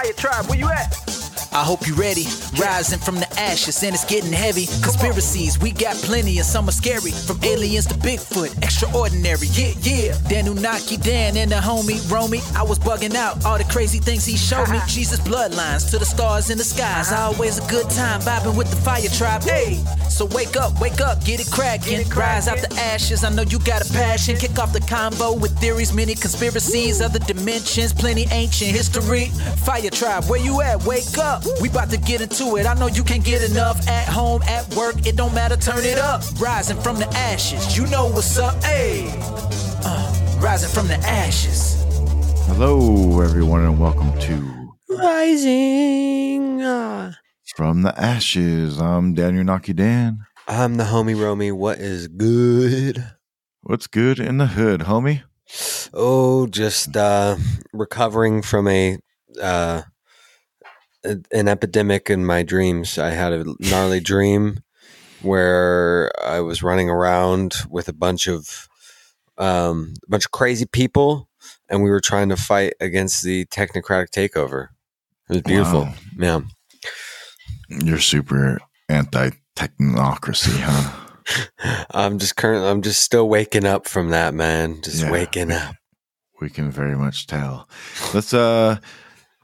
Fire Tribe, where you at? I hope you ready. Rising from the ashes and it's getting heavy. Conspiracies, we got plenty and some are scary. From aliens to Bigfoot, extraordinary. Yeah, yeah. Danunaki Dan and the homie Romy. I was bugging out all the crazy things he showed me. Jesus bloodlines to the stars in the skies. Always a good time vibing with the fire tribe. Hey, so wake up, wake up, get it cracking. Rise out the ashes. I know you got a passion. Kick off the combo with theories, many conspiracies, other dimensions, plenty ancient history. Fire tribe, where you at? Wake up. We about to get into it. I know you can't get enough at home, at work. It don't matter. Turn it up. Rising from the ashes. You know what's up. Hey, uh, rising from the ashes. Hello, everyone, and welcome to Rising. Ah. From the Ashes. I'm Daniel Naki Dan. I'm the homie Romy. What is good? What's good in the hood, homie? Oh, just uh, recovering from a uh, a- an epidemic in my dreams. I had a gnarly dream where I was running around with a bunch of um, a bunch of crazy people, and we were trying to fight against the technocratic takeover. It was beautiful. Wow. Yeah. You're super anti technocracy, huh? I'm just currently, I'm just still waking up from that, man. Just Yeah. waking up. We can very much tell. Let's uh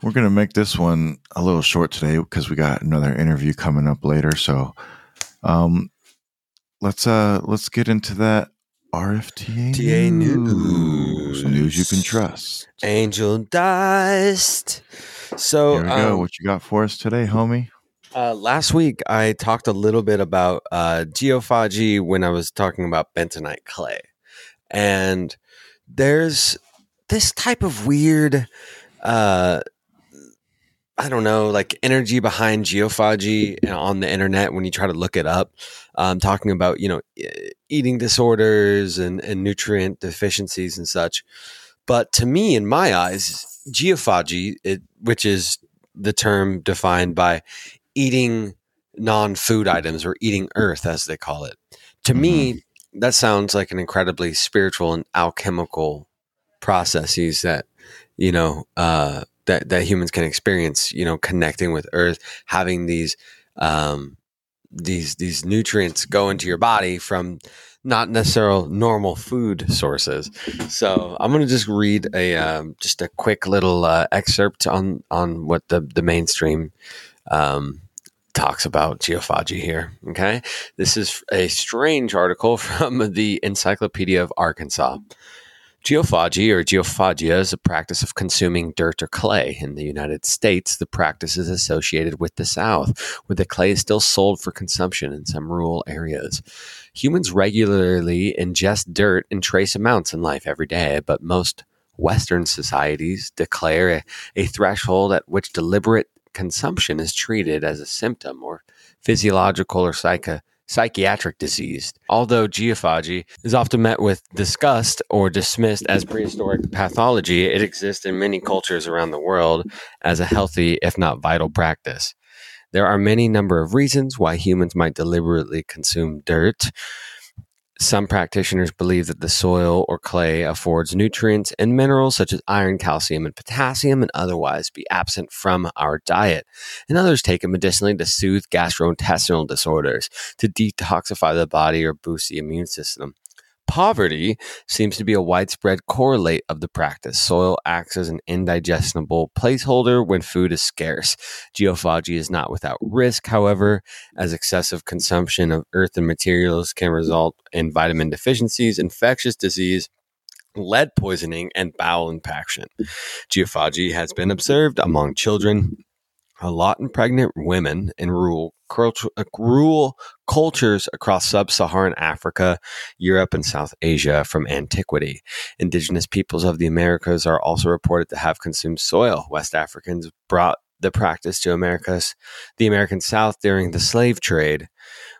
we're gonna make this one a little short today because we got another interview coming up later. So um let's uh let's get into that RFTA TA news. news. news you can trust. Angel dust. So, Here we go. um, What you got for us today, homie? uh, last week I talked a little bit about uh, geophagy when I was talking about bentonite clay, and there's this type of weird, uh, I don't know, like energy behind geophagy on the internet when you try to look it up. Um, talking about you know eating disorders and, and nutrient deficiencies and such. But to me, in my eyes, geophagy, it, which is the term defined by eating non-food items or eating earth, as they call it. To me, that sounds like an incredibly spiritual and alchemical processes that you know uh, that that humans can experience. You know, connecting with earth, having these um, these these nutrients go into your body from not necessarily normal food sources. So I'm going to just read a um, just a quick little uh, excerpt on on what the the mainstream um, talks about geophagy here. Okay, this is a strange article from the Encyclopedia of Arkansas. Geophagy or geophagia is a practice of consuming dirt or clay. In the United States, the practice is associated with the South, where the clay is still sold for consumption in some rural areas. Humans regularly ingest dirt in trace amounts in life every day, but most Western societies declare a, a threshold at which deliberate consumption is treated as a symptom or physiological or psycho, psychiatric disease. Although geophagy is often met with disgust or dismissed as prehistoric pathology, it exists in many cultures around the world as a healthy, if not vital, practice. There are many number of reasons why humans might deliberately consume dirt. Some practitioners believe that the soil or clay affords nutrients and minerals such as iron, calcium, and potassium, and otherwise be absent from our diet. And others take it medicinally to soothe gastrointestinal disorders, to detoxify the body, or boost the immune system. Poverty seems to be a widespread correlate of the practice. Soil acts as an indigestible placeholder when food is scarce. Geophagy is not without risk, however, as excessive consumption of earth and materials can result in vitamin deficiencies, infectious disease, lead poisoning, and bowel impaction. Geophagy has been observed among children, a lot in pregnant women in rural, uh, rural cultures across sub Saharan Africa, Europe, and South Asia from antiquity. Indigenous peoples of the Americas are also reported to have consumed soil. West Africans brought the practice to America's the American South during the slave trade.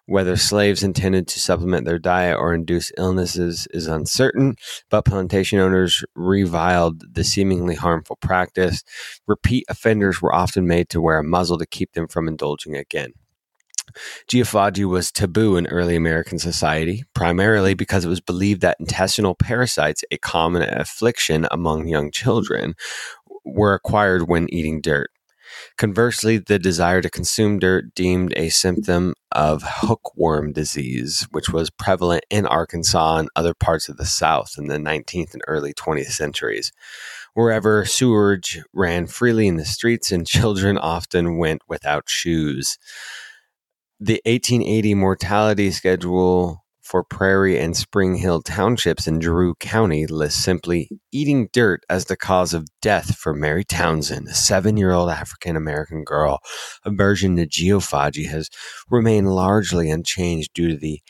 Whether slaves intended to supplement their diet or induce illnesses is uncertain, but plantation owners reviled the seemingly harmful practice. Repeat offenders were often made to wear a muzzle to keep them from indulging again. Geophagy was taboo in early American society, primarily because it was believed that intestinal parasites, a common affliction among young children, were acquired when eating dirt. Conversely, the desire to consume dirt deemed a symptom of hookworm disease, which was prevalent in Arkansas and other parts of the South in the 19th and early 20th centuries. Wherever sewage ran freely in the streets and children often went without shoes. The 1880 mortality schedule for Prairie and Spring Hill townships in Drew County lists simply eating dirt as the cause of death for Mary Townsend, a seven year old African American girl. Aversion to geophagy has remained largely unchanged due to the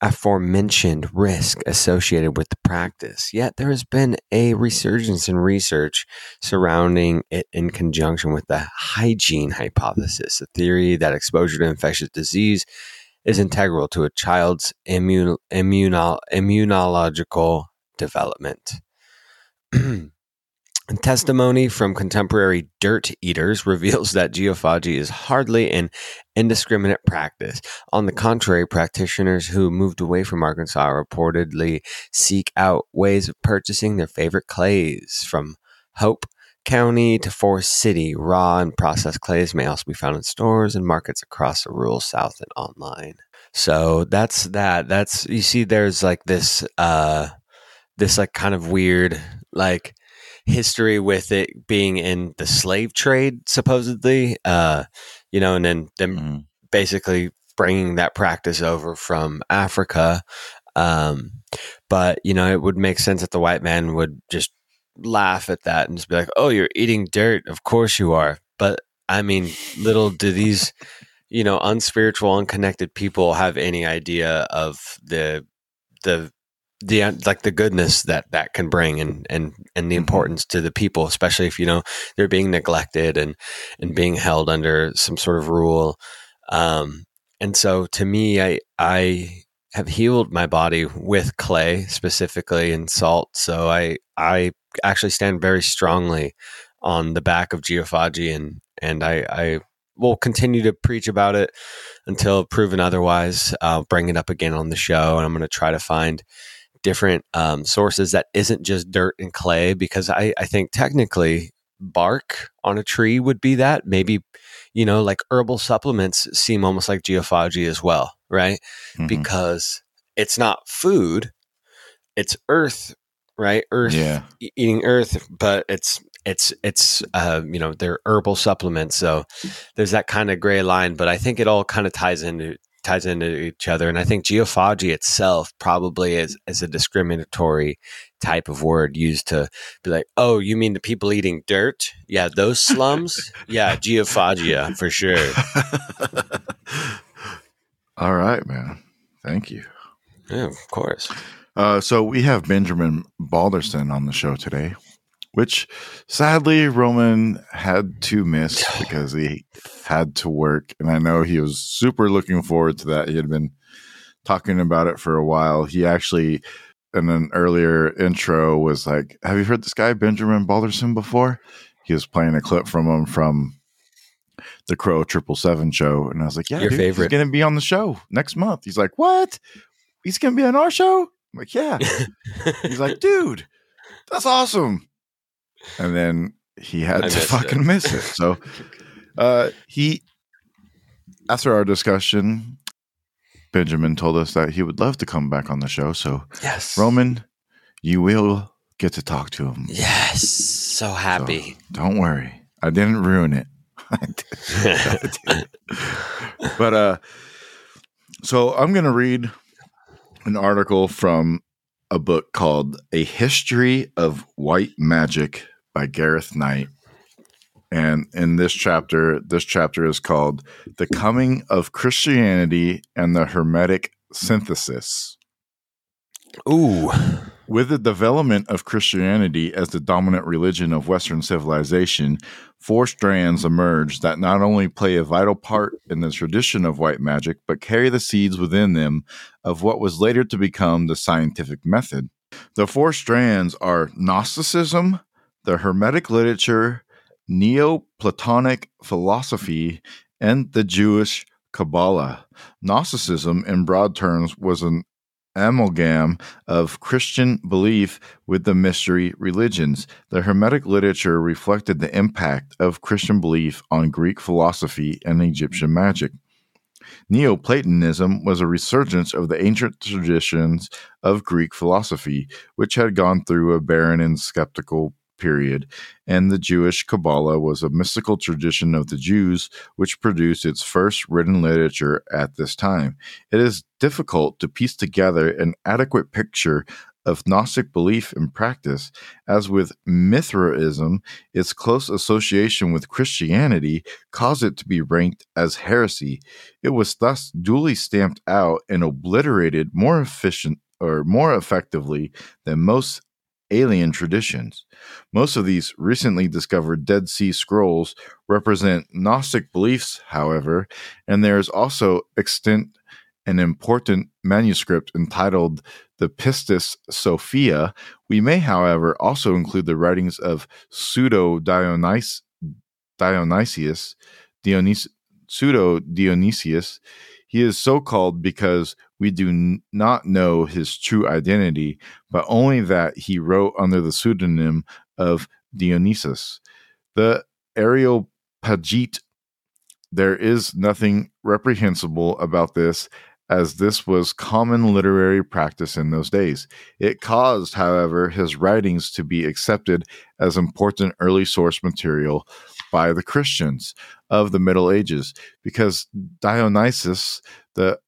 aforementioned risk associated with the practice. Yet there has been a resurgence in research surrounding it in conjunction with the hygiene hypothesis, a theory that exposure to infectious disease is integral to a child's immune, immuno, immunological development. testimony from contemporary dirt eaters reveals that geophagy is hardly an indiscriminate practice. On the contrary, practitioners who moved away from Arkansas reportedly seek out ways of purchasing their favorite clays from Hope County to Forrest City. Raw and processed clays may also be found in stores and markets across the rural South and online. So that's that. That's you see, there's like this, uh, this like kind of weird like history with it being in the slave trade, supposedly. Uh, you know, and then them mm-hmm. basically bringing that practice over from Africa. Um, but you know, it would make sense that the white man would just laugh at that and just be like, "Oh, you're eating dirt. Of course you are." But I mean, little do these, you know, unspiritual, unconnected people have any idea of the the the like the goodness that that can bring and and and the mm-hmm. importance to the people especially if you know they're being neglected and and being held under some sort of rule um and so to me i i have healed my body with clay specifically and salt so i i actually stand very strongly on the back of geophagy and and i i will continue to preach about it until proven otherwise. I'll bring it up again on the show and i'm going to try to find different um, sources that isn't just dirt and clay because I, I think technically bark on a tree would be that. Maybe you know like herbal supplements seem almost like geophagy as well right? Mm-hmm. because it's not food it's earth right earth yeah. eating earth but it's it's it's uh, you know they're herbal supplements so there's that kind of gray line but i think it all kind of ties into ties into each other. And I think geophagy itself probably is, is a discriminatory type of word used to be like, oh, you mean the people eating dirt? Yeah, those slums? yeah, geophagia for sure. All right, man. Thank you. Yeah, of course. Uh, so we have Benjamin Balderson on the show today which sadly Roman had to miss because he had to work. And I know he was super looking forward to that. He had been talking about it for a while. He actually, in an earlier intro, was like, Have you heard this guy, Benjamin Balderson, before? He was playing a clip from him from the Crow Triple Seven show. And I was like, Yeah, Your dude, favorite. he's going to be on the show next month. He's like, What? He's going to be on our show? I'm like, Yeah. he's like, Dude, that's awesome and then he had I to fucking it. miss it. So uh, he, after our discussion, Benjamin told us that he would love to come back on the show. So yes, Roman, you will get to talk to him. Yes, so happy. So don't worry, I didn't ruin it. but uh, so I'm gonna read an article from a book called A History of White Magic by Gareth Knight. And in this chapter, this chapter is called The Coming of Christianity and the Hermetic Synthesis. Ooh. With the development of Christianity as the dominant religion of Western civilization, four strands emerge that not only play a vital part in the tradition of white magic, but carry the seeds within them of what was later to become the scientific method. The four strands are Gnosticism, the Hermetic literature, Neoplatonic philosophy, and the Jewish Kabbalah. Gnosticism, in broad terms, was an amalgam of Christian belief with the mystery religions. The Hermetic literature reflected the impact of Christian belief on Greek philosophy and Egyptian magic. Neoplatonism was a resurgence of the ancient traditions of Greek philosophy, which had gone through a barren and skeptical period, and the Jewish Kabbalah was a mystical tradition of the Jews which produced its first written literature at this time. It is difficult to piece together an adequate picture of Gnostic belief and practice, as with Mithraism, its close association with Christianity caused it to be ranked as heresy. It was thus duly stamped out and obliterated more efficient or more effectively than most alien traditions. Most of these recently discovered Dead Sea Scrolls represent Gnostic beliefs, however, and there is also extant an important manuscript entitled the Pistis Sophia. We may, however, also include the writings of pseudo Dionys- Dionysius, Dionys- pseudo Dionysius. He is so called because we do n- not know his true identity, but only that he wrote under the pseudonym of Dionysus. The Areopagite, there is nothing reprehensible about this, as this was common literary practice in those days. It caused, however, his writings to be accepted as important early source material by the Christians of the Middle Ages, because Dionysus, the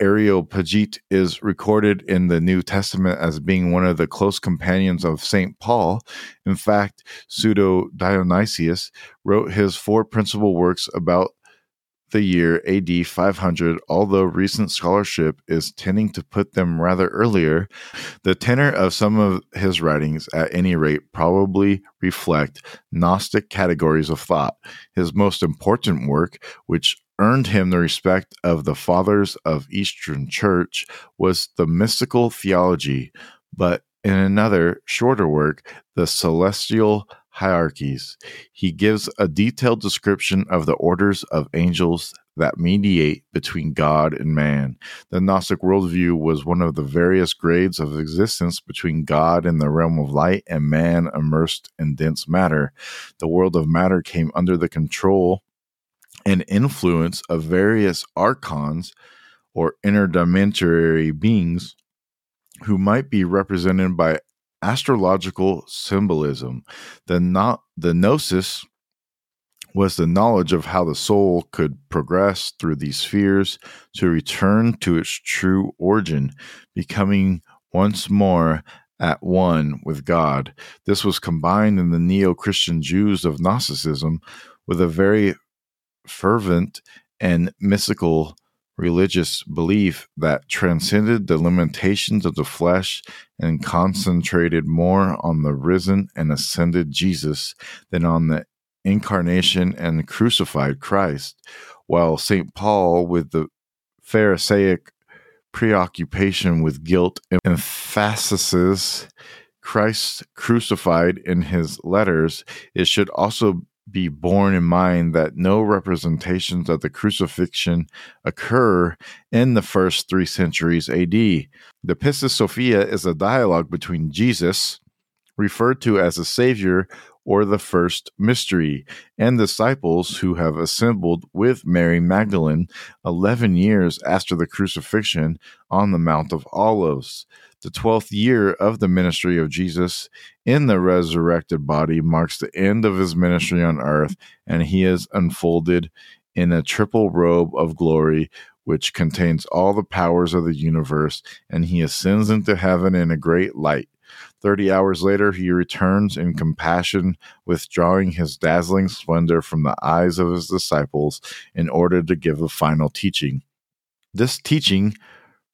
Areopagite is recorded in the New Testament as being one of the close companions of St. Paul. In fact, Pseudo Dionysius wrote his four principal works about the year AD 500, although recent scholarship is tending to put them rather earlier. The tenor of some of his writings, at any rate, probably reflect Gnostic categories of thought. His most important work, which earned him the respect of the fathers of Eastern Church, was the Mystical Theology, but in another, shorter work, The Celestial hierarchies. He gives a detailed description of the orders of angels that mediate between God and man. The Gnostic worldview was one of the various grades of existence between God in the realm of light and man immersed in dense matter. The world of matter came under the control and influence of various archons or interdimensionary beings who might be represented by astrological symbolism. The, the gnosis was the knowledge of how the soul could progress through these spheres to return to its true origin, becoming once more at one with God. This was combined in the neo Christian Jews of Gnosticism with a very fervent and mystical religious belief that transcended the limitations of the flesh and concentrated more on the risen and ascended Jesus than on the incarnation and crucified Christ, while St. Paul, with the Pharisaic preoccupation with guilt, emphasizes Christ crucified in his letters, it should also be borne in mind that no representations of the crucifixion occur in the first three centuries AD. The Pistis Sophia is a dialogue between Jesus, referred to as the Savior or the first mystery, and disciples who have assembled with Mary Magdalene 11 years after the crucifixion on the Mount of Olives. The 12th year of the ministry of Jesus in the resurrected body marks the end of his ministry on earth, and he is unfolded in a triple robe of glory which contains all the powers of the universe, and he ascends into heaven in a great light. Thirty hours later, he returns in compassion, withdrawing his dazzling splendor from the eyes of his disciples in order to give a final teaching. This teaching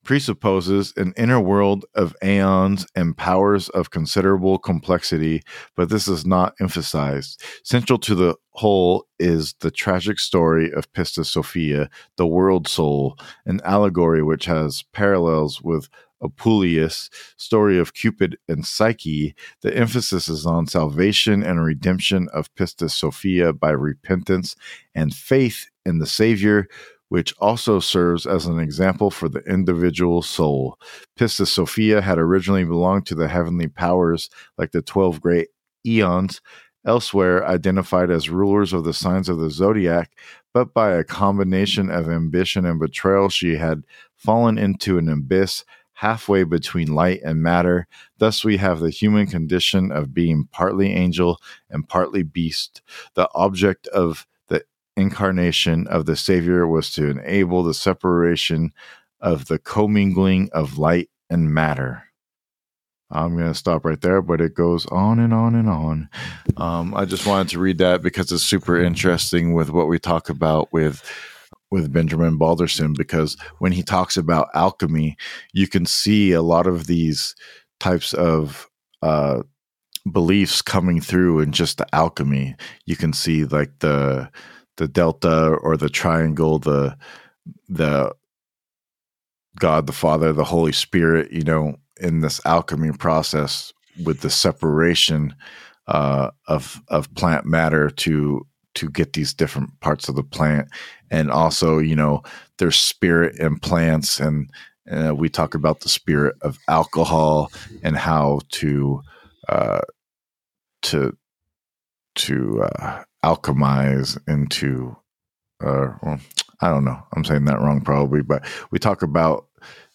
presupposes an inner world of aeons and powers of considerable complexity, but this is not emphasized. Central to the whole is the tragic story of Pistis Sophia, the world soul, an allegory which has parallels with Apuleius' story of Cupid and Psyche, the emphasis is on salvation and redemption of Pistis Sophia by repentance and faith in the Savior, which also serves as an example for the individual soul. Pistis Sophia had originally belonged to the heavenly powers like the 12 great eons, elsewhere identified as rulers of the signs of the zodiac, but by a combination of ambition and betrayal, she had fallen into an abyss halfway between light and matter. Thus, we have the human condition of being partly angel and partly beast. The object of incarnation of the Savior was to enable the separation of the commingling of light and matter. I'm going to stop right there, but it goes on and on and on. Um, I just wanted to read that because it's super interesting with what we talk about with with Benjamin Balderson because when he talks about alchemy, you can see a lot of these types of uh, beliefs coming through in just the alchemy. You can see like the the delta or the triangle, the the God, the Father, the Holy Spirit, you know, in this alchemy process with the separation uh, of of plant matter to to get these different parts of the plant. And also you know there's spirit in plants and uh, we talk about the spirit of alcohol and how to uh, to to uh, alchemize into uh, well, I don't know I'm saying that wrong probably but we talk about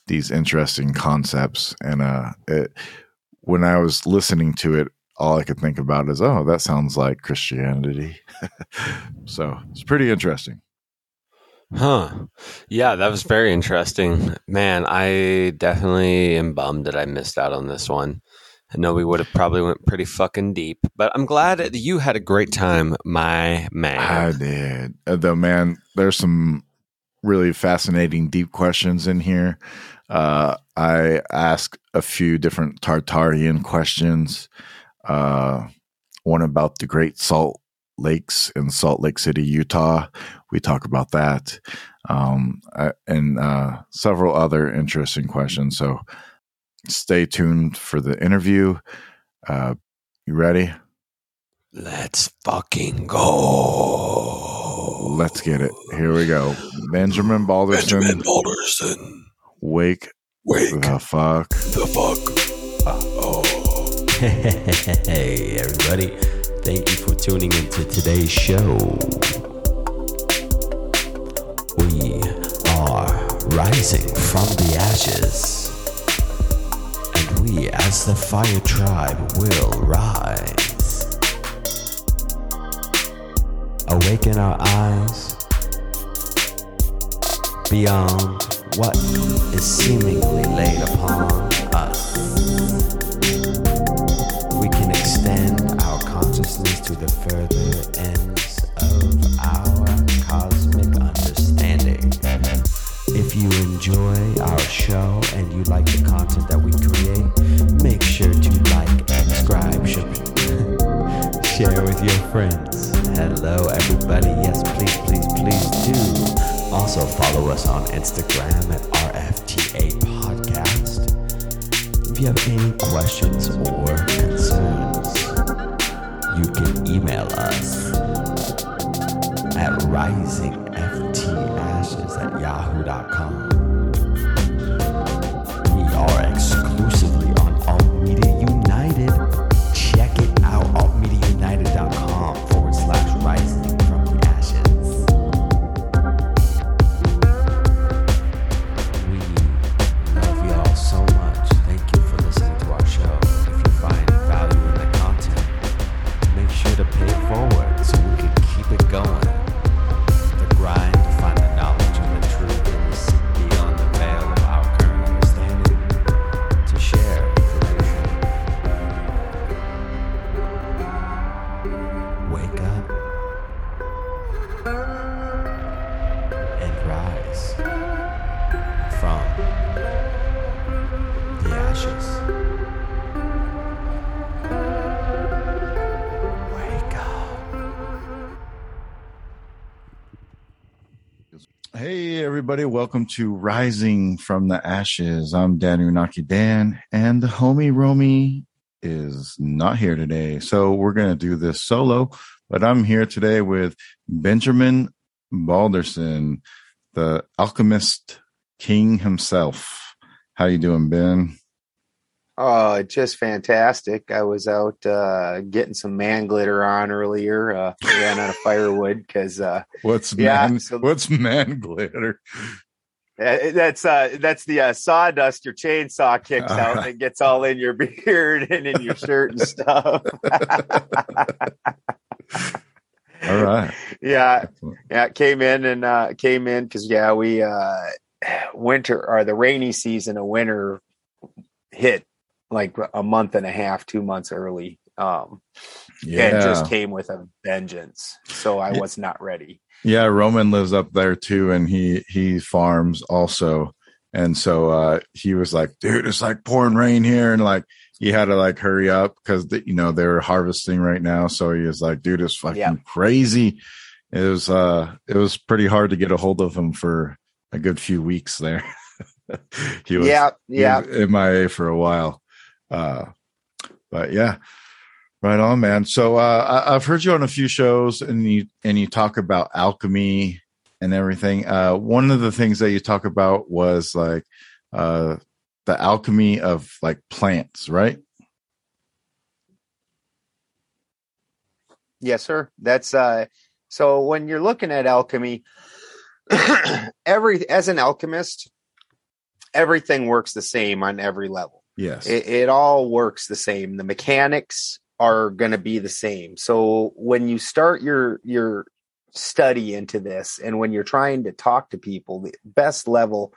these interesting concepts and uh it, when I was listening to it all I could think about is, oh, that sounds like Christianity. so it's pretty interesting. Huh. Yeah, that was very interesting. Man, I definitely am bummed that I missed out on this one. I know we would have probably went pretty fucking deep, but I'm glad that you had a great time, my man. I did. Uh, though, man, there's some really fascinating, deep questions in here. Uh, I asked a few different Tartarian questions uh, one about the Great Salt Lakes in Salt Lake City, Utah. We talk about that, um, and uh, several other interesting questions. So stay tuned for the interview. Uh, you ready? Let's fucking go. Let's get it. Here we go. Benjamin Balderson. Benjamin Balderson. Wake. Wake. The fuck. The fuck. Uh, oh. Hey, everybody. Thank you for tuning into today's show. We are rising from the ashes. We, as the fire tribe, will rise. Awaken our eyes beyond what is seemingly laid upon us We can extend our consciousness to the further ends of our cosmic understanding. If you enjoy our show and you like the content that we create, make sure to like, and subscribe, share with your friends. Hello, everybody. Yes, please, please, please do. Also, follow us on Instagram at RFTA Podcast. If you have any questions or concerns, you can email us at risingftashes at yahoo.com. everybody. Welcome to Rising from the Ashes. I'm Dan Unaki Dan, and the homie Romy is not here today. So we're going to do this solo, but I'm here today with Benjamin Balderson. the alchemist king himself. How you doing, Ben? Oh, just fantastic. I was out uh, getting some man glitter on earlier. Uh, ran out of firewood because uh, what's yeah, man so- what's man glitter? uh, that's uh, that's the uh, sawdust your chainsaw kicks All out right. and gets all in your beard and in your shirt and stuff. All right. yeah, Excellent. yeah, came in and uh, came in because yeah, we uh, winter or the rainy season of winter hit like a month and a half, two months early. Um, Yeah. and just came with a vengeance. So I was not ready. Yeah, Roman lives up there too, and he he farms also. And so uh he was like, dude, it's like pouring rain here, and like he had to like hurry up because you know they're harvesting right now. So he was like, dude, it's fucking Yeah. crazy. It was uh it was pretty hard to get a hold of him for a good few weeks there. he was yeah, yeah. MIA for a while. Uh but yeah. Right on, man. So uh, I, I've heard you on a few shows, and you and you talk about alchemy and everything. Uh, one of the things that you talk about was like uh, the alchemy of like plants, right? Yes, sir. That's uh so when you're looking at alchemy, every as an alchemist, everything works the same on every level. Yes. It, it all works the same. The mechanics are going to be the same. So when you start your your study into this and when you're trying to talk to people, the best level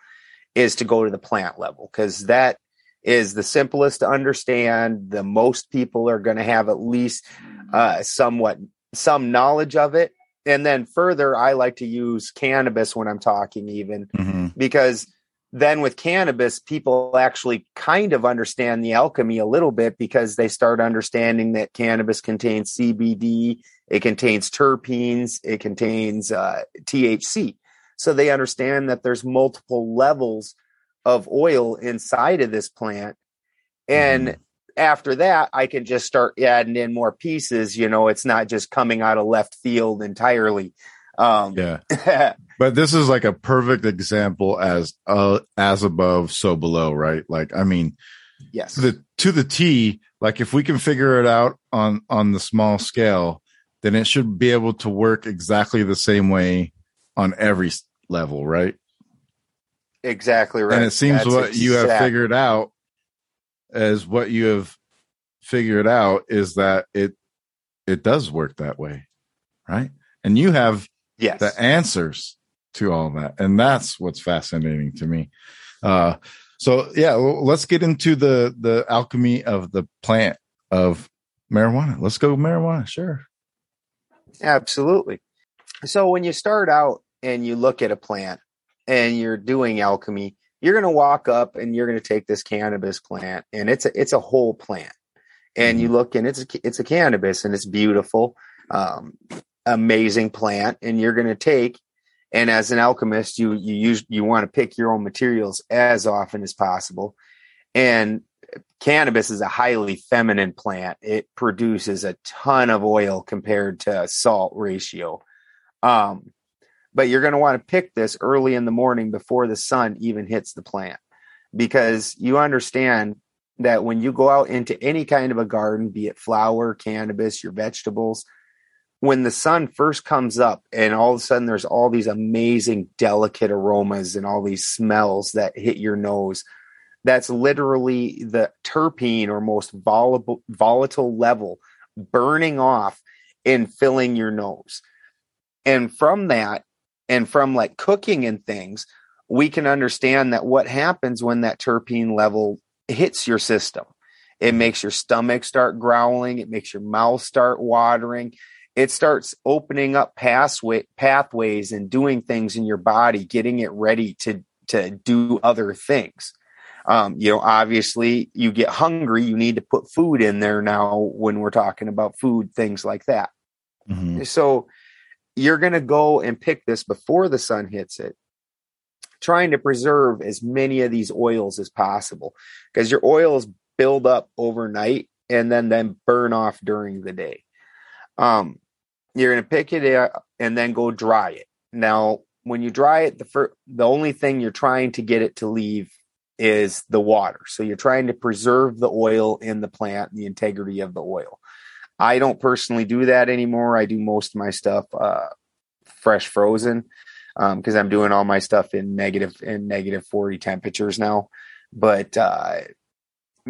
is to go to the plant level because that is the simplest to understand. The most people are going to have at least uh, somewhat some knowledge of it. And then further, I like to use cannabis when I'm talking, even Mhm. because then with cannabis, people actually kind of understand the alchemy a little bit because they start understanding that cannabis contains CBD, it contains terpenes, it contains uh, THC. So they understand that there's multiple levels of oil inside of this plant. And after that, I can just start adding in more pieces. You know, it's not just coming out of left field entirely. Um, Yeah. But this is like a perfect example as uh, as above, so below, right? Like, I mean, yes. to the to the T, like if we can figure it out on on the small scale, then it should be able to work exactly the same way on every level, right? Exactly right. And it seems That's what you have figured out as what you have figured out is that it it does work that way, right? And you have Yes. the answers to all that and that's what's fascinating to me uh so yeah well, let's get into the the alchemy of the plant of marijuana let's go marijuana sure Absolutely. So when you start out and you look at a plant and you're doing alchemy, you're going to walk up and you're going to take this cannabis plant and it's a, it's a whole plant. And you look and it's a, it's a cannabis and it's beautiful, um, amazing plant. And you're going to take, and as an alchemist, you, you use, you want to pick your own materials as often as possible. And cannabis is a highly feminine plant. It produces a ton of oil compared to salt ratio. Um, but you're going to want to pick this early in the morning before the sun even hits the plant because you understand that when you go out into any kind of a garden, be it flower, cannabis, your vegetables, when the sun first comes up and all of a sudden there's all these amazing delicate aromas and all these smells that hit your nose that's literally the terpene or most volatile volatile level burning off and filling your nose. And from that and from like cooking and things we can understand that what happens when that terpene level hits your system. It makes your stomach start growling. It makes your mouth start watering it starts opening up pathway, pathways and doing things in your body getting it ready to to do other things um, you know, obviously you get hungry, you need to put food in there now when we're talking about food, things like that. Mhm. So you're going to go and pick this before the sun hits it, trying to preserve as many of these oils as possible because your oils build up overnight and then then burn off during the day. Um, you're going to pick it up and then go dry it. Now, when you dry it, the fir- the only thing you're trying to get it to leave is the water. So you're trying to preserve the oil in the plant, the integrity of the oil. I don't personally do that anymore. I do most of my stuff uh, fresh frozen because um, I'm doing all my stuff in negative in negative 40 temperatures now. But uh,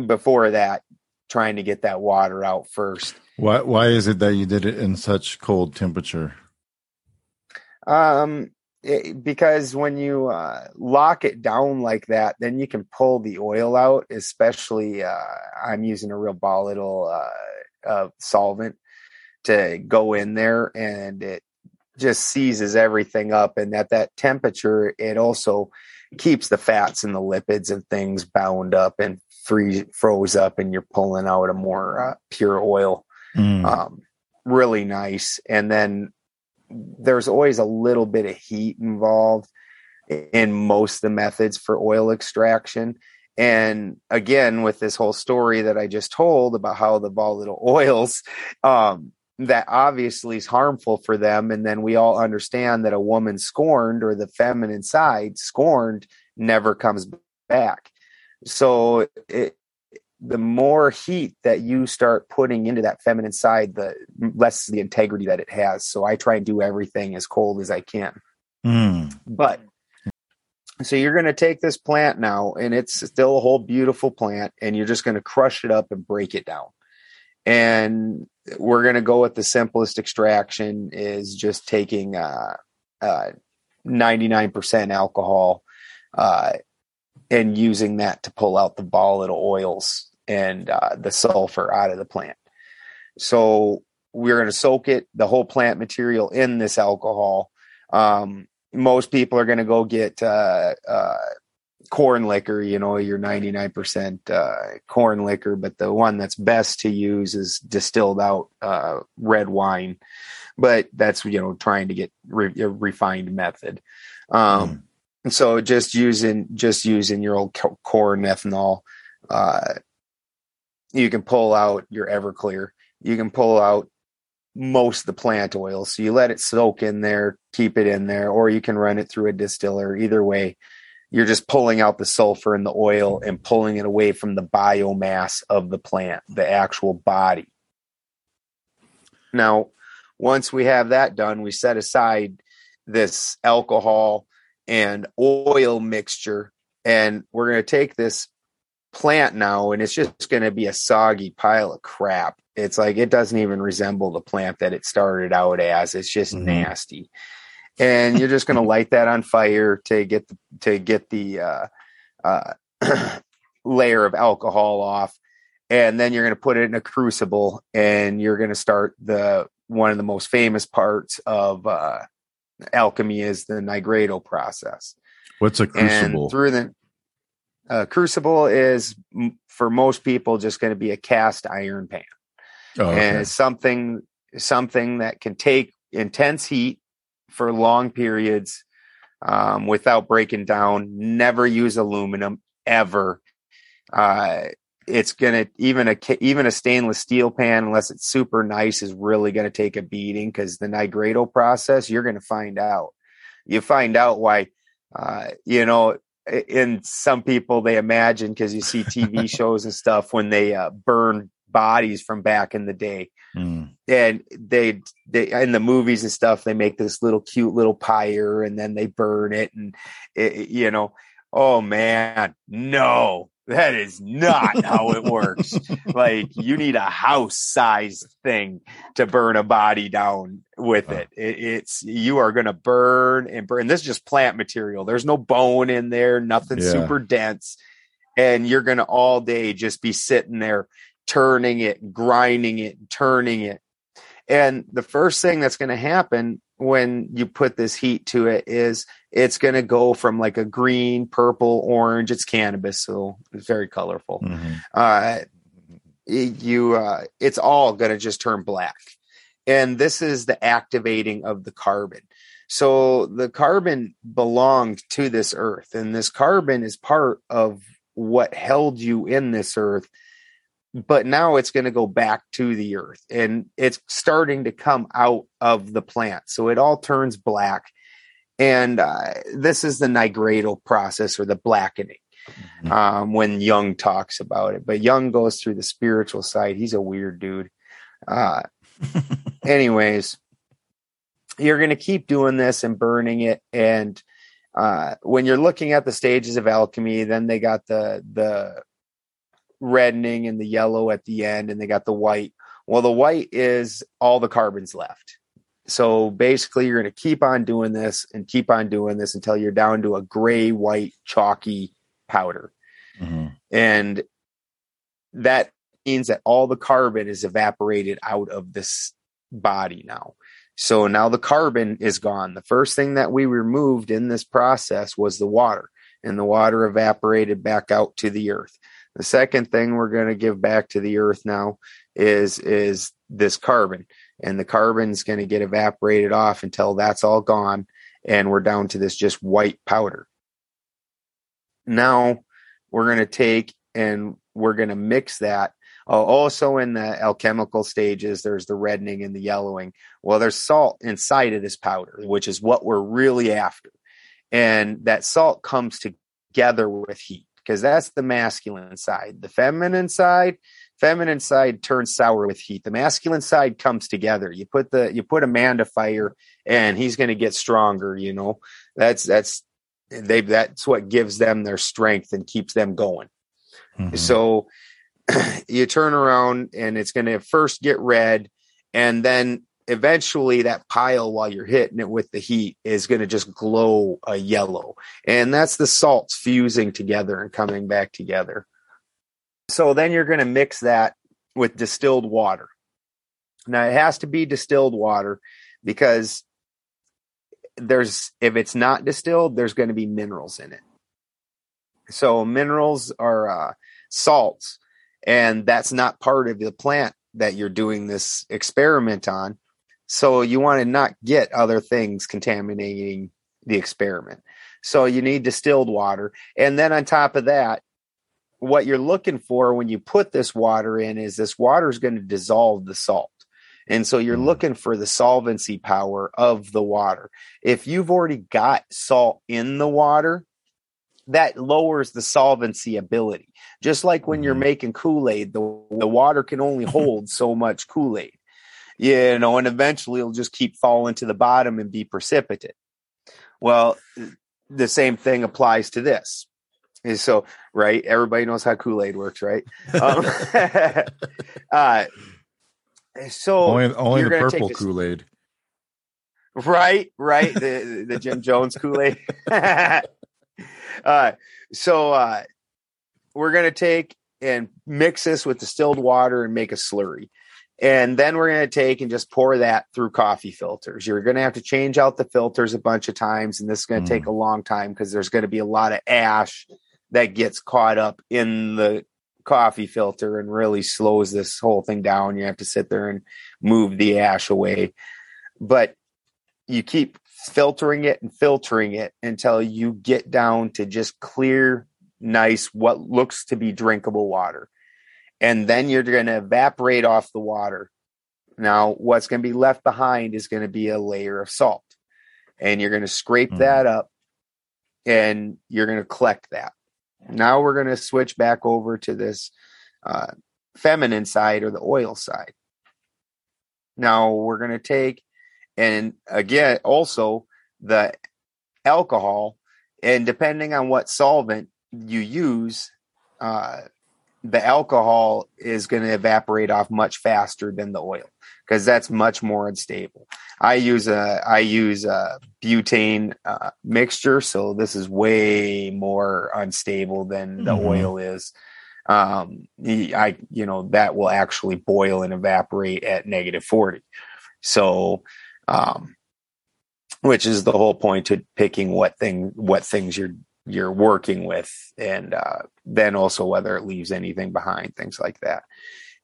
before that, trying to get that water out first. Why why is it that you did it in such cold temperature? Um, it, because when you uh, lock it down like that, then you can pull the oil out. Especially, uh, I'm using a real volatile uh, solvent to go in there, and it just seizes everything up. And at that temperature, it also keeps the fats and the lipids and things bound up and freeze froze up, and you're pulling out a more uh, pure oil. Mm. Um, really nice. And then there's always a little bit of heat involved in most of the methods for oil extraction. And again, with this whole story that I just told about how the volatile oils, um, that obviously is harmful for them. And then we all understand that a woman scorned or the feminine side scorned never comes back. So it, the more heat that you start putting into that feminine side, the less the integrity that it has. So I try and do everything as cold as I can. Mm. But so you're going to take this plant now, and it's still a whole beautiful plant, and you're just going to crush it up and break it down. And we're going to go with the simplest extraction is just taking uh, uh, 99% alcohol uh, and using that to pull out the volatile oils and uh, the sulfur out of the plant. So we're going to soak it, the whole plant material in this alcohol. Um, most people are going to go get uh, uh, corn liquor, you know, your 99% uh, corn liquor, but the one that's best to use is distilled out uh, red wine. But that's, you know, trying to get re- a refined method. Um, mm. So just using, just using your old corn ethanol, uh, you can pull out your Everclear. You can pull out most of the plant oil. So you let it soak in there, keep it in there, or you can run it through a distiller. Either way, you're just pulling out the sulfur and the oil and pulling it away from the biomass of the plant, the actual body. Now, once we have that done, we set aside this alcohol and oil mixture, and we're going to take this plant now and it's just going to be a soggy pile of crap. It's like it doesn't even resemble the plant that it started out as. It's just mm-hmm. nasty. And you're just going to light that on fire to get the, to get the uh, uh, layer of alcohol off, and then you're going to put it in a crucible, and you're going to start the one of the most famous parts of uh, alchemy is the nigredo process. What's a crucible? And through the uh, crucible is for most people just going to be a cast iron pan, oh, okay. and it's something something that can take intense heat for long periods um, without breaking down. Never use aluminum ever. Uh, it's gonna even a even a stainless steel pan, unless it's super nice, is really gonna take a beating because the nigredo process. You're gonna find out. You find out why. Uh, you know, in some people they imagine because you see TV shows and stuff when they uh, burn bodies from back in the day, mm. and they they in the movies and stuff they make this little cute little pyre and then they burn it and it, you know. Oh man. No that is not how it works. like you need a house sized thing to burn a body down with it. it it's you are going to burn and burn. This is just plant material. There's no bone in there, nothing yeah. super dense. And you're going to all day just be sitting there turning it, grinding it, turning it. And the first thing that's going to happen when you put this heat to it is it's going to go from like a green, purple, orange. It's cannabis, so it's very colorful. Mm-hmm. Uh, you, uh, it's all going to just turn black. And this is the activating of the carbon. So the carbon belonged to this earth, and this carbon is part of what held you in this earth but now it's going to go back to the earth and it's starting to come out of the plant. So it all turns black And uh, this is the nigredo process or the blackening Mhm. um, when Jung talks about it. But Jung goes through the spiritual side. He's a weird dude. Uh, anyways, you're going to keep doing this and burning it. And uh, when you're looking at the stages of alchemy, then they got the the reddening and the yellow at the end, and they got the white. Well, the white is all the carbons left. So basically, you're going to keep on doing this and keep on doing this until you're down to a gray, white, chalky powder. Mhm. And that means that all the carbon is evaporated out of this body now. So now the carbon is gone. The first thing that we removed in this process was the water, and the water evaporated back out to the earth. The second thing we're going to give back to the earth now is is this carbon, and the carbon's going to get evaporated off until that's all gone, and we're down to this just white powder. Now we're going to take and we're going to mix that. Uh, also, in the alchemical stages, there's the reddening and the yellowing. Well, there's salt inside of this powder, which is what we're really after. And that salt comes together with heat because that's the masculine side. The feminine side, feminine side turns sour with heat. The masculine side comes together. You put the you put a man to fire, and he's going to get stronger. You know, that's that's they that's what gives them their strength and keeps them going. Mhm. So you turn around and it's going to first get red and then eventually that pile while you're hitting it with the heat is going to just glow a yellow. And that's the salts fusing together and coming back together. So then you're going to mix that with distilled water. Now it has to be distilled water because there's if it's not distilled, there's going to be minerals in it. So minerals are uh, salts, and that's not part of the plant that you're doing this experiment on. So you want to not get other things contaminating the experiment. So you need distilled water, and then on top of that, what you're looking for when you put this water in is this water is going to dissolve the salt. And so you're Mm. looking for the solvency power of the water. If you've already got salt in the water, that lowers the solvency ability. Just like when you're Mhm. making Kool-Aid, the, the water can only hold so much Kool-Aid. You know, and eventually it'll just keep falling to the bottom and be precipitate. Well, the same thing applies to this. And so, right, everybody knows how Kool-Aid works, right? Um, uh, so only only the purple Kool Aid. right right the the jim jones kool-aid uh so uh we're gonna take and mix this with distilled water and make a slurry and then we're going to take and just pour that through coffee filters you're going to have to change out the filters a bunch of times and this is going to Mm. take a long time because there's going to be a lot of ash that gets caught up in the coffee filter and really slows this whole thing down you have to sit there and move the ash away but you keep filtering it and filtering it until you get down to just clear, nice, what looks to be drinkable water. And then you're going to evaporate off the water. Now, what's going to be left behind is going to be a layer of salt. And you're going to scrape Mm. that up and you're going to collect that. Now we're going to switch back over to this uh, feminine side or the oil side. Now we're going to take and again also the alcohol and depending on what solvent you use uh, the alcohol is going to evaporate off much faster than the oil because that's much more unstable. I use a i use a butane uh, mixture so this is way more unstable than the Mhm. oil is. Um i you know that will actually boil and evaporate at negative 40 so um which is the whole point to picking what thing what things you're you're working with and uh then also whether it leaves anything behind things like that.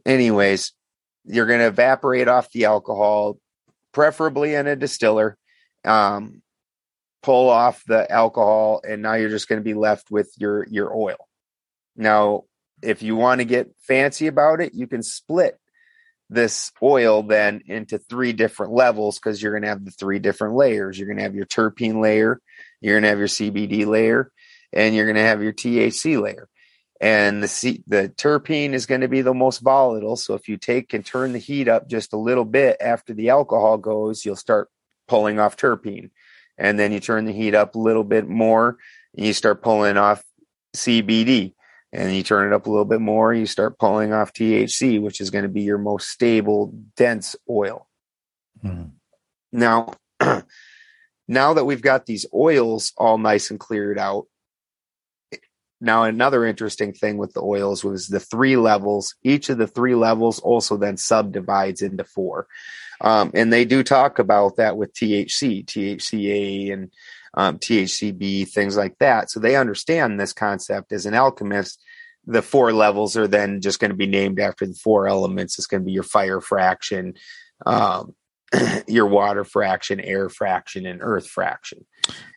Anyways you're going to evaporate off the alcohol preferably in a distiller um pull off the alcohol and now you're just going to be left with your your oil. Now if you want to get fancy about it you can split this oil then into three different levels because you're going to have the three different layers. You're going to have your terpene layer, you're going to have your CBD layer, and you're going to have your THC layer. And the C- the terpene is going to be the most volatile. So if you take and turn the heat up just a little bit after the alcohol goes, you'll start pulling off terpene. And then you turn the heat up a little bit more, and you start pulling off CBD and you turn it up a little bit more, you start pulling off THC, which is going to be your most stable, dense oil. Mhm. Now, now that we've got these oils all nice and cleared out, now another interesting thing with the oils was the three levels. Each of the three levels also then subdivides into four. Um, and they do talk about that with THC, THCA, and um, THCB, things like that. So they understand this concept as an alchemist. The four levels are then just going to be named after the four elements. It's going to be your fire fraction, um, your water fraction, air fraction, and earth fraction.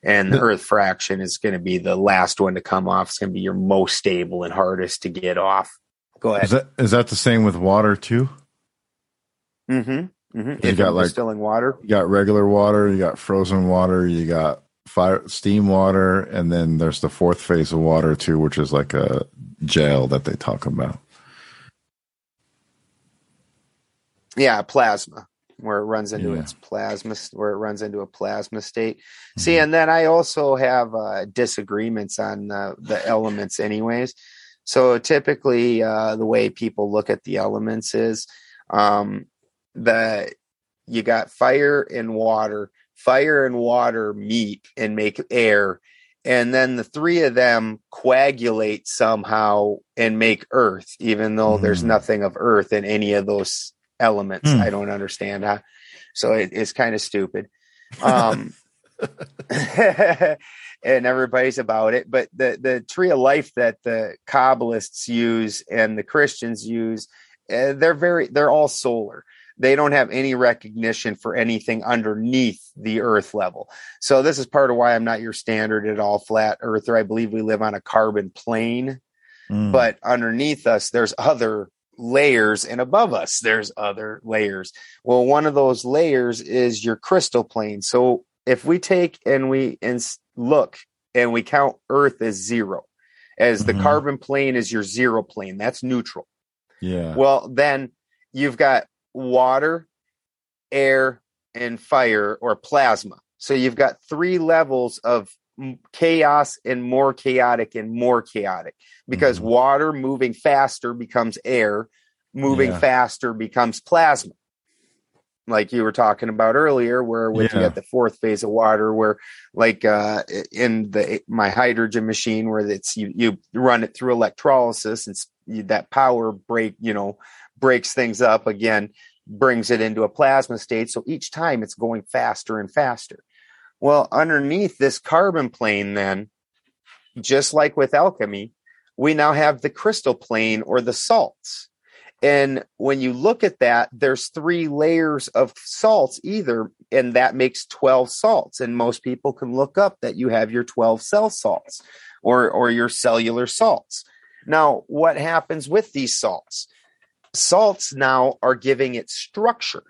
And the earth fraction is going to be the last one to come off. It's going to be your most stable and hardest to get off. Go ahead. Is that is that the same with water too? Mm-hmm. mm-hmm. You If got like- distilling water, You got regular water, you got frozen water, you got fire steam water, and then there's the fourth phase of water too, which is like a gel that they talk about. yeah, plasma, where it runs into Yeah. its plasma, where it runs into a plasma state. See, and then I also have uh, disagreements on uh, the elements, anyways. So typically, uh, the way people look at the elements is um, that you got fire and water. Fire and water meet and make air, and then the three of them coagulate somehow and make earth, even though there's Hmm. nothing of earth in any of those elements. Hmm. I don't understand how. So it, it's kind of stupid. Um, and everybody's about it. But the the tree of life that the Kabbalists use and the Christians use, uh, they're very they're all solar. They don't have any recognition for anything underneath the Earth level. So this is part of why I'm not your standard at all flat earther. I believe we live on a carbon plane Mm. but underneath us there's other layers and above us there's other layers well one of those layers is your crystal plane so if we take and we and look and we count earth as zero as the Mhm. carbon plane is your zero plane that's neutral yeah. well then you've got water air and fire or plasma so you've got three levels of chaos and more chaotic and more chaotic because Mhm. water moving faster becomes air moving Yeah. faster becomes plasma like you were talking about earlier where you Yeah. got the fourth phase of water where like uh in the my hydrogen machine where it's you you run it through electrolysis and you, that power break you know breaks things up again brings it into a plasma state. So each time it's going faster and faster. Well underneath this carbon plane then just like with alchemy we now have the crystal plane or the salts. And when you look at that there's three layers of salts either and that makes 12 salts. And most people can look up that you have your 12 cell salts or or your cellular salts. Now what happens with these salts salts now are giving it structure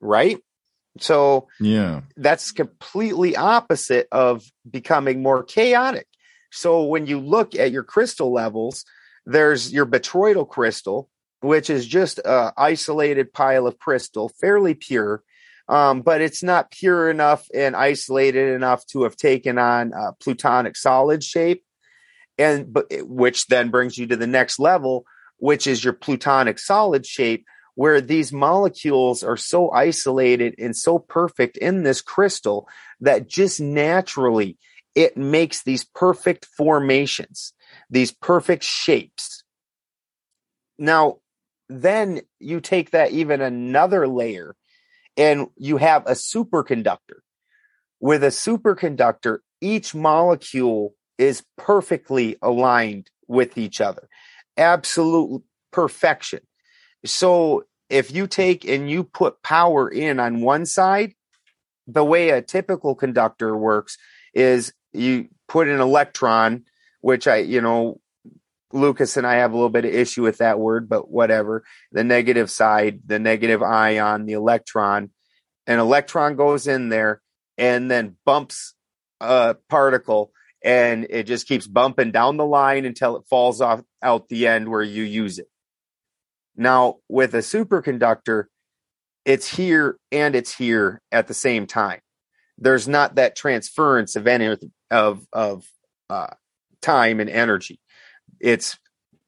right so yeah. that's completely opposite of becoming more chaotic. So when you look at your crystal levels, there's your botryoidal crystal, which is just a isolated pile of crystal, fairly pure, um, but it's not pure enough and isolated enough to have taken on a platonic solid shape, and but which then brings you to the next level, which is your platonic solid shape, where these molecules are so isolated and so perfect in this crystal that just naturally it makes these perfect formations, these perfect shapes. Now, then you take that even another layer and you have a superconductor. With a superconductor, each molecule is perfectly aligned with each other. Absolute perfection. So if you take and you put power in on one side, the way a typical conductor works is you put an electron, which I, you know, Lucas and I have a little bit of issue with that word, but whatever. The negative side, the negative ion, the electron, an electron goes in there and then bumps a particle and it just keeps bumping down the line until it falls off out the end where you use it. Now, with a superconductor, it's here and it's here at the same time. There's not that transference of energy of of uh, time and energy. It's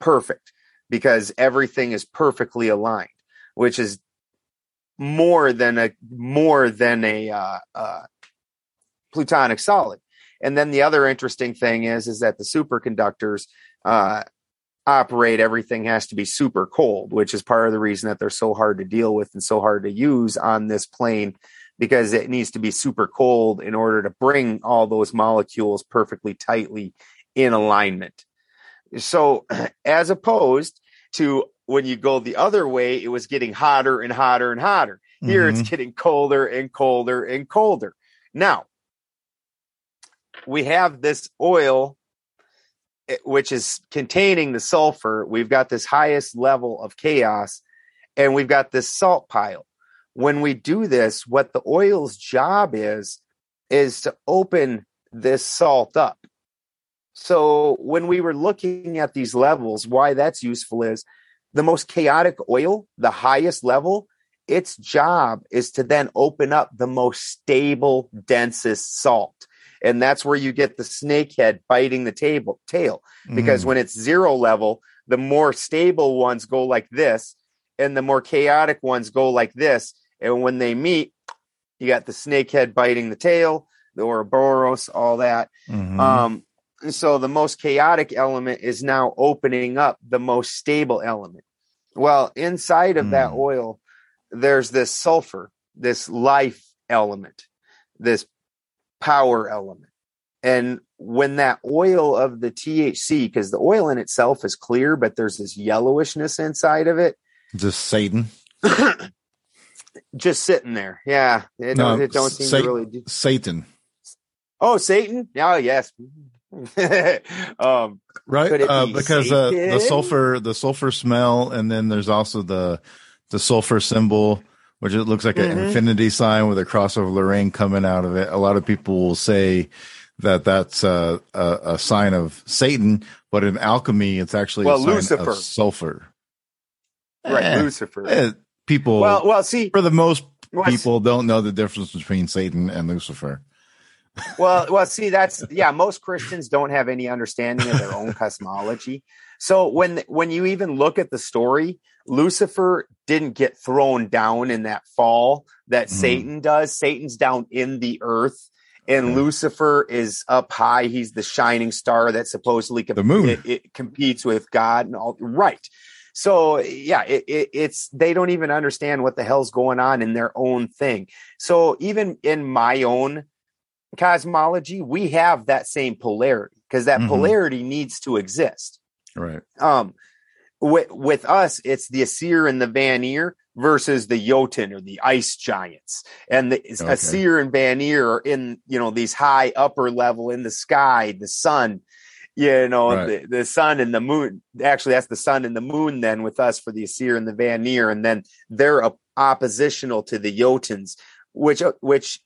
perfect because everything is perfectly aligned, which is more than a more than a uh, uh, platonic solid. And then the other interesting thing is is that the superconductors uh, operate. Everything has to be super cold, which is part of the reason that they're so hard to deal with and so hard to use on this plane because it needs to be super cold in order to bring all those molecules perfectly tightly in alignment. So, as opposed to when you go the other way, it was getting hotter and hotter and hotter. Here Mhm. it's getting colder and colder and colder. Now, we have this oil, eh, which is containing the sulfur. We've got this highest level of chaos, and we've got this salt pile. When we do this, what the oil's job is, is to open this salt up. So when we were looking at these levels, why that's useful is the most chaotic oil, the highest level, its job is to then open up the most stable, densest salt. And that's where you get the snakehead biting the table tail. Because Mm. when it's zero level, the more stable ones go like this, and the more chaotic ones go like this. And when they meet, you got the snakehead biting the tail, the Ouroboros, all that. Mhm. Um, so the most chaotic element is now opening up the most stable element. Well, inside of that Hmm. oil, there's this sulfur, this life element, this power element. And when that oil of the THC, because the oil in itself is clear, but there's this yellowishness inside of it, just Satan. just sitting there. Yeah. It, No, don't, it don't seem Satan. to really do. Satan, Oh, Satan? Oh, yes. um, right? Could it Uh, because uh, the sulfur, the sulfur smell, and then there's also the the sulfur symbol, which it looks like an Mhm. infinity sign with a cross of Lorraine coming out of it. A lot of people will say that that's a, a, a sign of Satan, but in alchemy, it's actually Well, a sign Lucifer. of sulfur. right, Eh, Lucifer. eh, people, well, well, see, for the most what's- people, don't know the difference between Satan and Lucifer. Well, well, see, that's yeah. Most Christians don't have any understanding of their own cosmology. So when when you even look at the story, Lucifer didn't get thrown down in that fall that Mhm. Satan does. Satan's down in the earth, and Okay. Lucifer is up high. He's the shining star that supposedly The moon. It, it competes with God and all. Right. So yeah, it, it, it's they don't even understand what the hell's going on in their own thing. So even in my own cosmology, we have that same polarity because that Mhm. polarity needs to exist. Right. Um, with, with us, it's the Aesir and the Vanir versus the Jotun or the ice giants. And the Okay. Aesir and Vanir are in, you know, these high upper level in the sky, the sun, you know, Right. the, the sun and the moon. Actually, that's the sun and the moon then with us for the Aesir and the Vanir. And then they're op- oppositional to the Jotuns, which, which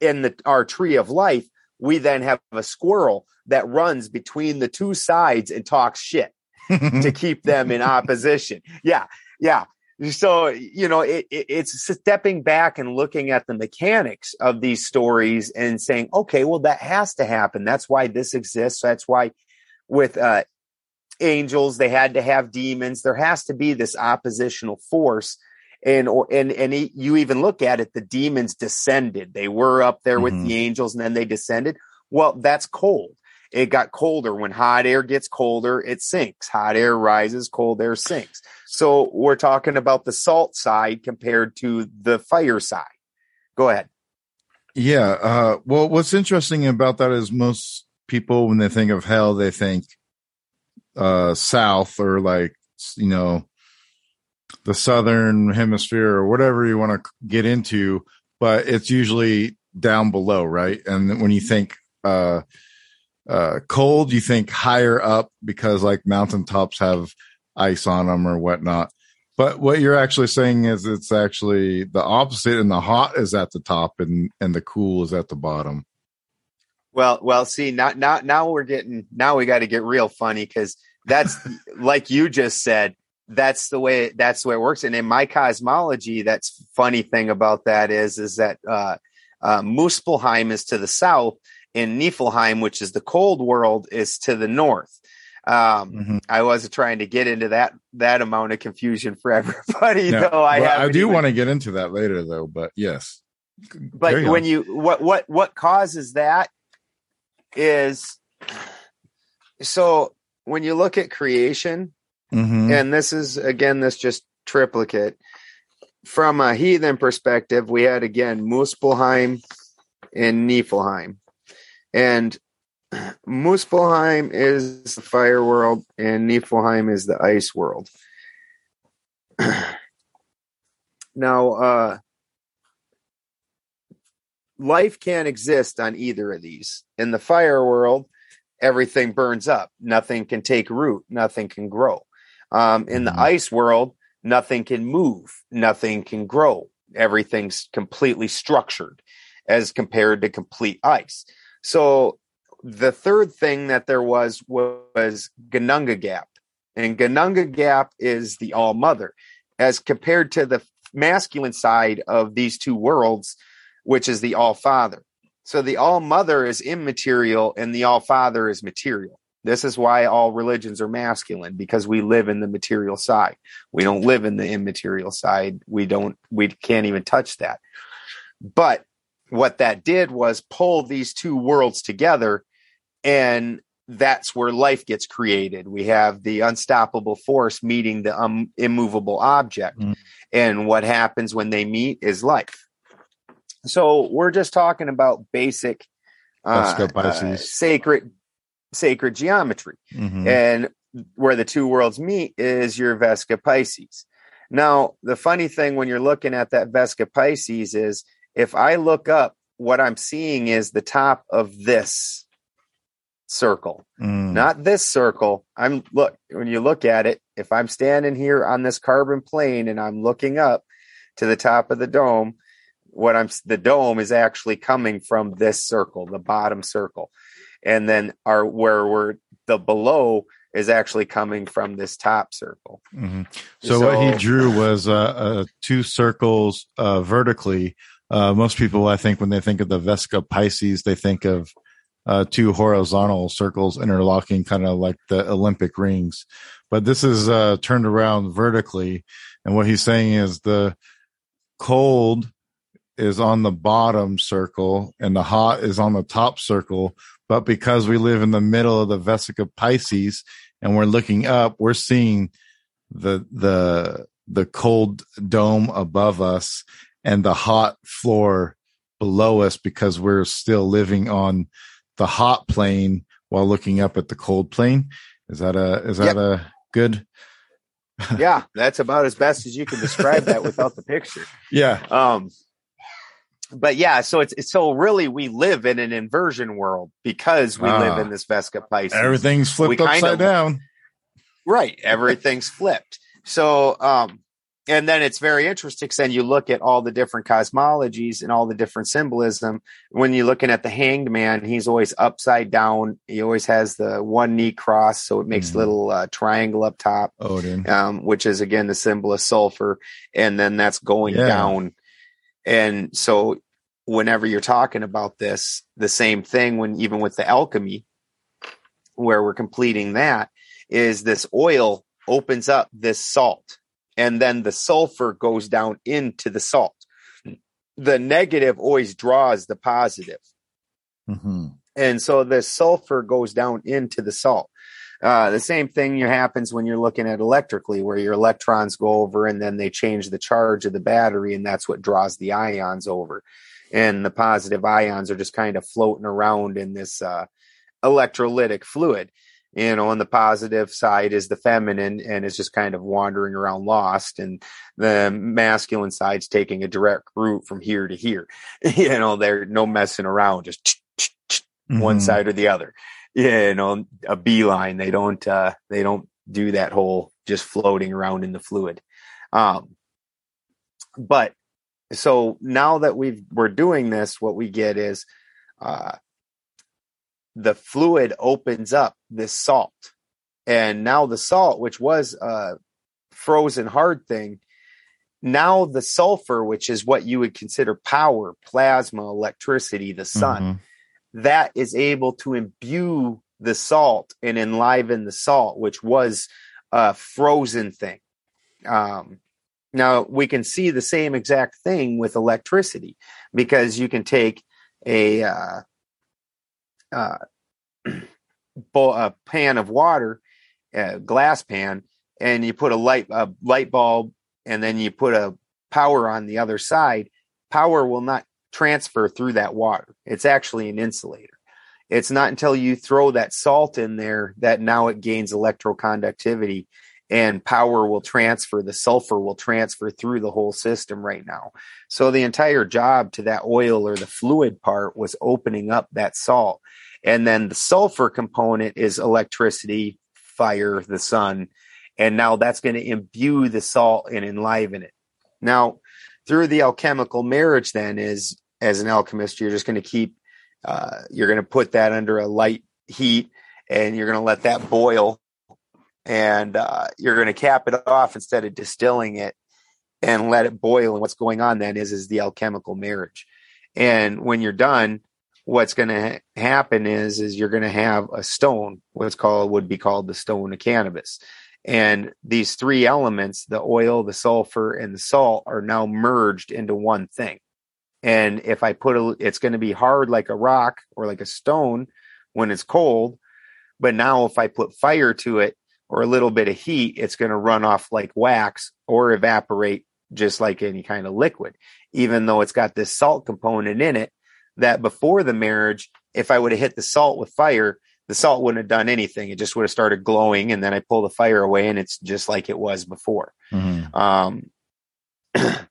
in the, our tree of life, we then have a squirrel that runs between the two sides and talks shit to keep them in opposition. Yeah, yeah. So you know, it, it, it's stepping back and looking at the mechanics of these stories and saying, okay, well, that has to happen. That's why this exists. That's why with uh, angels they had to have demons. There has to be this oppositional force. And or and and he, you even look at it, the demons descended. They were up there with Mhm. the angels, and then they descended. Well, that's cold it got colder. When hot air gets colder, it sinks. Hot air rises, cold air sinks. So we're talking about the salt side compared to the fire side. Go ahead. Yeah. Uh, well, what's interesting about that is most people, when they think of hell, they think uh, south or like, you know, the southern hemisphere or whatever you want to get into, but it's usually down below, right? And when you think uh, uh, cold, you think higher up because like mountaintops have ice on them or whatnot. But what you're actually saying is it's actually the opposite, and the hot is at the top, and and the cool is at the bottom. Well, well, see, now, now, now we're getting, now we got to get real funny because that's like you just said, that's the way, that's the way it works. And in my cosmology, that's funny thing about that is, is that, uh, uh, Muspelheim is to the south and Niflheim, which is the cold world, is to the north. Um, Mhm. I wasn't trying to get into that, that amount of confusion for everybody, No, though. I, well, I do even- want to get into that later, though. But yes, but when you what what what causes that is so when you look at creation Mhm. and this is again this just triplicate from a heathen perspective we had again muspelheim and niflheim and muspelheim is the fire world and niflheim is the ice world now uh life can't exist on either of these. In the fire world, everything burns up. Nothing can take root. Nothing can grow. Um, in the Mhm. ice world, nothing can move. Nothing can grow. Everything's completely structured as compared to complete ice. So the third thing that there was was Ginnungagap. And Ginnungagap is the All Mother. As compared to the masculine side of these two worlds, which is the All Father. So the All Mother is immaterial and the All Father is material. This is why all religions are masculine because we live in the material side. We don't live in the immaterial side. We don't, we can't even touch that. But what that did was pull these two worlds together and that's where life gets created. We have the unstoppable force meeting the um, immovable object. Mm. And what happens when they meet is life. So we're just talking about basic uh, uh, sacred sacred geometry Mhm. and where the two worlds meet is your Vesica Pisces. Now, the funny thing when you're looking at that Vesica Pisces is if I look up, what I'm seeing is the top of this circle, Mm. not this circle. I'm look when you look at it, if I'm standing here on this carbon plane and I'm looking up to the top of the dome, what I'm the dome is actually coming from this circle, the bottom circle. And then our where we're the below is actually coming from this top circle. Mhm. So, what he drew was uh, uh, two circles uh, vertically. Uh, most people, I think, when they think of the Vesica Pisces, they think of uh, two horizontal circles interlocking, kind of like the Olympic rings. But this is uh, turned around vertically, and what he's saying is the cold is on the bottom circle and the hot is on the top circle. But because we live in the middle of the Vesica Pisces and we're looking up, we're seeing the the the cold dome above us and the hot floor below us because we're still living on the hot plane while looking up at the cold plane. Is that a is that Yep. a good? yeah, that's about as best as you can describe that without the picture. Yeah. Um, but yeah, so it's, it's so really we live in an inversion world because we live Ah. in this Vesica Pisces. Everything's flipped We upside of- down. Right. Everything's flipped. So, um, and then it's very interesting because then you look at all the different cosmologies and all the different symbolism. When you're looking at the hanged man, he's always upside down. He always has the one knee cross. So it makes Mhm. a little uh, triangle up top, Odin. um, which is again the symbol of sulfur. And then that's going Yeah. down. And so whenever you're talking about this, the same thing when even with the alchemy, where we're completing that, is this oil opens up this salt and then the sulfur goes down into the salt. The negative always draws the positive. hmm And so the sulfur goes down into the salt. Uh, the same thing happens when you're looking at electrically, where your electrons go over and then they change the charge of the battery, and that's what draws the ions over. And the positive ions are just kind of floating around in this uh, electrolytic fluid. You know, on the positive side is the feminine and is just kind of wandering around lost, and the masculine side's taking a direct route from here to here. you know, they're no messing around, just one Mhm. side or the other. you know, a beeline. They don't uh, they don't do that whole just floating around in the fluid. Um, but so now that we've we're doing this, what we get is uh, the fluid opens up this salt, and now the salt, which was a frozen hard thing, now the sulfur, which is what you would consider power, plasma, electricity, the sun, Mhm. that is able to imbue the salt and enliven the salt, which was a frozen thing. Um, now we can see the same exact thing with electricity because you can take a uh, uh, a pan of water, a glass pan, and you put a light a light bulb, and then you put a power on the other side. Power will not transfer through that water. It's actually an insulator. It's not until you throw that salt in there that now it gains electroconductivity and power will transfer. The sulfur will transfer through the whole system right now. So the entire job to that oil or the fluid part was opening up that salt. And then the sulfur component is electricity, fire, the sun. And now that's going to imbue the salt and enliven it. Now, through the alchemical marriage, then is as an alchemist, you're just going to keep, uh, you're going to put that under a light heat and you're going to let that boil and uh, you're going to cap it off instead of distilling it and let it boil. And what's going on then is is the alchemical marriage. And when you're done, what's going to ha- happen is is you're going to have a stone, what's called would be called the stone of cannabis. And these three elements, the oil, the sulfur, and the salt, are now merged into one thing. And if I put a, it's going to be hard like a rock or like a stone when it's cold. But now if I put fire to it, or a little bit of heat, it's going to run off like wax or evaporate just like any kind of liquid, even though it's got this salt component in it that before the marriage, if I would have hit the salt with fire, the salt wouldn't have done anything. It just would have started glowing and then I pull the fire away and it's just like it was before. Mhm. Um,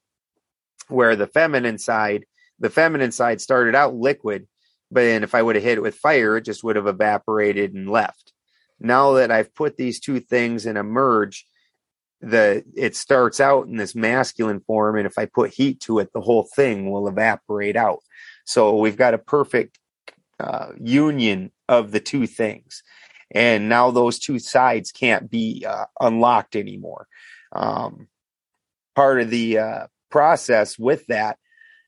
where the feminine side, the feminine side started out liquid, but then if I would have hit it with fire, it just would have evaporated and left now that I've put these two things in a merge, the it starts out in this masculine form, and if I put heat to it, the whole thing will evaporate out. So we've got a perfect uh, union of the two things, and now those two sides can't be uh, unlocked anymore. Um, part of the uh, process with that,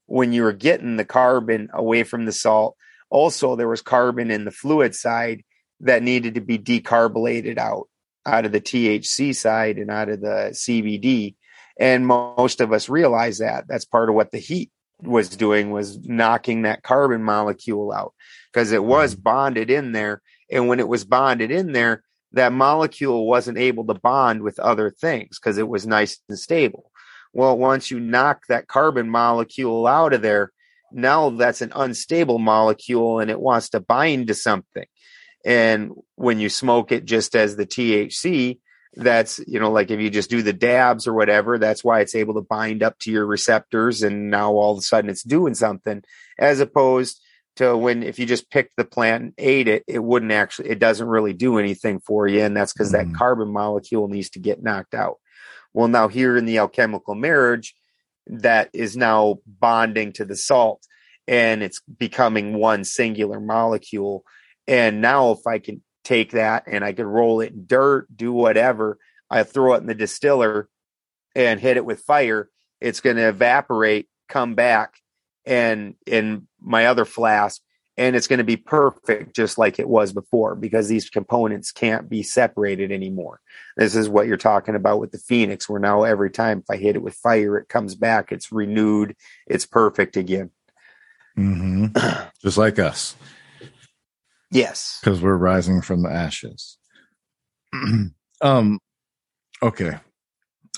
when you were getting the carbon away from the salt, also there was carbon in the fluid side that needed to be decarbonated out out of the THC side and out of the CBD. And most of us realize that that's part of what the heat was doing was knocking that carbon molecule out because it was mm-hmm. bonded in there. And when it was bonded in there, that molecule wasn't able to bond with other things because it was nice and stable. Well, once you knock that carbon molecule out of there, now that's an unstable molecule and it wants to bind to something. And when you smoke it just as the THC, that's, you know, like if you just do the dabs or whatever, that's why it's able to bind up to your receptors. And now all of a sudden it's doing something as opposed to when, if you just picked the plant and ate it, it wouldn't actually, it doesn't really do anything for you. And that's because Mhm. that carbon molecule needs to get knocked out. Well, now here in the alchemical marriage, that is now bonding to the salt and it's becoming one singular molecule. And now if I can take that and I can roll it in dirt, do whatever, I throw it in the distiller and hit it with fire, it's going to evaporate, come back and in my other flask and it's going to be perfect just like it was before because these components can't be separated anymore. This is what you're talking about with the Phoenix, where now every time if I hit it with fire, it comes back, it's renewed, it's perfect again. Mm-hmm. Just like us, Yes. because we're rising from the ashes. um, okay.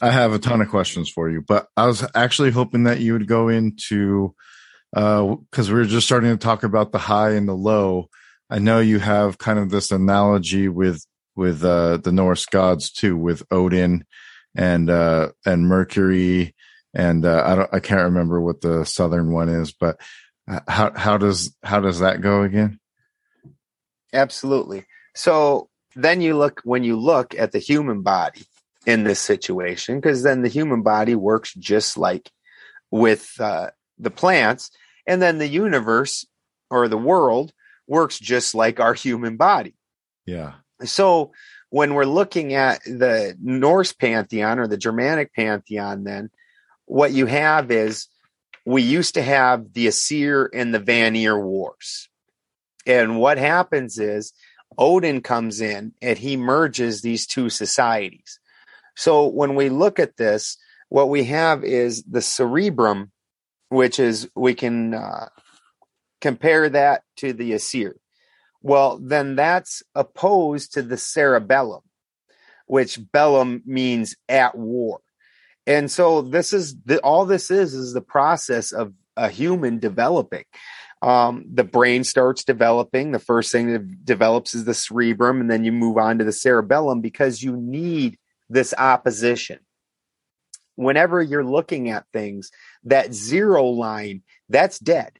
I have a ton of questions for you, but I was actually hoping that you would go into because we were just starting to talk about the high and the low. I know you have kind of this analogy with with uh, the Norse gods too, with Odin and uh, and Mercury, and uh, I don't I can't remember what the southern one is, but how how does how does that go again? Absolutely. So then you look when you look at the human body in this situation, because then the human body works just like with uh, the plants, and then the universe or the world works just like our human body. Yeah. So when we're looking at the Norse pantheon or the Germanic pantheon, then what you have is we used to have the Aesir and the Vanir wars. And what happens is Odin comes in and he merges these two societies. So when we look at this, what we have is the cerebrum, which is we can uh, compare that to the Aesir. Well, then that's opposed to the cerebellum, which bellum means at war. And so this is the, all this is is the process of a human developing. Um, the brain starts developing. The first thing that develops is the cerebrum, and then you move on to the cerebellum because you need this opposition. Whenever you're looking at things, that zero line, that's dead.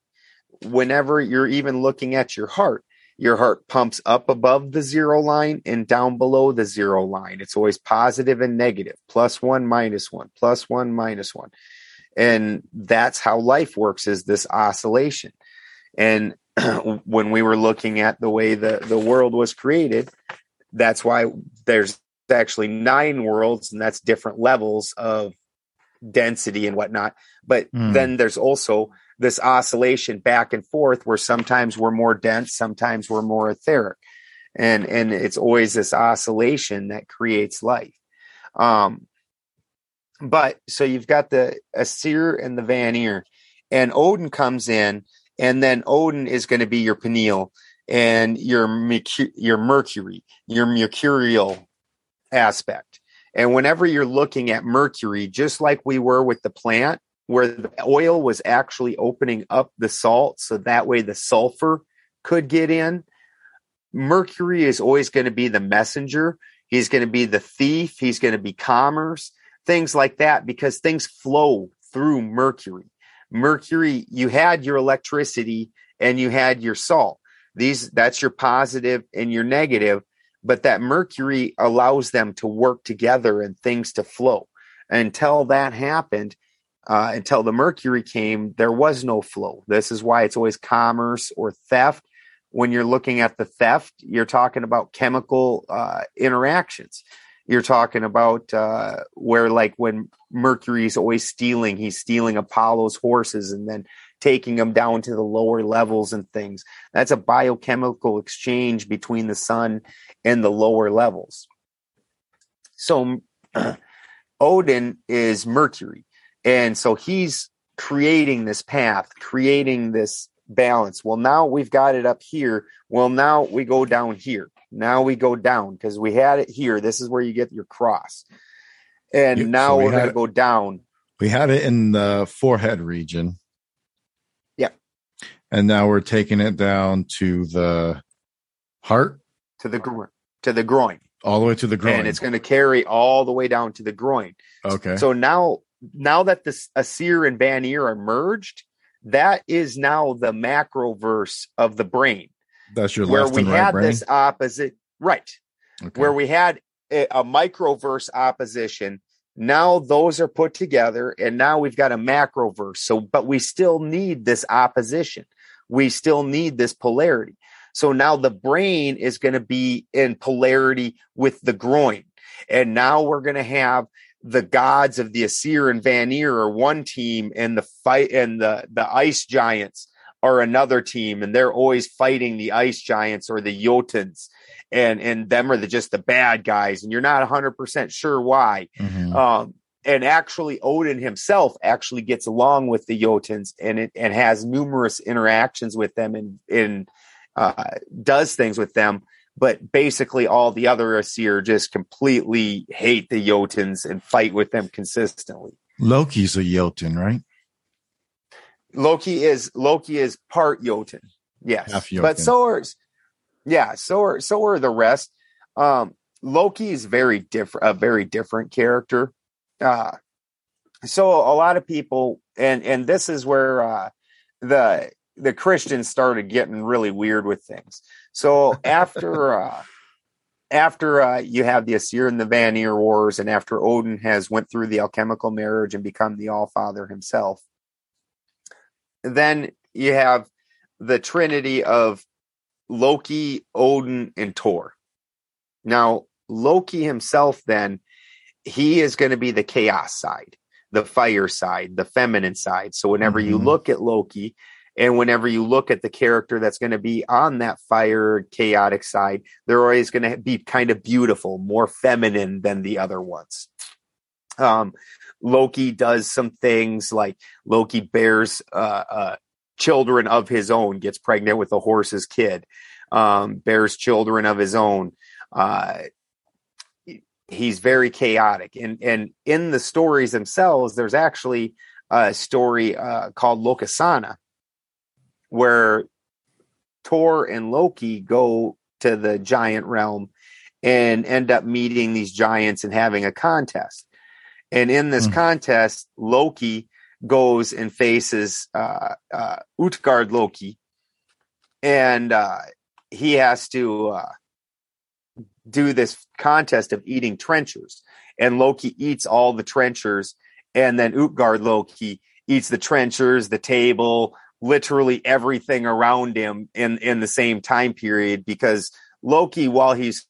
Whenever you're even looking at your heart, your heart pumps up above the zero line and down below the zero line. It's always positive and negative, plus one, minus one, plus one, minus one. And that's how life works is this oscillation. And when we were looking at the way the, the world was created, that's why there's actually nine worlds and that's different levels of density and whatnot. But Mm. then there's also this oscillation back and forth where sometimes we're more dense, sometimes we're more etheric. And and it's always this oscillation that creates life. Um but so you've got the Aesir and the Vanir, and Odin comes in, and then Odin is going to be your pineal and your your Mercury, your mercurial aspect. And whenever you're looking at Mercury, just like we were with the plant, where the oil was actually opening up the salt, so that way the sulfur could get in. Mercury is always going to be the messenger. He's going to be the thief. He's going to be commerce, things like that, because things flow through Mercury. Mercury, you had your electricity and you had your salt. These, that's your positive and your negative, but that Mercury allows them to work together and things to flow. Until that happened, uh, until the Mercury came, there was no flow. This is why it's always commerce or theft. When you're looking at the theft, you're talking about chemical uh, interactions. You're talking about uh, where, like, when Mercury's always stealing, he's stealing Apollo's horses and then taking them down to the lower levels and things. That's a biochemical exchange between the sun and the lower levels. So, Odin is Mercury. And so he's creating this path, creating this balance. Well, now we've got it up here. Well, now we go down here. Now we go down because we had it here. This is where you get your cross. And Yep, now so we we're going to go down. We had it in the forehead region. Yep. And now we're taking it down to the heart, to the groin, to the groin, all the way to the groin. and it's going to carry all the way down to the groin. okay. So now, now that this Aesir and Vanir are merged, that is now the macroverse of the brain, That's your where we right had brain. this opposite, right? Okay. Where we had a, a microverse opposition. Now those are put together, and now we've got a macroverse. So, but we still need this opposition. We still need this polarity. So now the brain is going to be in polarity with the groin. And now we're going to have the gods of the Aesir and Vanir are one team and the fight and the, the ice giants are another team. And they're always fighting the ice giants or the Jotuns and, and them are the, just the bad guys. And you're not hundred percent sure why. Mhm. Um, and actually, Odin himself actually gets along with the Jotuns and it, and has numerous interactions with them and and uh, does things with them. But basically, all the other Aesir just completely hate the Jotuns and fight with them consistently. Loki's a Jotun, right? Loki is Loki is part Jotun, yes, Jotun. but so are yeah, so are so are the rest. Um, Loki is very different, a very different character. Uh, so a lot of people, and and this is where uh, the the Christians started getting really weird with things. So after uh, after uh, you have the Aesir and the Vanir wars, and after Odin has went through the alchemical marriage and become the All Father himself, then you have the trinity of Loki, Odin, and Thor. Now, Loki himself, then, he is going to be the chaos side, the fire side, the feminine side. So, whenever you Mhm. look at Loki, and whenever you look at the character that's going to be on that fire chaotic side, they're always going to be kind of beautiful, more feminine than the other ones. Um, Loki does some things like Loki bears uh, uh, children of his own, gets pregnant with a horse's kid, um, bears children of his own. Uh, he's very chaotic, and and in the stories themselves, there's actually a story uh, called Lokasenna, where Thor and Loki go to the giant realm and end up meeting these giants and having a contest. And in this Hmm. contest, Loki goes and faces uh, uh, Utgard Loki, and uh, he has to uh, do this contest of eating trenchers. And Loki eats all the trenchers, and then Utgard Loki eats the trenchers, the table, literally everything around him in in the same time period. Because Loki, while he's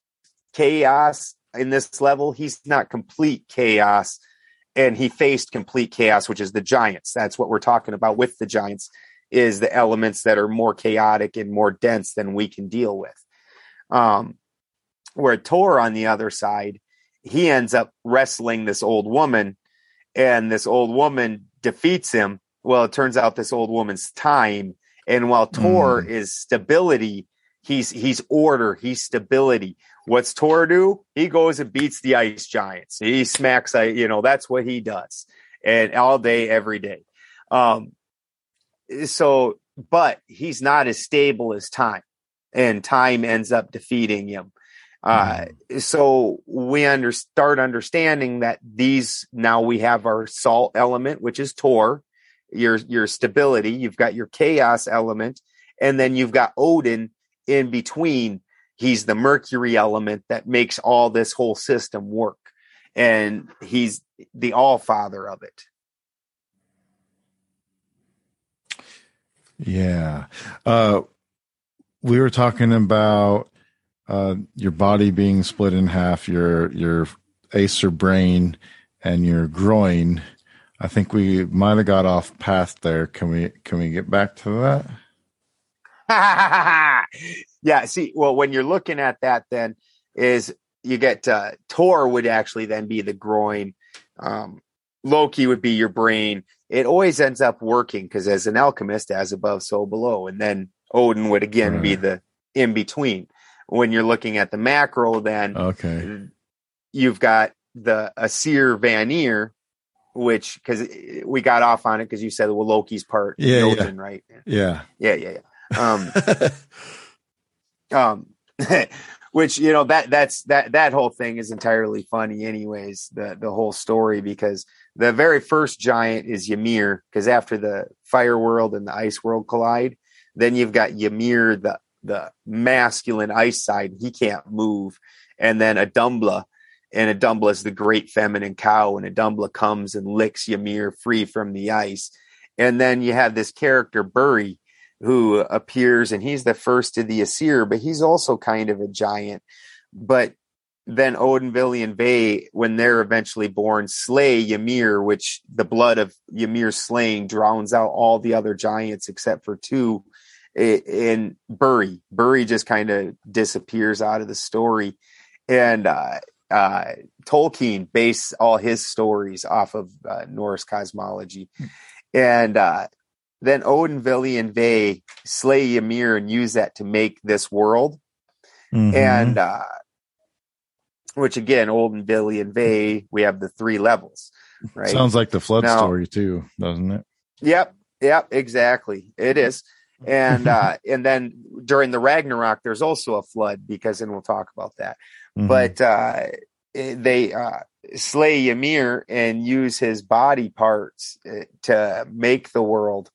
chaos in this level, he's not complete chaos and he faced complete chaos, which is the giants. That's what we're talking about with the giants, is the elements that are more chaotic and more dense than we can deal with. Um, where Thor on the other side, he ends up wrestling this old woman, and this old woman defeats him. Well, it turns out this old woman's time, and while Thor is stability, he's he's order, he's stability. What's Thor do? He goes and beats the ice giants. He smacks, uh, you know, that's what he does, and all day, every day. Um, so, but he's not as stable as time, and time ends up defeating him. Uh, so we under, start understanding that these now we have our salt element, which is Thor, your your stability. You've got your chaos element, and then you've got Odin in between. He's the Mercury element that makes all this whole system work, and he's the All Father of it. Yeah. Uh, we were talking about uh, your body being split in half, your your Aesir brain and your groin. I think we might have got off path there. Can we can we get back to that? yeah. See, well, when you're looking at that, then is you get uh, Thor would actually then be the groin. Um, Loki would be your brain. It always ends up working because as an alchemist, as above, so below, and then Odin would again be the in between. When you're looking at the macro, then Okay. you've got the Aesir Vanir, which because we got off on it because you said well Loki's part Yeah, yeah. Right? Yeah. Yeah, yeah, yeah. Um, um, which you know that that's that that whole thing is entirely funny, anyways. The the whole story because the very first giant is Ymir because after the fire world and the ice world collide, then you've got Ymir, the the masculine ice side. He can't move, and then Audumbla, and Audumbla is the great feminine cow, and Audumbla comes and licks Ymir free from the ice, and then you have this character Buri who appears and he's the first of the Aesir, but he's also kind of a giant. But then Odin, Vili, and Ve, when they're eventually born, slay Ymir, which the blood of Ymir slaying drowns out all the other giants except for two. And Buri, Buri just kind of disappears out of the story. And uh, uh, Tolkien based all his stories off of uh, Norse cosmology. And uh, then Odin, Vili, and Ve slay Ymir and use that to make this world. Mhm. And uh, which again, Odin, Vili, and Ve, we have the three levels, right? sounds like the flood Now- story too, doesn't it? Yep, yep, exactly. It is. And uh and then during the Ragnarok there's also a flood because and we'll talk about that. Mhm. But uh they uh slay Ymir and use his body parts uh, to make the world.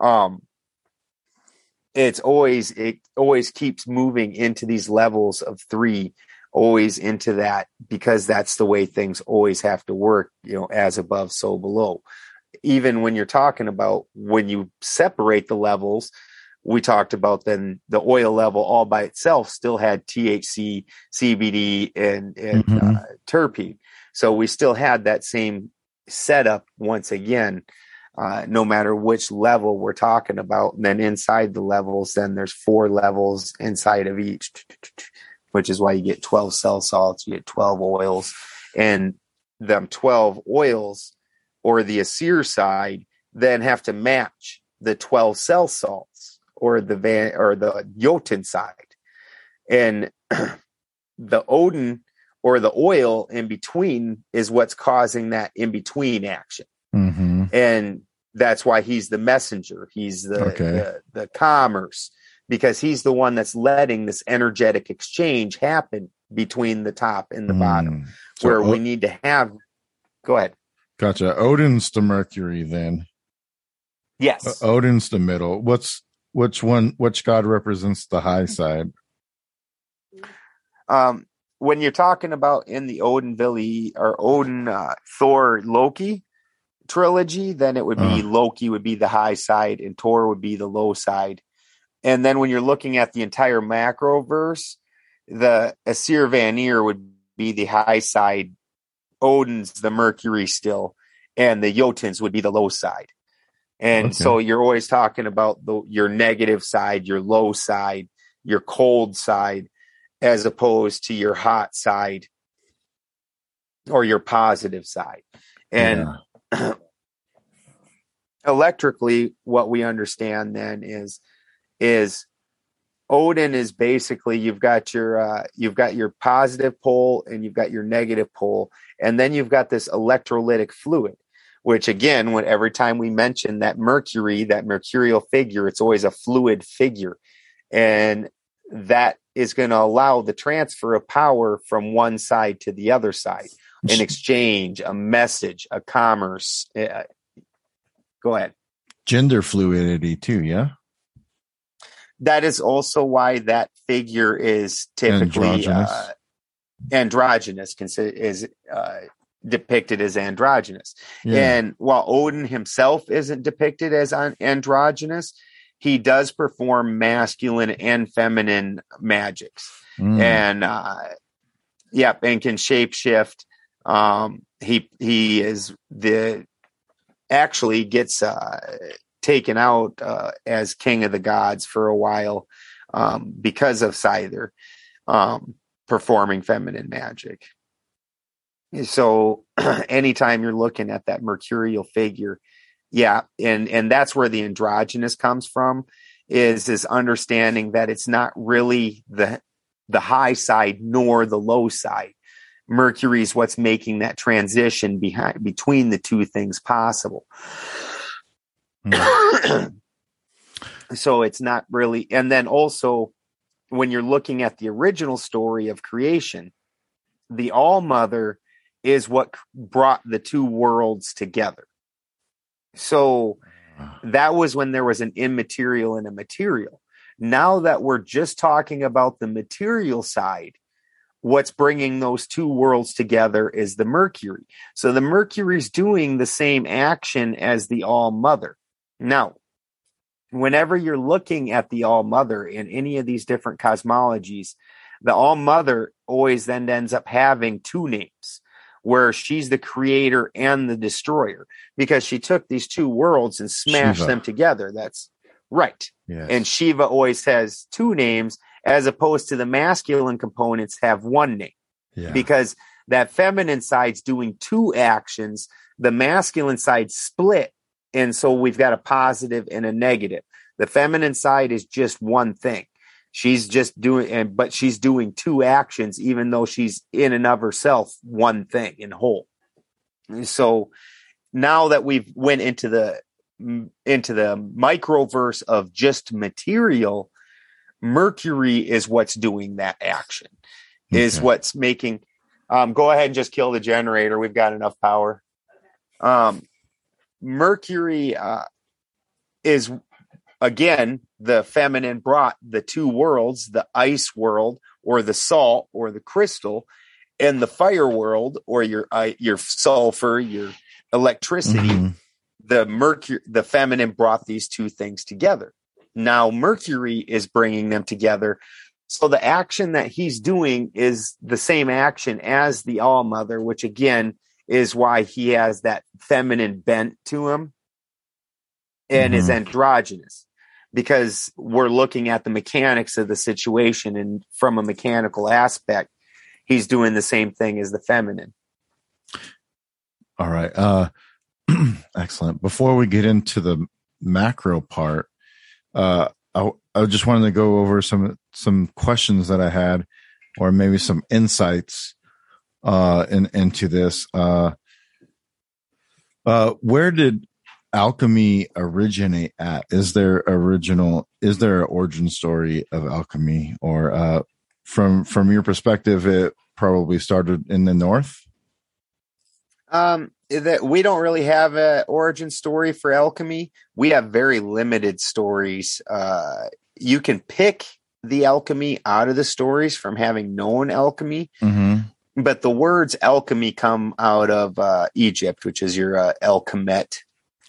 Um it's always it always keeps moving into these levels of three always into that because that's the way things always have to work you know as above so below even when you're talking about when you separate the levels we talked about then the oil level all by itself still had THC, CBD, and, and Mhm. uh, terpene. So we still had that same setup once again, uh, no matter which level we're talking about. And then inside the levels, then there's four levels inside of each, which is why you get 12 cell salts, you get 12 oils, and them 12 oils or the Aesir side then have to match the 12 cell salts or the van or the Jotun side. And the Odin or the oil in between is what's causing that in between action. hmm And that's why he's the messenger. He's the, Okay. the the commerce because he's the one that's letting this energetic exchange happen between the top and the bottom Mm. So where O- we need to have go ahead. Gotcha. Odin's the Mercury then. Yes. Uh, Odin's the middle. What's which one? Which god represents the high side? um, when you're talking about in the Odin Vili or Odin uh, Thor Loki trilogy, then it would be Uh. Loki would be the high side and Thor would be the low side. And then when you're looking at the entire macro verse, the Aesir Vanir would be the high side, Odin's the Mercury still, and the Jotuns would be the low side. And Okay. so you're always talking about the your negative side, your low side, your cold side, as opposed to your hot side or your positive side. And electrically, what we understand then is is Odin is basically you've got your uh, you've got your positive pole and you've got your negative pole, and then you've got this electrolytic fluid. Which again, when every time we mention that mercury, that mercurial figure, it's always a fluid figure, and that is going to allow the transfer of power from one side to the other side, an exchange, a message, a commerce. Uh, go ahead. gender fluidity too. Yeah. that is also why that figure is typically Androgynous. uh, androgynous is uh, depicted as androgynous Yeah. and while odin himself isn't depicted as an- androgynous he does perform masculine and feminine magics Mm. and uh yep and can shapeshift um he he is the actually gets uh taken out uh as king of the gods for a while um because of seidr um performing feminine magic so anytime you're looking at that mercurial figure yeah and and that's where the androgynous comes from is is understanding that it's not really the the high side nor the low side. Mercury is what's making that transition behind between the two things possible. Hmm. so it's not really, and then also when you're looking at the original story of creation, the All Mother is what brought the two worlds together. So ah. that was when there was an immaterial and a material. Now that we're just talking about the material side, what's bringing those two worlds together is the Mercury. So the Mercury's doing the same action as the All Mother. Now, whenever you're looking at the All Mother in any of these different cosmologies, the All Mother always then ends up having two names where she's the creator and the destroyer because she took these two worlds and smashed Shiva. them together. That's right. yes. And Shiva always has two names as opposed to the masculine components have one name yeah. because that feminine side's doing two actions, the masculine side split. And so we've got a positive and a negative. The feminine side is just one thing. She's just doing, and but she's doing two actions, even though she's in and of herself one thing in whole. So now that we've went into the into the microverse of just material, Mercury is what's doing that action, is what's making. Um, go ahead and just kill the generator. We've got enough power. Um, Mercury uh, is again, the feminine brought the two worlds, the ice world or the salt or the crystal, and the fire world or your uh, your sulfur, your electricity. Mhm. The mercury, the feminine brought these two things together. Now Mercury is bringing them together. So the action that he's doing is the same action as the All Mother, which again is why he has that feminine bent to him and is Mhm. androgynous because we're looking at the mechanics of the situation and from a mechanical aspect he's doing the same thing as the feminine All right. Uh, excellent. Before we get into the macro part, uh, I, I just wanted to go over some some questions that I had, or maybe some insights uh, in, into this. Uh, uh, where did alchemy originate at? Is there original? Is there an origin story of alchemy, or uh, from from your perspective, it probably started in the north? um that we don't really have an origin story for alchemy we have very limited stories uh you can pick the alchemy out of the stories from having known alchemy Mm-hmm. but the words alchemy come out of uh egypt which is your uh, alchemet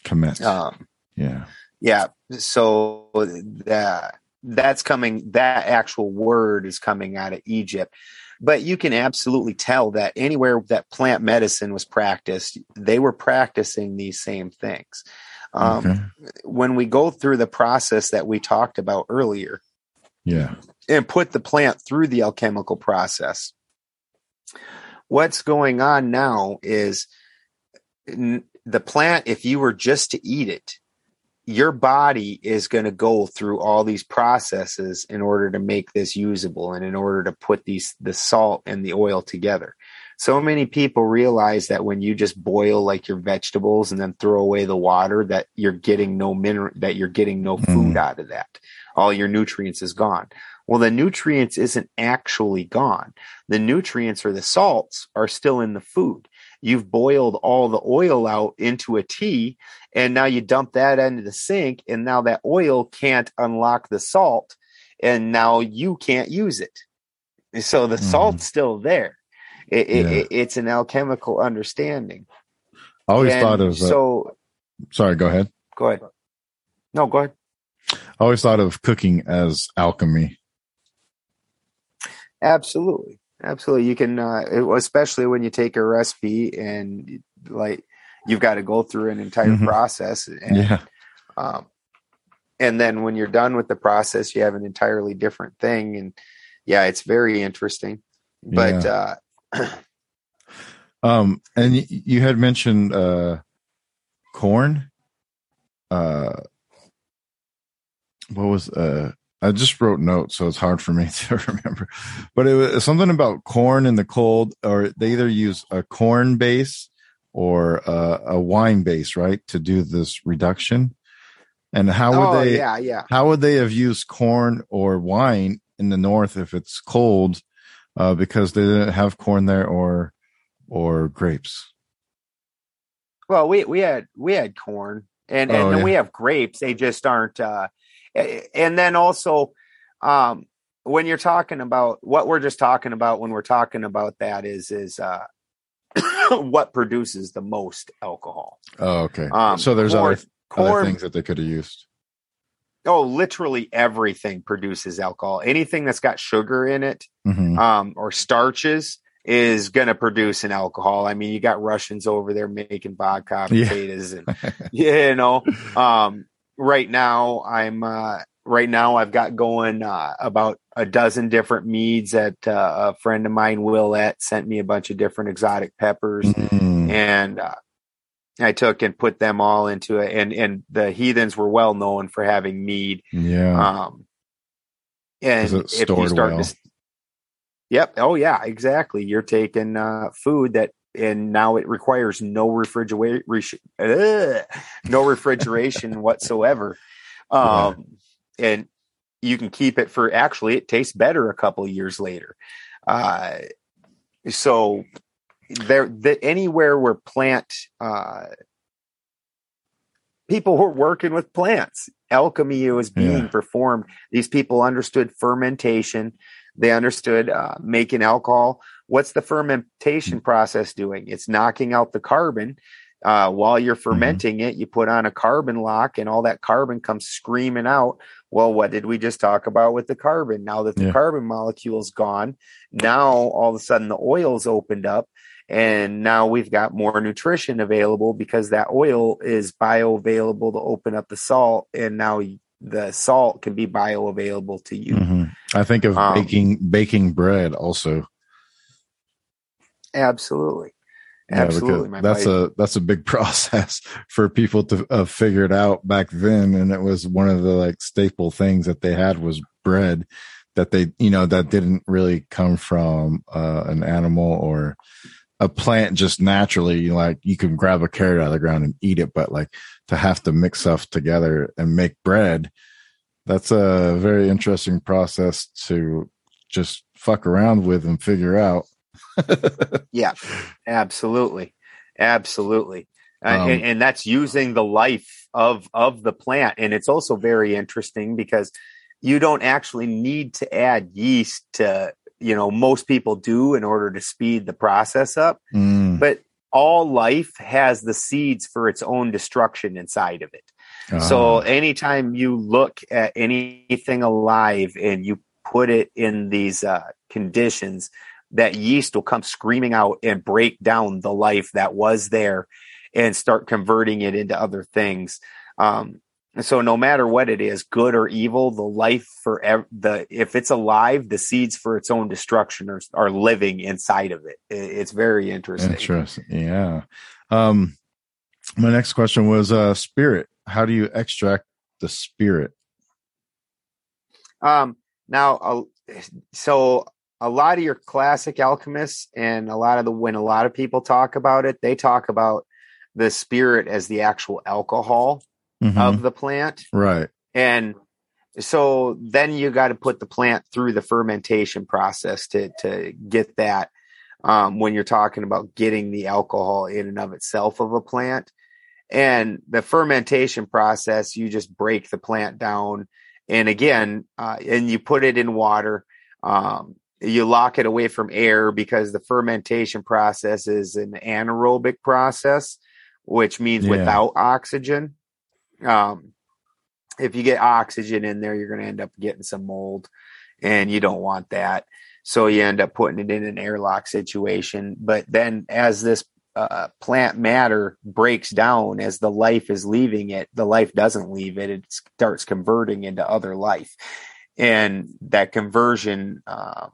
Commit. um yeah. yeah so that that's coming that actual word is coming out of egypt but you can absolutely tell that anywhere that plant medicine was practiced they were practicing these same things um, okay. when we go through the process that we talked about earlier Yeah. and put the plant through the alchemical process. What's going on now is n- the plant, if you were just to eat it, your body is going to go through all these processes in order to make this usable and in order to put these the salt and the oil together. So many people realize that when you just boil like your vegetables and then throw away the water that you're getting no mineral that you're getting no food mm. out of that. All your nutrients is gone. Well, the nutrients isn't actually gone. The nutrients or the salts are still in the food. You've boiled all the oil out into a tea and now you dump that into the sink and now that oil can't unlock the salt and now you can't use it. So the Mhm. salt's still there. It, it, Yeah. it- it's an alchemical understanding. I always And thought of. Uh, so sorry, go ahead. go ahead. No, go ahead. I always thought of cooking as alchemy. Absolutely. Absolutely. You can, uh, it- especially when you take a recipe and like you've got to go through an entire Mhm. process. And, Yeah. um, and then when you're done with the process, you have an entirely different thing. And yeah, it's very interesting. But, uh, Um, and y- you had mentioned uh, corn. Uh, what was uh? I just wrote notes, so it's hard for me to remember. But it was something about corn in the cold, or they either use a corn base or a, a wine base, right, to do this reduction. And how would oh, they? yeah, yeah. How would they have used corn or wine in the north if it's cold? Uh, because they didn't have corn there or or grapes. Well, we we had we had corn and and Oh, then yeah. we have grapes. They just aren't. uh And then also, um when you're talking about what we're just talking about when we're talking about that is is uh what produces the most alcohol. Oh, okay. Um, so there's corn, other, other corn. things that they could have used. Oh, literally everything produces alcohol. Anything that's got sugar in it, Mhm. um, or starches is going to produce an alcohol. I mean, you got Russians over there making vodka Yeah. potatoes and you know, um, right now I'm, uh, right now I've got going, uh, about a dozen different meads that, uh, a friend of mine, Willette sent me a bunch of different exotic peppers Mm. and, uh, I took and put them all into it. And, and the heathens were well known for having mead. Yeah. Um, and if you start well? to, yep. Oh yeah, exactly. You're taking, uh, food that, and now it requires no refrigeration, no refrigeration whatsoever. Um, and you can keep it for actually, it tastes better a couple of years later. Uh, so there, the, anywhere where plant, uh, people were working with plants. Alchemy was being Yeah. performed. These people understood fermentation. They understood uh, making alcohol. What's the fermentation process doing? It's knocking out the carbon. Uh, while you're Mm-hmm. fermenting it, you put on a carbon lock, and all that carbon comes screaming out. Well, what did we just talk about with the carbon? Now that the Yeah. carbon molecule's gone, now all of a sudden the oil's opened up, and now we've got more nutrition available because that oil is bioavailable to open up the salt, and now the salt can be bioavailable to you. Mhm. I think of Um, baking baking bread also. Absolutely, absolutely. my that's buddy. a that's a big process for people to uh, figure it out back then, and it was one of the like staple things that they had was bread that they you know that didn't really come from uh, an animal or a plant just naturally like you can grab a carrot out of the ground and eat it but like to have to mix stuff together and make bread that's a very interesting process to just fuck around with and figure out Yeah, absolutely, absolutely, Uh, Um, and, and that's using the life of of the plant. And it's also very interesting because you don't actually need to add yeast to you know most people do in order to speed the process up. Mm, But all life has the seeds for its own destruction inside of it. So ah, anytime you look at anything alive and you put it in these uh, conditions, that yeast will come screaming out and break down the life that was there and start converting it into other things. Um, so no matter what it is, good or evil, the life for ev- the if it's alive, the seeds for its own destruction are, are living inside of it. It- It's very interesting. Interesting. Yeah. Um, my next question was uh spirit. How do you extract the spirit? Um, now, uh, so a lot of your classic alchemists and a lot of the when a lot of people talk about it, they talk about the spirit as the actual alcohol Mhm. of the plant, right. and so then you got to put the plant through the fermentation process to to get that. Um, when you're talking about getting the alcohol in and of itself of a plant, and the fermentation process, you just break the plant down, and again, uh, and you put it in water. Um, you lock it away from air because the fermentation process is an anaerobic process, which means Yeah. without oxygen. Um, if you get oxygen in there, you're going to end up getting some mold, and you don't want that. So you end up putting it in an airlock situation. But then, as this uh, plant matter breaks down, as the life is leaving it, the life doesn't leave it; it starts converting into other life, and that conversion uh,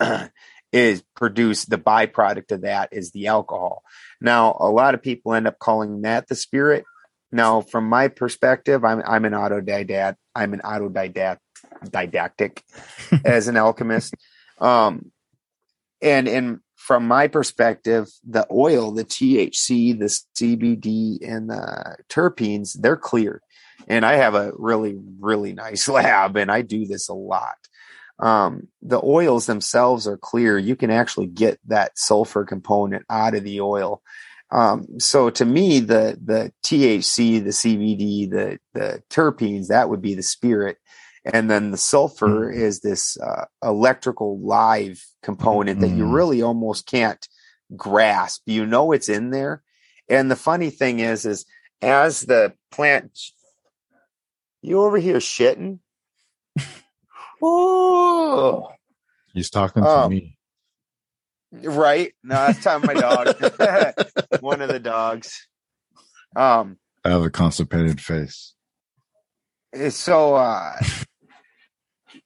is produced. The byproduct of that is the alcohol. Now, a lot of people end up calling that the spirit. Now, from my perspective, I'm I'm an autodidact. I'm an autodidact didactic as an alchemist. Um, and and from my perspective, the oil, the THC, the CBD, and the terpenes, they're clear. And I have a really really nice lab, and I do this a lot. Um, the oils themselves are clear. You can actually get that sulfur component out of the oil. Um, so to me, the the THC, the CBD, the the terpenes, that would be the spirit, and then the sulfur is this uh, electrical live component that you Mm. really almost can't grasp. You know it's in there, and the funny thing is, is as the plant, you over here shitting. Oh, He's talking to Um, me. right. No, that's time my dog. One of the dogs. Um. I have a constipated face. so uh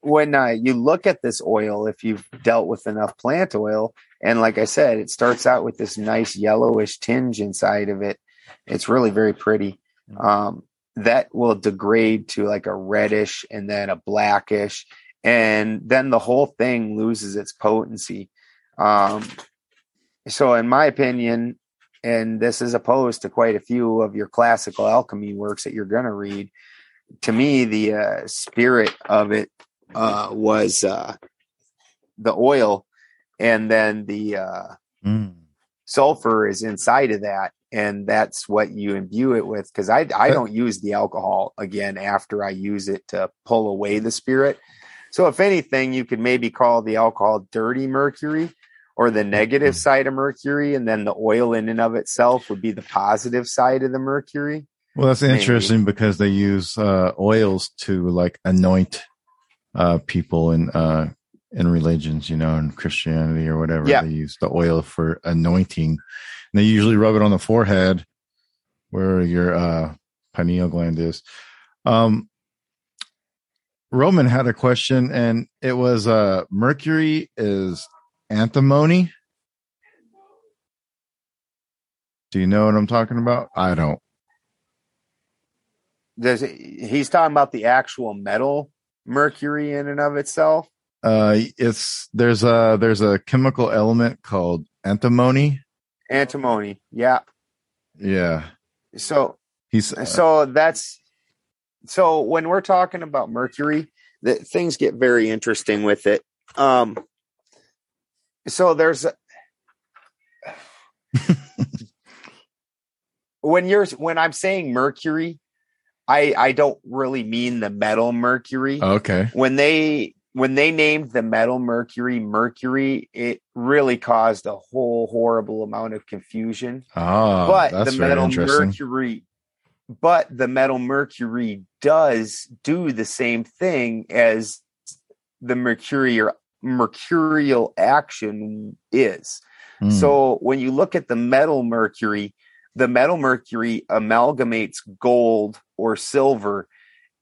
when uh, you look at this oil if you've dealt with enough plant oil and like i said it starts out with this nice yellowish tinge inside of it it's really very pretty um that will degrade to like a reddish and then a blackish and then the whole thing loses its potency um so in my opinion and this is opposed to quite a few of your classical alchemy works that you're going to read to me the uh, spirit of it uh, was uh, the oil and then the uh, Mm. sulfur is inside of that and that's what you imbue it with. Because I I don't use the alcohol again after I use it to pull away the spirit. So if anything, you could maybe call the alcohol dirty mercury or the negative side of mercury, and then the oil in and of itself would be the positive side of the mercury. Well, that's Maybe. interesting because they use uh, oils to like anoint uh, people in uh, in religions, you know, in Christianity or whatever. Yeah. They use the oil for anointing. And they usually rub it on the forehead where your uh, pineal gland is. Um, Roman had a question, and it was uh, mercury is antimony. Do you know what I'm talking about? I don't. Does he's talking about the actual metal mercury in and of itself? Uh, it's there's a there's a chemical element called antimony. Antimony. Yeah. Yeah, So he's uh, so that's so when we're talking about mercury that things get very interesting with it um so there's a- when you're when i'm saying mercury i i don't really mean the metal mercury okay. when they when they named the metal mercury mercury it really caused a whole horrible amount of confusion Ah, but that's the metal interesting. mercury but the metal mercury does do the same thing as the mercurial mercurial action is. Hmm. so when you look at the metal mercury the metal mercury amalgamates gold or silver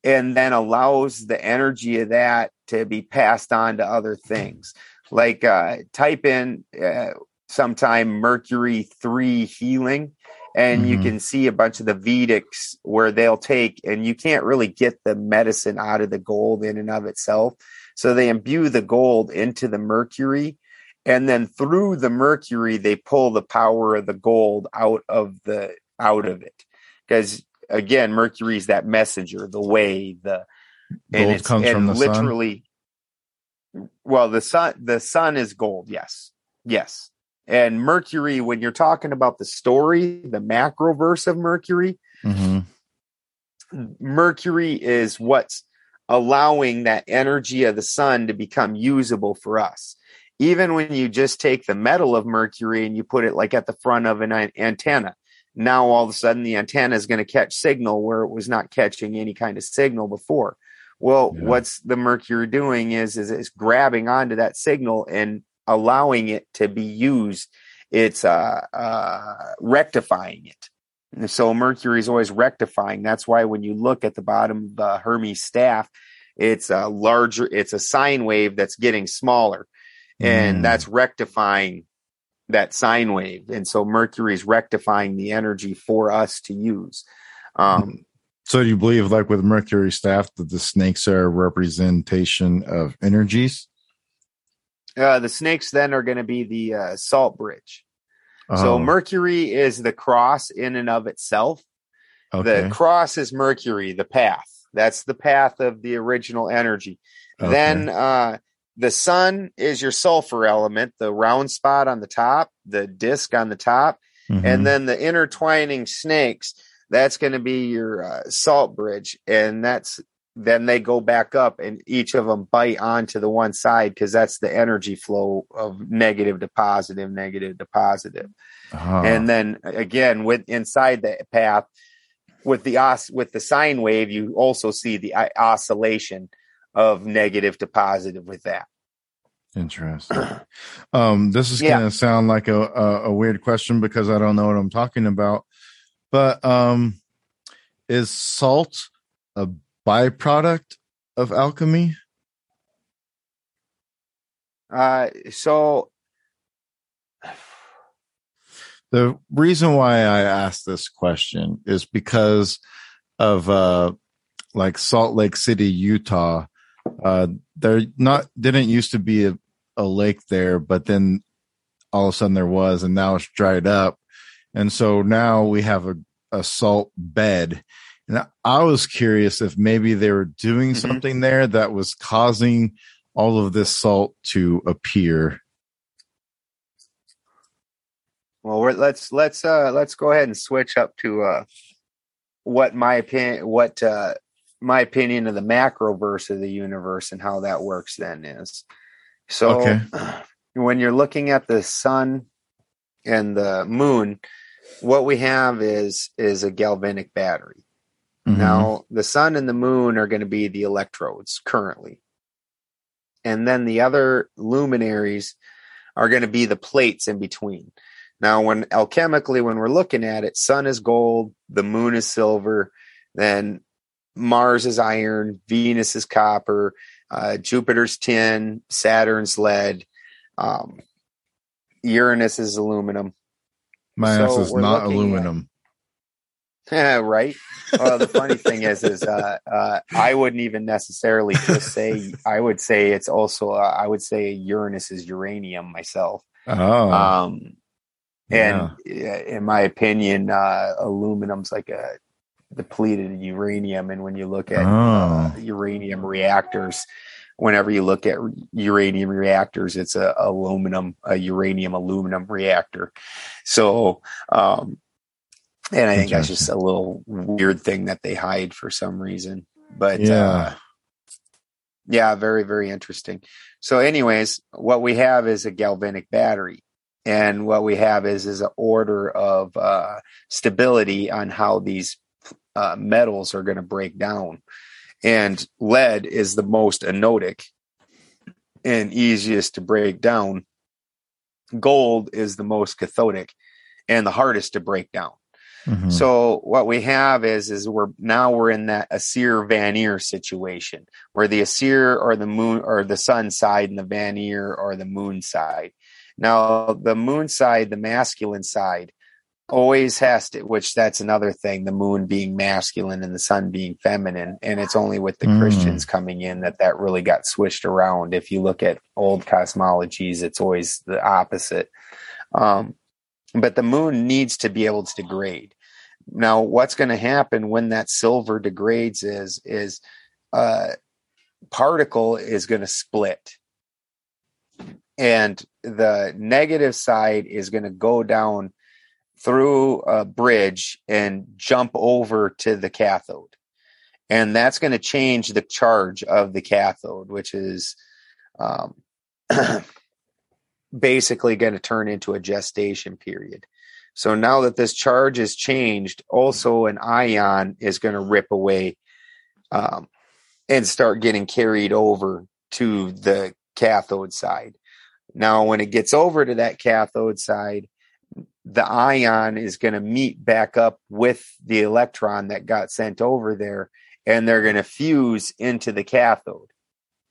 and then allows the energy of that to be passed on to other things. Like uh, type in uh, sometime mercury 3 healing and you Mhm. can see a bunch of the vedics where they'll take and you can't really get the medicine out of the gold in and of itself so they imbue the gold into the mercury and then through the mercury they pull the power of the gold out of the out of it because again mercury is that messenger the way the and Gold comes and from the sun? literally well the sun the sun is gold yes yes and mercury when you're talking about the story the macro verse of mercury Mhm. mercury is what's allowing that energy of the sun to become usable for us even when you just take the metal of mercury and you put it like at the front of an an- antenna now all of a sudden the antenna is going to catch signal where it was not catching any kind of signal before well Yeah. what's the mercury doing is is it's grabbing onto that signal and allowing it to be used it's uh, uh, rectifying it and so Mercury is always rectifying. That's why when you look at the bottom of the Hermes staff, it's a larger, it's a sine wave that's getting smaller. And Mm. that's rectifying that sine wave. And so Mercury is rectifying the energy for us to use. Um, So do you believe, like with Mercury staff, that the snakes are a representation of energies? Uh, the snakes then are going to be the uh, salt bridge. So Oh, Mercury is the cross in and of itself. okay. The cross is Mercury, the path. That's the path of the original energy. Okay. Then uh, the sun is your sulfur element, the round spot on the top, the disc on the top, Mhm. and then the intertwining snakes. That's going to be your uh, salt bridge, and that's then they go back up, and each of them bite onto the one side because that's the energy flow of negative to positive, negative to positive Ah, and then again with inside the path with the os with the sine wave you also see the oscillation of negative to positive with that interesting. um, this is Yeah. going to sound like a, a a weird question because I don't know what I'm talking about. But um, is salt a byproduct of alchemy? uh so The reason why I asked this question is because of uh like Salt Lake City, Utah. Uh there not didn't used to be a, a lake there, but then all of a sudden there was and now it's dried up. And so now we have a, a salt bed. And I- was curious if maybe they were doing Mhm. something there that was causing all of this salt to appear. Well, we're, let's let's uh let's go ahead and switch up to uh what my opinion what uh my opinion of the macroverse of the universe and how that works then is. So Okay. when you're looking at the sun and the moon, what we have is is a galvanic battery. Mhm. Now, the sun and the moon are going to be the electrodes currently. And then the other luminaries are going to be the plates in between. Now, when alchemically, when we're looking at it, sun is gold, the moon is silver, then Mars is iron, Venus is copper, uh, Jupiter's tin, Saturn's lead, um, Uranus is aluminum. my so ass is not aluminum. right. Well, the funny thing is, is uh, uh, I wouldn't even necessarily just say. I would say it's also. Uh, I would say Uranus is uranium myself. Oh, Um, and uh, in my opinion, uh, aluminum's like a depleted uranium. And when you look at uh, Oh. uranium reactors, whenever you look at uranium reactors, it's a aluminum, a uranium aluminum reactor. So, um, and I think that's just a little weird thing that they hide for some reason. But Yeah. uh, yeah, very very interesting. So, anyways, what we have is a galvanic battery, and what we have is is an order of uh, stability on how these uh, metals are going to break down. And lead is the most anodic and easiest to break down. Gold is the most cathodic and the hardest to break down. Mhm. So what we have is is we're now we're in that Aesir Vanir situation where the Aesir or the moon or the sun side and the Vanir or the moon side. Now the moon side, the masculine side, always has to which that's another thing, the moon being masculine and the sun being feminine. And it's only with the Mm. Christians coming in that that really got switched around. If you look at old cosmologies, it's always the opposite. Um, but the moon needs to be able to degrade. Now, what's going to happen when that silver degrades is is a particle is going to split, and the negative side is going to go down through a bridge and jump over to the cathode, and that's going to change the charge of the cathode, which is um, basically going to turn into a gestation period. So now that this charge is changed, also an ion is going to rip away um, and start getting carried over to the cathode side. Now, when it gets over to that cathode side, the ion is going to meet back up with the electron that got sent over there, and they're going to fuse into the cathode.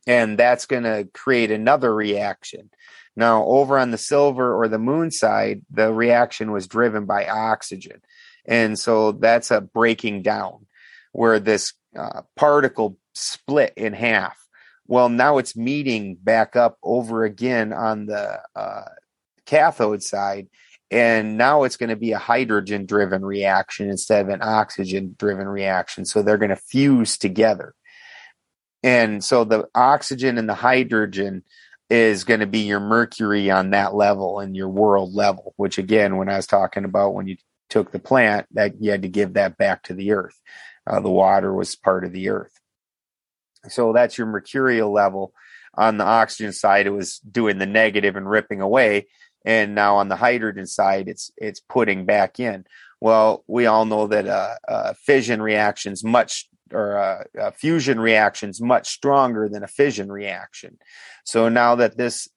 And that's going to create another reaction. Now, over on the silver or the moon side, the reaction was driven by oxygen. And so that's a breaking down where this uh, particle split in half. Well, now it's meeting back up over again on the uh, cathode side. And now it's going to be a hydrogen driven reaction instead of an oxygen driven reaction. So they're going to fuse together. And so the oxygen and the hydrogen is going to be your mercury on that level and your world level, which again, when I was talking about when you took the plant, that you had to give that back to the earth. Uh, the water was part of the earth. So that's your mercurial level. On the oxygen side, it was doing the negative and ripping away. And now on the hydrogen side, it's it's putting back in. Well, we all know that uh, uh, fission reactions much or uh, uh, fusion reactions much stronger than a fission reaction. So now that this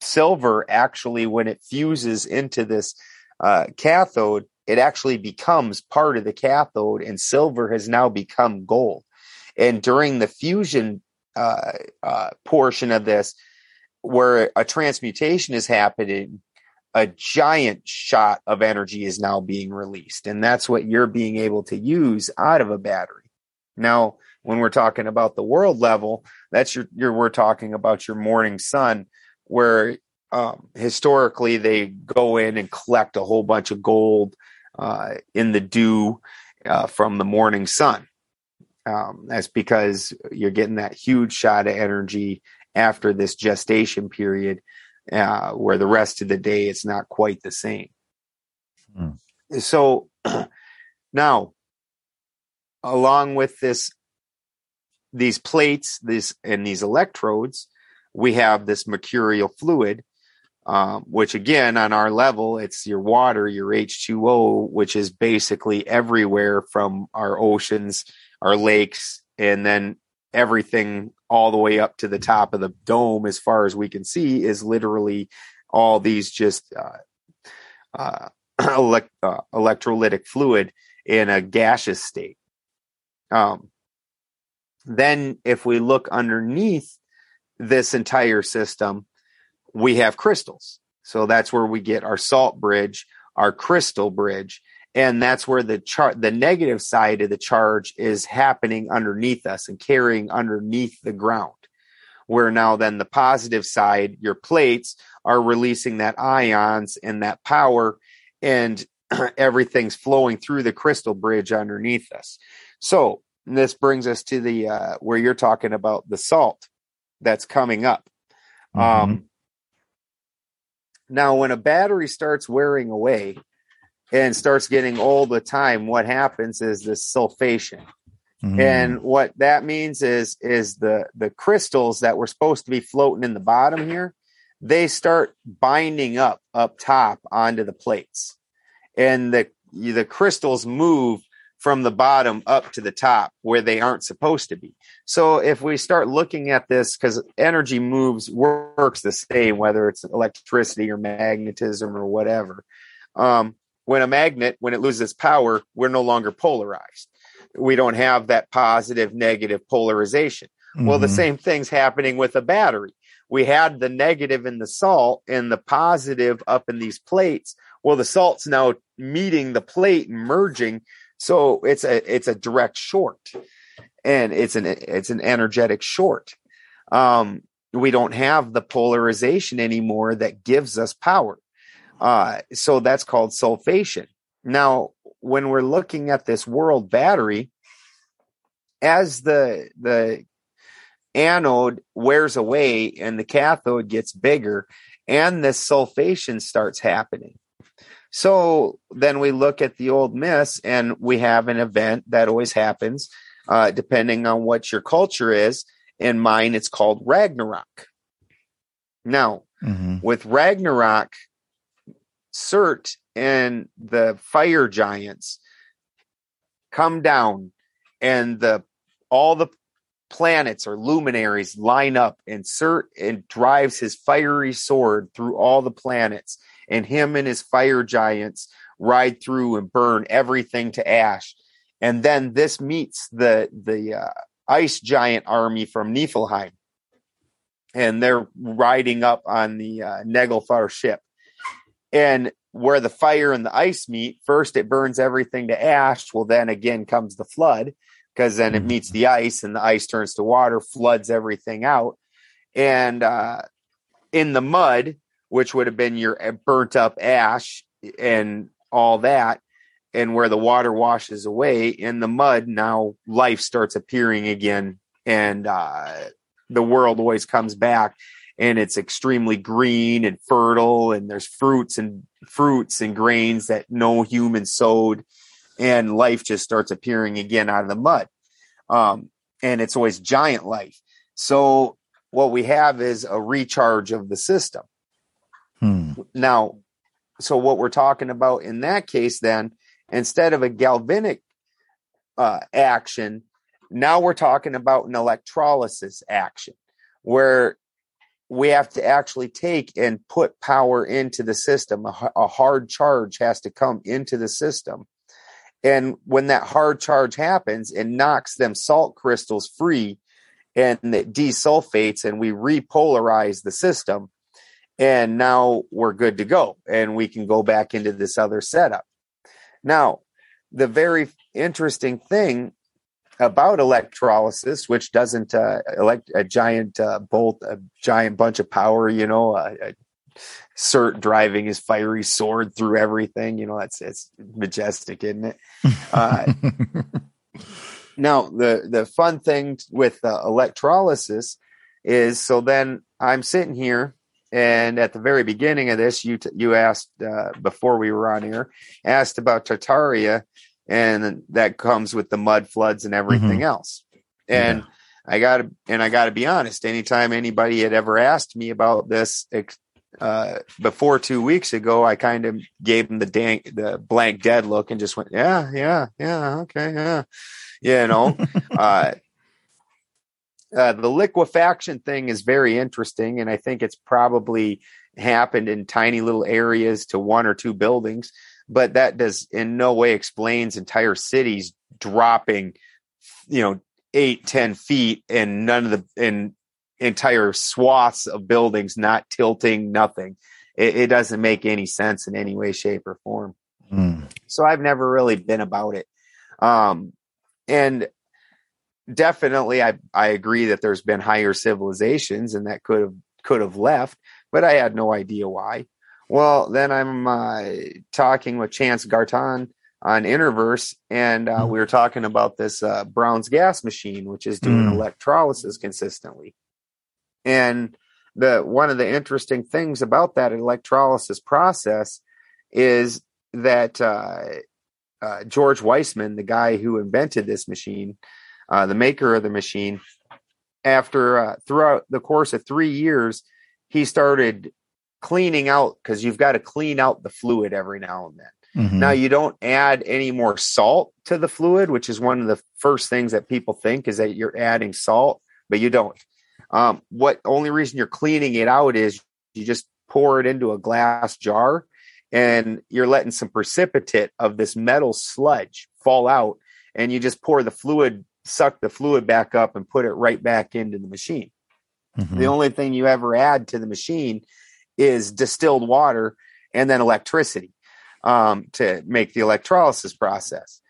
silver actually, when it fuses into this uh, cathode, it actually becomes part of the cathode, and silver has now become gold. And during the fusion uh, portion of this, where a transmutation is happening, a giant shot of energy is now being released. And that's what you're being able to use out of a battery. Now, when we're talking about the world level, that's your, your we're talking about your morning sun, where um, historically they go in and collect a whole bunch of gold uh, in the dew uh, from the morning sun. Um, that's because you're getting that huge shot of energy after this gestation period, uh, where the rest of the day it's not quite the same. Hmm. So now, along with this, these plates, this and these electrodes, we have this mercurial fluid, um, which again, on our level, it's your water, your H2O, which is basically everywhere from our oceans, our lakes, and then everything all the way up to the top of the dome, as far as we can see, is literally all these just uh, uh, elect, uh, electrolytic fluid in a gaseous state. Um, then, if we look underneath this entire system, we have crystals. So that's where we get our salt bridge, our crystal bridge, and that's where the char- the negative side of the charge is happening underneath us and carrying underneath the ground. Where now then the positive side, your plates are releasing that ions and that power, and everything's flowing through the crystal bridge underneath us. So this brings us to the uh, where you're talking about the salt that's coming up. Um, now, when a battery starts wearing away and starts getting old with time, what happens is this sulfation. Mhm. And what that means is is the the crystals that were supposed to be floating in the bottom here, they start binding up up top onto the plates. And the the crystals move from the bottom up to the top where they aren't supposed to be. So if we start looking at this cuz energy moves works the same whether it's electricity or magnetism or whatever. Um when a magnet when it loses power, we're no longer polarized we don't have that positive negative polarization. Well, the Mhm. same thing's happening with a battery. We had the negative in the salt and the positive up in these plates. Well, the salt's now meeting the plate and merging. So it's a it's a direct short. And it's an it's an energetic short. Um, we don't have the polarization anymore that gives us power. Uh, so that's called sulfation. Now, when we're looking at this world battery, as the the anode wears away and the cathode gets bigger, and this sulfation starts happening. So then we look at the old myths, and we have an event that always happens, uh, depending on what your culture is. In mine, it's called Ragnarok. Now, Mhm. with Ragnarok, Surt and the fire giants come down and the all the planets or luminaries line up and Surt and drives his fiery sword through all the planets and him and his fire giants ride through and burn everything to ash and then this meets the the uh, ice giant army from Niflheim and they're riding up on the uh, ship and where the fire and the ice meet, first it burns everything to ash. Well, then again comes the flood because then it meets the ice and the ice turns to water, floods everything out. And uh, in the mud, which would have been your uh, burnt up ash and all that, and where the water washes away in the mud, now life starts appearing again. And uh, the world always comes back and it's extremely green and fertile and there's fruits and fruits and grains that no human sowed and life just starts appearing again out of the mud. Um, and it's always giant life. So what we have is a recharge of the system Hmm. now so what we're talking about in that case then instead of a galvanic uh, action now we're talking about an electrolysis action where we have to actually take and put power into the system. A hard charge has to come into the system. And when that hard charge happens, it knocks them salt crystals free and it desulfates and we repolarize the system. And now we're good to go and we can go back into this other setup. Now, the very interesting thing about electrolysis, which doesn't uh, elect a giant uh, bolt, a giant bunch of power, you know, a, a Surt driving his fiery sword through everything, you know, that's it's majestic, isn't it? Uh, now, the the fun thing with uh, electrolysis is so then I'm sitting here And at the very beginning of this, you t- you asked uh, before we were on air, asked about Tartaria, and that comes with the mud floods and everything else. And I got to and I got to be honest. Anytime anybody had ever asked me about this ex- uh, before two weeks ago, I kind of gave them the dank, the blank dead look and just went, yeah, yeah, yeah, okay, yeah, you know. uh, uh, the liquefaction thing is very interesting, and I think it's probably happened in tiny little areas to one or two buildings, but that does in no way explains entire cities dropping, you know, eight, ten feet, and none of the in entire swaths of buildings not tilting, nothing. It, it doesn't make any sense in any way, shape, or form. Mm. So I've never really been about it. Um, and definitely I, I agree that there's been higher civilizations and that could have could have left, but I had no idea why. Well, then I'm uh, talking with Chance Garton on Interverse, and uh, we were talking about this uh, Brown's gas machine, which is doing Mm. electrolysis consistently. And the one of the interesting things about that electrolysis process is that uh, uh, George Wiseman, the guy who invented this machine, uh, the maker of the machine, after uh, throughout the course of three years, he started cleaning out because you've got to clean out the fluid every now and then. Mhm. Now you don't add any more salt to the fluid, which is one of the first things that people think is that you're adding salt, but you don't. Um, what only reason you're cleaning it out is you just pour it into a glass jar and you're letting some precipitate of this metal sludge fall out and you just pour the fluid, suck the fluid back up and put it right back into the machine. Mhm. The only thing you ever add to the machine is distilled water and then electricity um, to make the electrolysis process.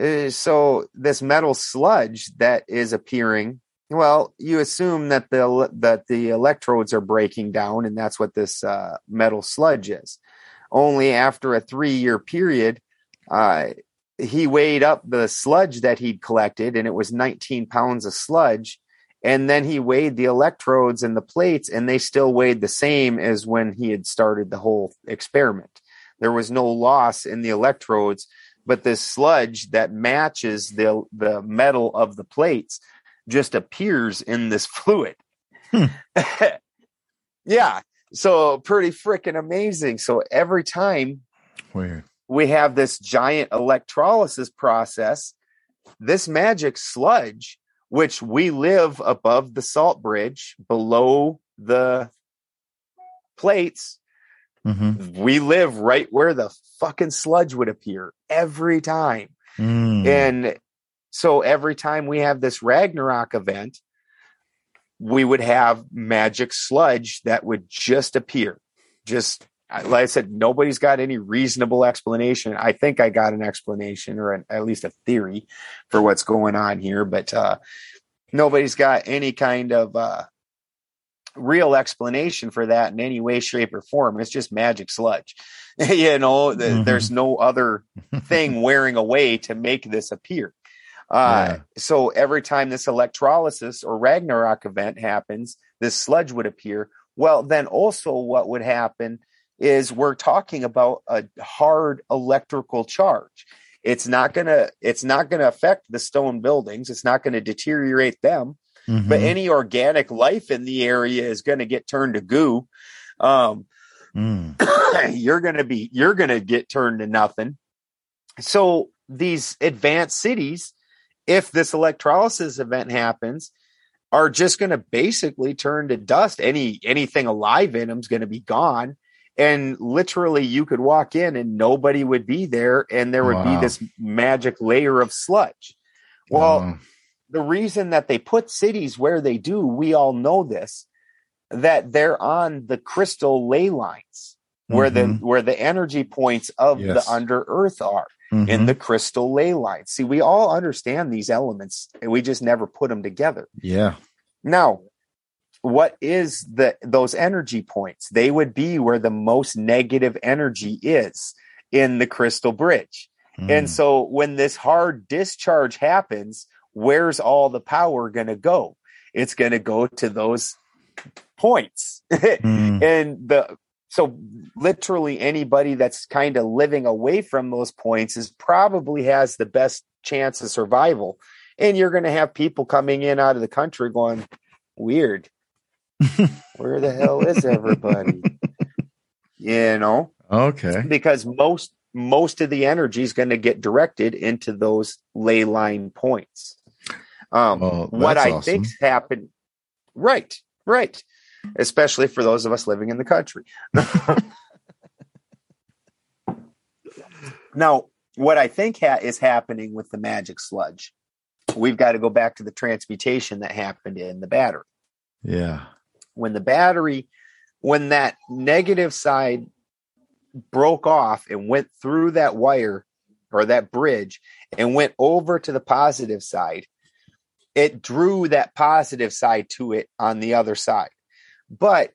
Uh, so this metal sludge that is appearing, well, you assume that the that the electrodes are breaking down, and that's what this uh, metal sludge is. Only after a three year period, uh, he weighed up the sludge that he'd collected, and it was 19 pounds of sludge. And then he weighed the electrodes and the plates, and they still weighed the same as when he had started the whole experiment. There was no loss in the electrodes, but this sludge that matches the the metal of the plates just appears in this fluid. Hmm. yeah. So pretty freaking amazing. So every time Weird. We have this giant electrolysis process, this magic sludge, which we live above the salt bridge, below the plates, Mhm. we live right where the fucking sludge would appear every time. Mm. And so every time we have this Ragnarok event, we would have magic sludge that would just appear. Just like I said, nobody's got any reasonable explanation. I think I got an explanation or an, at least a theory for what's going on here, but uh, nobody's got any kind of uh, real explanation for that in any way, shape, or form. It's just magic sludge. you know, the, Mhm. there's no other thing wearing away to make this appear. Uh, Yeah. So every time this electrolysis or Ragnarok event happens, this sludge would appear. Well, then also what would happen is we're talking about a hard electrical charge. It's not gonna. It's not gonna affect the stone buildings. It's not gonna deteriorate them Mhm. but any organic life in the area is going to get turned to goo. Um, Mm. you're going to be, you're going to get turned to nothing. So these advanced cities, if this electrolysis event happens, are just going to basically turn to dust. Any anything alive in them is going to be gone, and literally you could walk in and nobody would be there, and there would Wow. be this magic layer of sludge. Well, Wow. the reason that they put cities where they do, we all know this, that they're on the crystal ley lines where the Mhm. where the energy points of Yes. the under earth are Mhm. in the crystal ley lines. See, we all understand these elements and we just never put them together. yeah. Now, what is the those energy points? They would be where the most negative energy is in the crystal bridge. And Mm. so when this hard discharge happens, where's all the power going to go? It's going to go to those points. Mm. and the so literally anybody that's kind of living away from those points is probably has the best chance of survival. And you're going to have people coming in out of the country going, weird. Where the hell is everybody? you know, Okay. because most most of the energy is going to get directed into those ley line points. Um, Well, what I awesome. think's happened, right, right, especially for those of us living in the country. now, what I think ha- is happening with the magic sludge, we've got to go back to the transmutation that happened in the battery Yeah. When the battery when that negative side broke off and went through that wire or that bridge and went over to the positive side it drew that positive side to it on the other side. But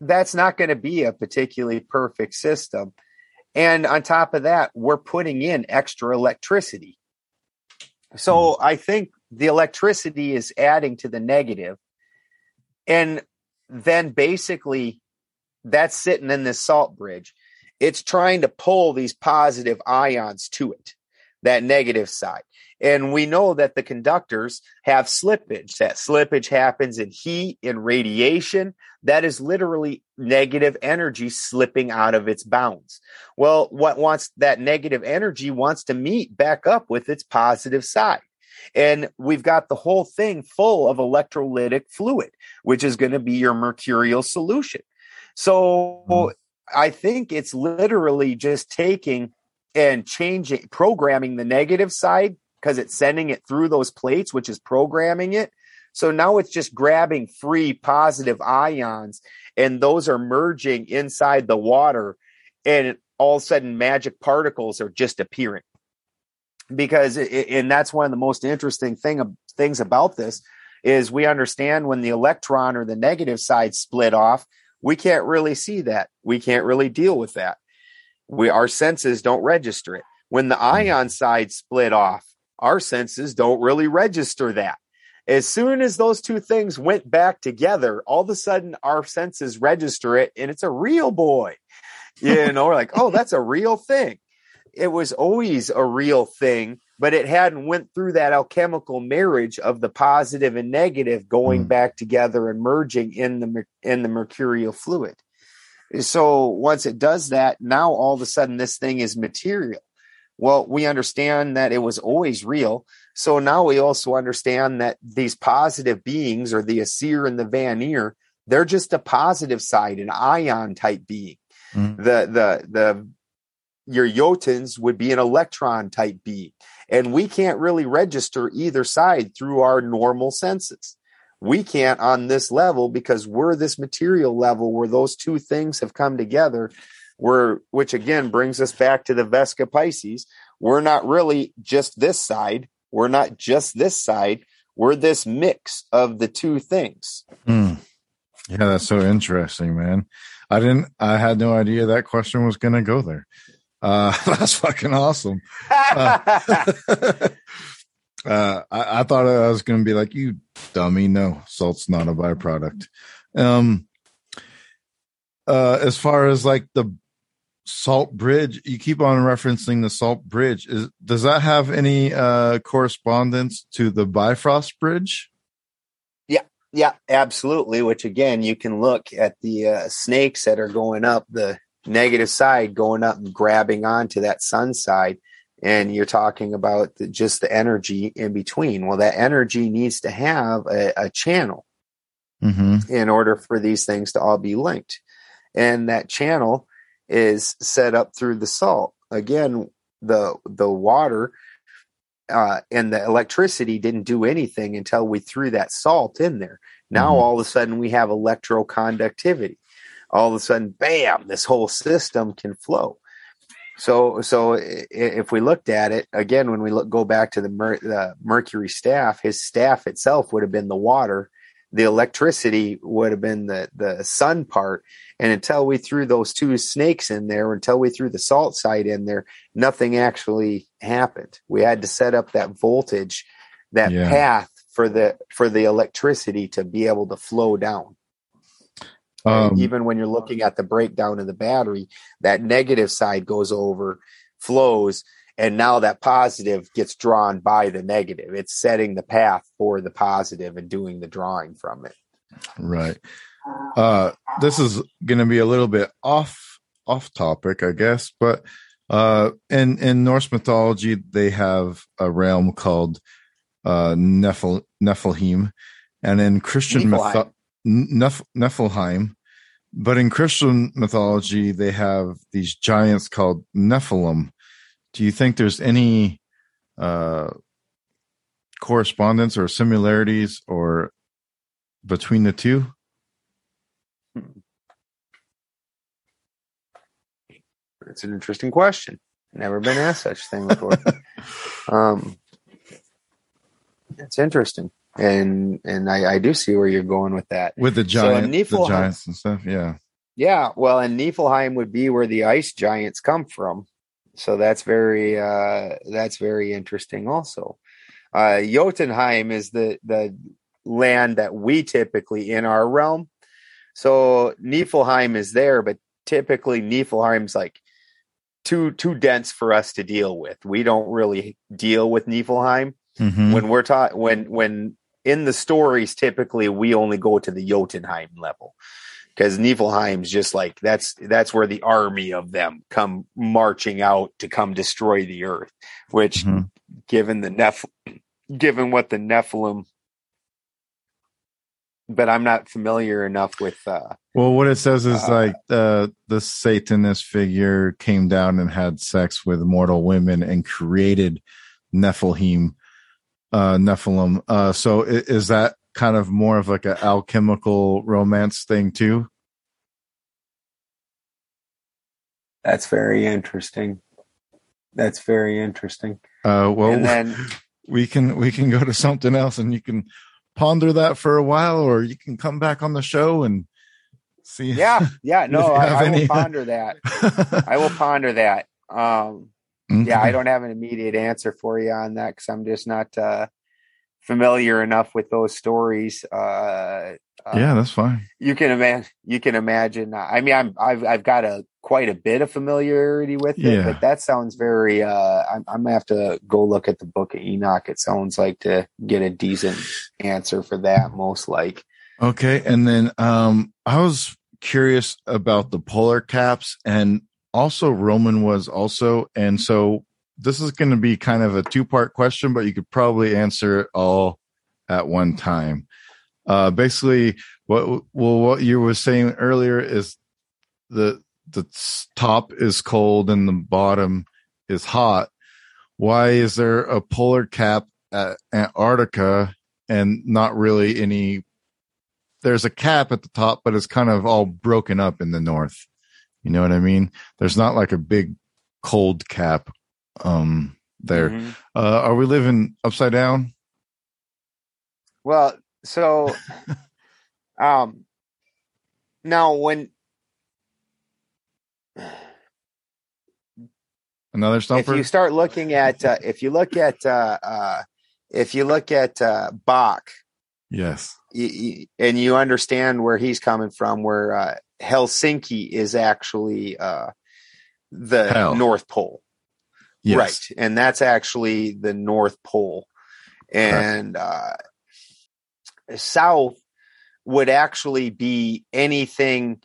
that's not going to be a particularly perfect system. And on top of that we're putting in extra electricity. So hmm. i think the electricity is adding to the negative and then basically that's sitting in this salt bridge. It's trying to pull these positive ions to it, that negative side. And we know that the conductors have slippage. That slippage happens in heat, in radiation. That is literally negative energy slipping out of its bounds. Well, what wants that negative energy wants to meet back up with its positive side. And we've got the whole thing full of electrolytic fluid, which is going to be your mercurial solution. So Mhm. I think it's literally just taking and changing, programming the negative side because it's sending it through those plates, which is programming it. So now it's just grabbing free positive ions and those are merging inside the water and all of a sudden magic particles are just appearing because it, and that's one of the most interesting thing things about this is we understand when the electron or the negative side split off we can't really see that. We can't really deal with that. We our senses don't register it. When the hmm. ion side split off our senses don't really register that. As soon as those two things went back together all of a sudden our senses register it and it's a real boy. You know we're like oh that's a real thing it was always a real thing but it hadn't went through that alchemical marriage of the positive and negative going Mm. back together and merging in the in the mercurial fluid so once it does that now all of a sudden this thing is material well we understand that it was always real so now we also understand that these positive beings or the Aesir and the Vanir, they're just a positive side, an ion type being. Mm. The the the your Jotuns would be an electron type B. And we can't really register either side through our normal senses. We can't on this level because we're this material level where those two things have come together, where which again brings us back to the Vesica Pisces. We're not really just this side. We're not just this side. We're this mix of the two things. Hmm. Yeah, that's so interesting, man. I didn't. I had no idea that question was going to go there. Uh, that's fucking awesome. uh, I, I thought I was going to be like, you dummy. No, salt's not a byproduct. Um, uh, as far as like the salt bridge, you keep on referencing the salt bridge. Is does that have any uh correspondence to the Bifrost bridge? Yeah, yeah, absolutely. Which again, you can look at the uh, snakes that are going up the negative side, going up and grabbing onto that sun side. And you're talking about the, just the energy in between. Well, that energy needs to have a, a channel Mm-hmm. in order for these things to all be linked. And that channel is set up through the salt. Again, the the water uh, and the electricity didn't do anything until we threw that salt in there. Now Mhm. all of a sudden we have electroconductivity. All of a sudden, bam! This whole system can flow. So, so if we looked at it again, when we look go back to the, mer- the Mercury staff, his staff itself would have been the water. The electricity would have been the the sun part, and until we threw those two snakes in there, until we threw the salt side in there, nothing actually happened. We had to set up that voltage, that Yeah. path for the for the electricity to be able to flow down. Um, even when you're looking at the breakdown of the battery, that negative side goes over, flows, and now that positive gets drawn by the negative. It's setting the path for the positive and doing the drawing from it. Right. Uh, this is going to be a little bit off off topic, I guess, but uh, in in Norse mythology, they have a realm called uh, Nephil Nephilim, and in Christian Niflheim. Neph- Nephilim, but in Christian mythology, they have these giants called Nephilim. Do you think there's any uh, correspondence or similarities or between the two? It's an interesting question. Never been asked such thing before. um, it's interesting, and and I, I do see where you're going with that. with the So giant, the giants and stuff. Yeah, Yeah, well, and Niflheim would be where the ice giants come from. So that's very uh that's very interesting also. Uh Jotunheim is the the land that we typically in our realm. So Niflheim is there, but typically Niflheim's like too too dense for us to deal with. We don't really deal with Niflheim Mhm. when we're taught when when in the stories typically we only go to the Jotunheim level because Niflheim's just like that's that's where the army of them come marching out to come destroy the earth which Mhm. given the Neph given what the Nephilim but I'm not familiar enough with uh Well, what it says is Uh, like the the Satanist figure came down and had sex with mortal women and created Nephilim, uh, Nephilim. Uh, so i- is that kind of more of like an alchemical romance thing too? that's very interesting that's very interesting Uh, well, and then we can we can go to something else and you can ponder that for a while, or you can come back on the show and see. yeah yeah no I, I will ponder that I will ponder that um yeah i don't have an immediate answer for you on that because i'm just not uh familiar enough with those stories uh, uh yeah, that's fine. you can imagine you can imagine i mean i'm i've i've got a quite a bit of familiarity with it Yeah. but that sounds very uh I'm, I'm gonna have to go look at the book of enoch it sounds like to get a decent answer for that most like Okay, and then um I was curious about the polar caps and also Roman was also and so this is going to be kind of a two-part question but you could probably answer it all at one time. Uh basically what well what you were saying earlier is the the top is cold and the bottom is hot. Why is there a polar cap at Antarctica and not really any there's a cap at the top, but it's kind of all broken up in the north. You know what I mean? There's not like a big cold cap um there. Mhm. Uh are we living upside down? Well, so um now when Another stumper. if you start looking at uh, if you look at uh, uh if you look at uh Bach yes. and you understand where he's coming from where uh Helsinki is actually uh the Hell. North Pole. Yes. Right. And that's actually the North Pole. And uh, South would actually be anything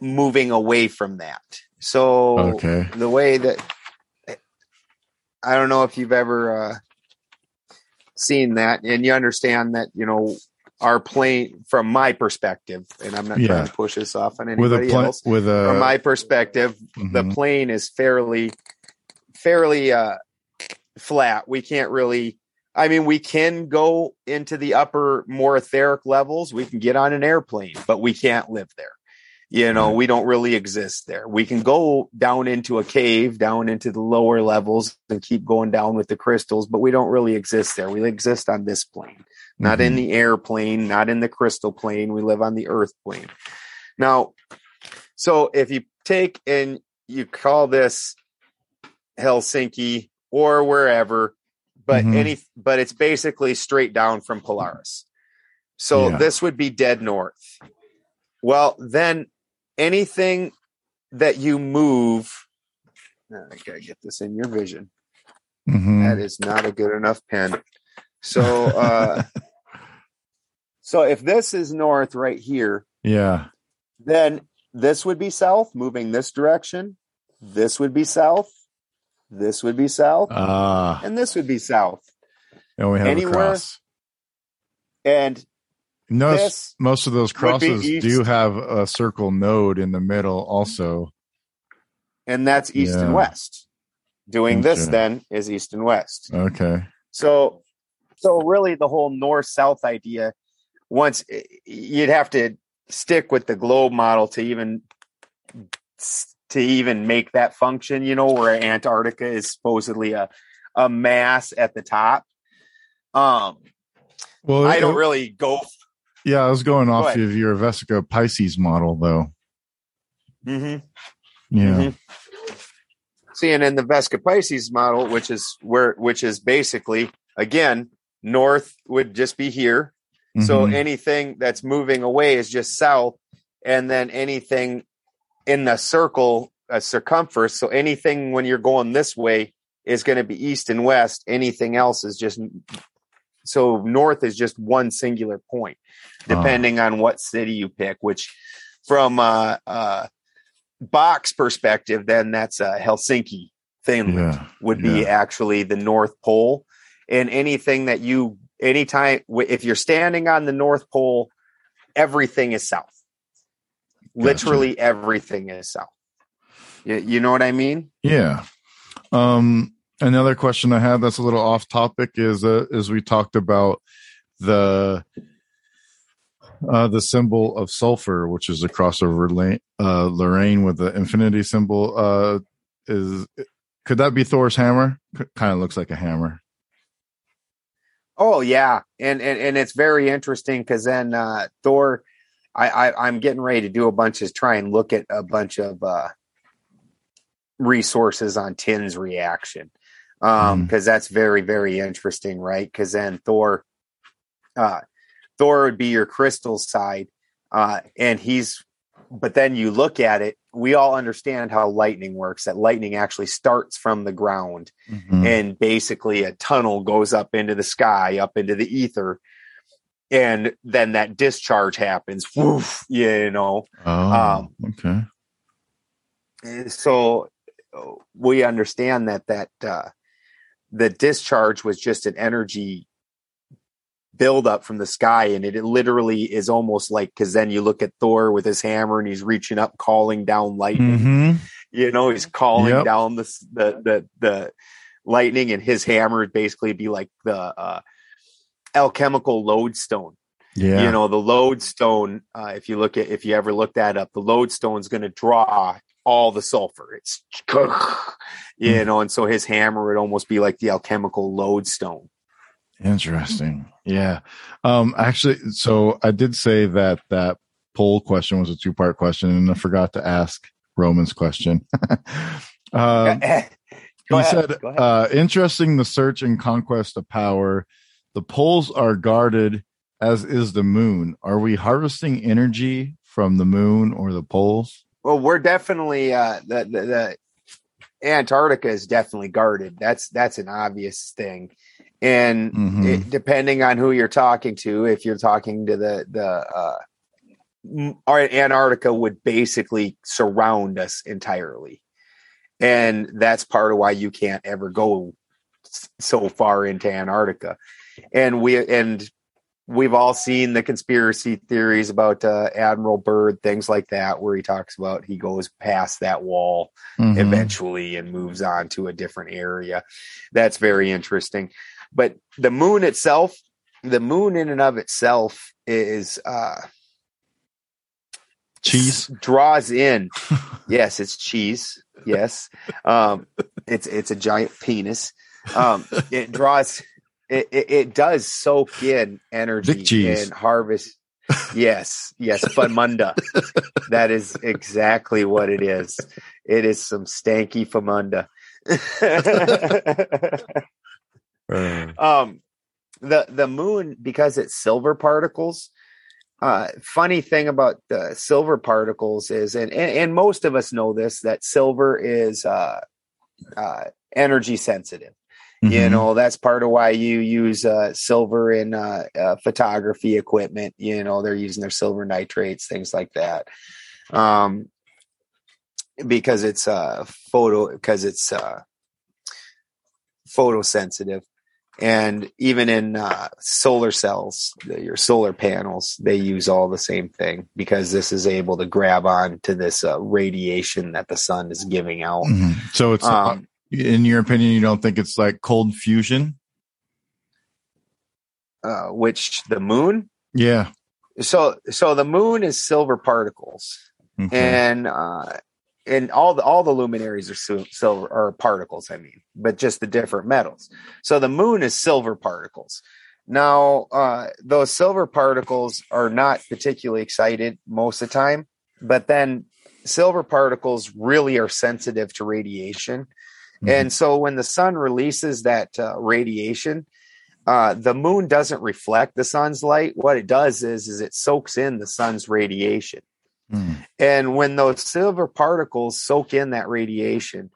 moving away from that. So Okay. the way that I don't know if you've ever uh, seen that and you understand that, you know, our plane from my perspective, and I'm not Yeah. trying to push this off on anybody With a anybody else. with a From my perspective, the mhm. plane is fairly fairly uh flat we can't really i mean we can go into the upper more etheric levels we can get on an airplane but we can't live there you know we don't really exist there we can go down into a cave down into the lower levels and keep going down with the crystals but we don't really exist there we exist on this plane not in Mhm. the airplane, not in the crystal plane. We live on the earth plane. Now, so if you take and you call this Helsinki or wherever, but Mhm. any, but it's basically straight down from Polaris. So Yeah. this would be dead north. well, then anything that you move, I gotta get this in your vision. Mhm. That is not a good enough pen. So, uh, so if this is north right here, Yeah. then this would be south, moving this direction. This would be south. This would be south, Ah, and this would be south. and we have Anywhere- a cross. And Notice most of those crosses do have a circle node in the middle also. and that's east and west. Doing this then is east and west. Okay. So, so really, the whole north south idea. Once you'd have to stick with the globe model to even to even make that function. You know, where Antarctica is supposedly a a mass at the top. Um, Well, I don't really go. Yeah, I was going off ahead. of your Vesica Pisces model though. Mm-hmm. Yeah. Mhm. Seeing in the Vesica Pisces model, which is where, which is basically again north would just be here. So Mhm. anything that's moving away is just south, and then anything in the circle, a circumference. So anything when you're going this way is going to be east and west. Anything else is just so north is just one singular point, Ah. depending on what city you pick. Which, from uh, uh, box perspective, then that's uh, Helsinki, Finland yeah. would be Yeah. actually the North Pole. And anything that you, anytime, if you're standing on the North Pole, everything is south. Literally everything is south. You, you know what I mean? Yeah. Um, another question I had that's a little off topic is uh, is we talked about the uh, the symbol of sulfur, which is a crossover uh, Lorraine with the infinity symbol. Uh, is could that be Thor's hammer? Kind of looks like a hammer. Oh yeah, and and, and it's very interesting because then uh, Thor, I, I I'm getting ready to do a bunch of try and look at a bunch of uh, resources on Tin's reaction um because that's very very interesting, right? Because then Thor, uh, Thor would be your crystal side, uh, and he's. But then you look at it. We all understand how lightning works. That lightning actually starts from the ground Mhm. and basically a tunnel goes up into the sky, up into the ether, and then that discharge happens. Woof, you know. Oh, um, okay. So uh, we understand that that uh, the discharge was just an energy buildup from the sky, and it, it literally is almost like because then you look at Thor with his hammer and he's reaching up, calling down lightning. hmm You know, he's calling Yep. down the the the the lightning, and his hammer would basically be like the uh, alchemical lodestone. Yeah. You know, the lodestone. Uh, if you look at if you ever look that up, the lodestone's going to draw all the sulfur. It's you know, and so his hammer would almost be like the alchemical lodestone. Interesting. Yeah. Um actually so I did say that that poll question was a two-part question and I forgot to ask Roman's question. um he said uh interesting the search and conquest of power. The poles are guarded as is the moon. Are we harvesting energy from the moon or the poles? Well, we're definitely uh, the, the the Antarctica is definitely guarded. That's that's an obvious thing, and Mhm. it, depending on who you're talking to, if you're talking to the the uh, Antarctica would basically surround us entirely, and that's part of why you can't ever go so far into Antarctica, and we and we've all seen the conspiracy theories about uh, Admiral Byrd, things like that, where he talks about he goes past that wall Mhm. eventually and moves on to a different area. That's very interesting. But the moon itself, the moon in and of itself is uh Cheese. draws in. yes, it's cheese. Yes. Um it's it's a giant penis. Um it draws it, it, it does soak in energy and harvest. Yes, yes, famunda. that is exactly what it is. It is some stanky famunda. Uh, um, the the moon because it's silver particles, uh, funny thing about the silver particles is, and, and, and most of us know this, that silver is uh, uh, energy sensitive. You Mhm. know, that's part of why you use uh, silver in uh, uh, photography equipment. You know, they're using their silver nitrates, things like that. Um, because it's uh, photo, because it's uh, photosensitive. And even in uh, solar cells, your solar panels, they use all the same thing because this is able to grab on to this uh, radiation that the sun is giving out. Mhm. So it's Um, in your opinion, you don't think it's like cold fusion? uh, which the moon. Yeah. So, so the moon is silver particles, Okay. and uh, and all the all the luminaries are sil- silver or particles. I mean, but just the different metals. So the moon is silver particles. Now, uh, those silver particles are not particularly excited most of the time, but then silver particles really are sensitive to radiation. Mhm. And so when the sun releases that uh, radiation, uh, the moon doesn't reflect the sun's light. What it does is, is it soaks in the sun's radiation. Mm. And when those silver particles soak in that radiation,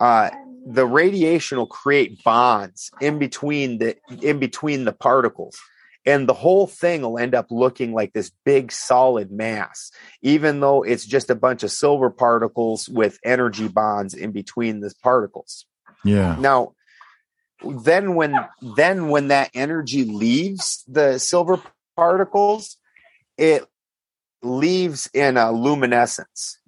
uh, the radiation will create bonds in between the in between the particles, and the whole thing will end up looking like this big solid mass, even though it's just a bunch of silver particles with energy bonds in between the particles. Yeah. Now, then when then when that energy leaves the silver particles, it leaves in a luminescence.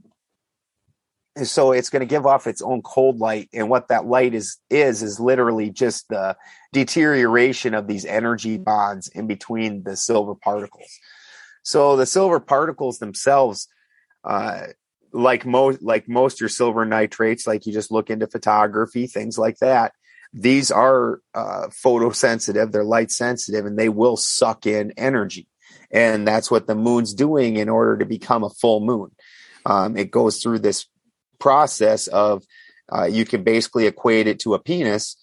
And so it's going to give off its own cold light, and what that light is is is literally just the deterioration of these energy bonds in between the silver particles. So the silver particles themselves, uh, like most like most your silver nitrates, like you just look into photography, things like that. These are uh, photosensitive; they're light sensitive, and they will suck in energy. And that's what the moon's doing in order to become a full moon. Um, it goes through this process of uh, you can basically equate it to a penis,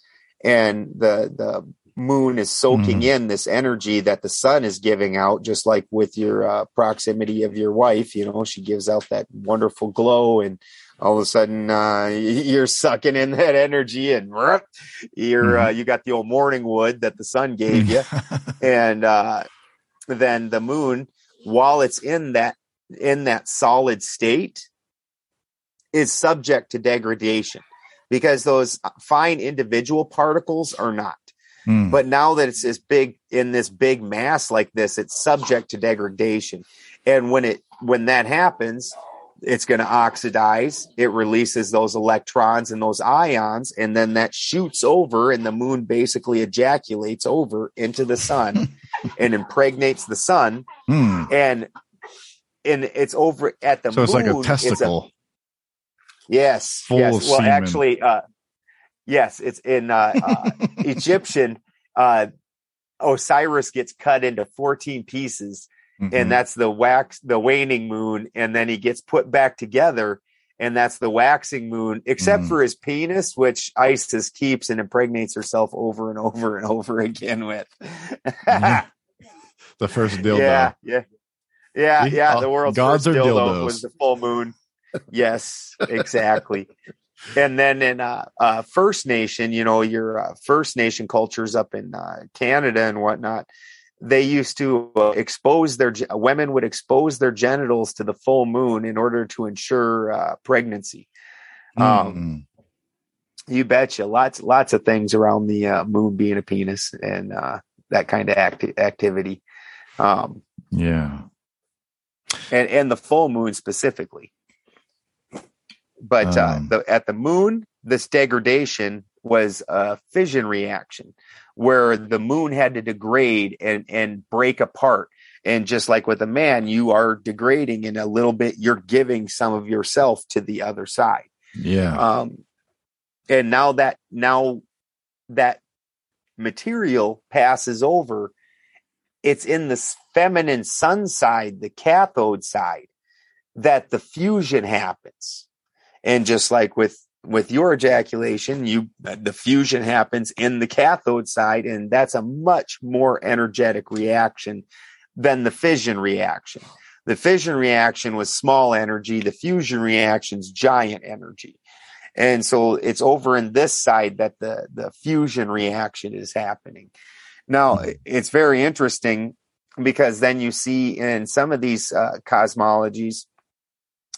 and the the moon is soaking in this energy that the sun is giving out, just like with your uh, proximity of your wife. You know, she gives out that wonderful glow, and all of a sudden uh, you're sucking in that energy, and you're uh, you got the old morning wood that the sun gave you, and uh, then the moon, while it's in that in that solid state, is subject to degradation because those fine individual particles are not. Mm. But now that it's this big in this big mass like this, it's subject to degradation. And when it when that happens, it's going to oxidize. It releases those electrons and those ions, and then that shoots over, and the moon basically ejaculates over into the sun and impregnates the sun. Mm. And and it's over at the So it's like a testicle. Yes. Full yes. well, semen. actually, uh, yes, it's in uh, uh, Egyptian. Uh, Osiris gets cut into 14 pieces, Mhm. and that's the wax, the waning moon, and then he gets put back together, and that's the waxing moon, except Mm. for his penis, which Isis keeps and impregnates herself over and over and over again with. Yeah. the first dildo. Yeah, yeah, yeah, yeah. The world's gods first are dildo dildos. was the full moon. Yes, exactly. and then in uh, uh, First Nation, you know, your uh, First Nation cultures up in uh, Canada and whatnot, they used to uh, expose their women would expose their genitals to the full moon in order to ensure uh, pregnancy. Um, Mm. you betcha. Lots, lots of things around the uh, moon being a penis and uh, that kind of acti- activity. Um, yeah. and and the full moon specifically. But uh, Um. the, at the moon, this degradation was a fission reaction where the moon had to degrade and and break apart. And just like with a man, you are degrading in a little bit. You're giving some of yourself to the other side. Yeah. Um, and now that now that material passes over, it's in the feminine sun side, the cathode side, that the fusion happens. And just like with with your ejaculation, you the fusion happens in the cathode side, and that's a much more energetic reaction than the fission reaction. The fission reaction was small energy. The fusion reaction's giant energy. And so it's over in this side that the, the fusion reaction is happening. Now it's very interesting because then you see in some of these uh, cosmologies,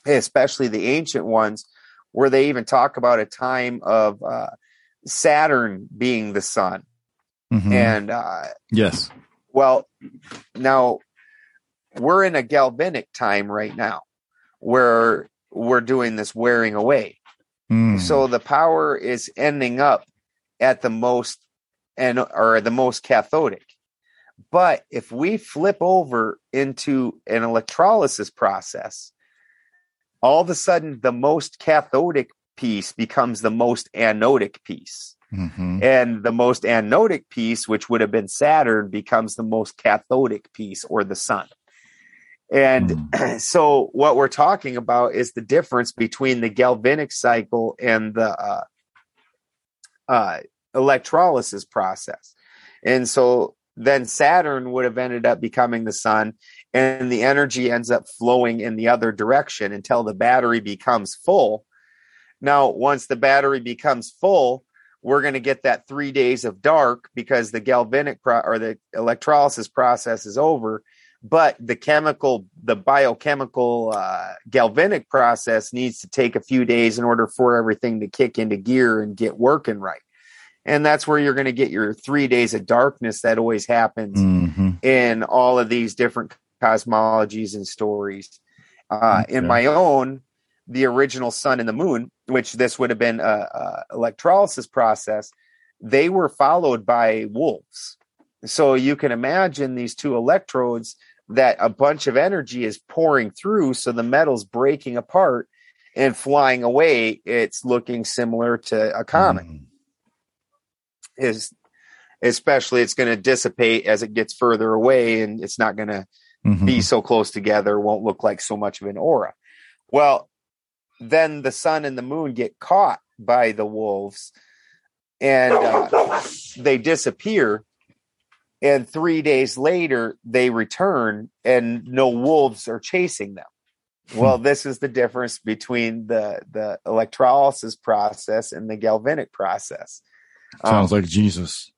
especially the ancient ones, where they even talk about a time of uh, Saturn being the sun. Mhm. And uh, yes. well, now we're in a galvanic time right now where we're doing this wearing away. Mm. So the power is ending up at the most and or the most cathodic. But if we flip over into an electrolysis process, all of a sudden the most cathodic piece becomes the most anodic piece. Mhm. And the most anodic piece, which would have been Saturn, becomes the most cathodic piece or the sun. And so what we're talking about is the difference between the galvanic cycle and the uh, uh, electrolysis process. And so then Saturn would have ended up becoming the sun, and the energy ends up flowing in the other direction until the battery becomes full. Now, once the battery becomes full, we're going to get that three days of dark because the galvanic pro- or the electrolysis process is over but the chemical the biochemical uh, galvanic process needs to take a few days in order for everything to kick into gear and get working right and that's where you're going to get your three days of darkness that always happens Mhm. in all of these different cosmologies and stories. Uh, In my own, the original sun and the moon, which this would have been a, a electrolysis process, they were followed by wolves. So you can imagine these two electrodes that a bunch of energy is pouring through, so the metal's breaking apart and flying away. It's looking similar to a comet Mm. is especially it's going to dissipate as it gets further away and it's not going to Mhm. be so close together won't look like so much of an aura. Well then the sun and the moon get caught by the wolves and uh, they disappear. And three days later they return and no wolves are chasing them. Well this is the difference between the the electrolysis process and the galvanic process. Um, Sounds like Jesus.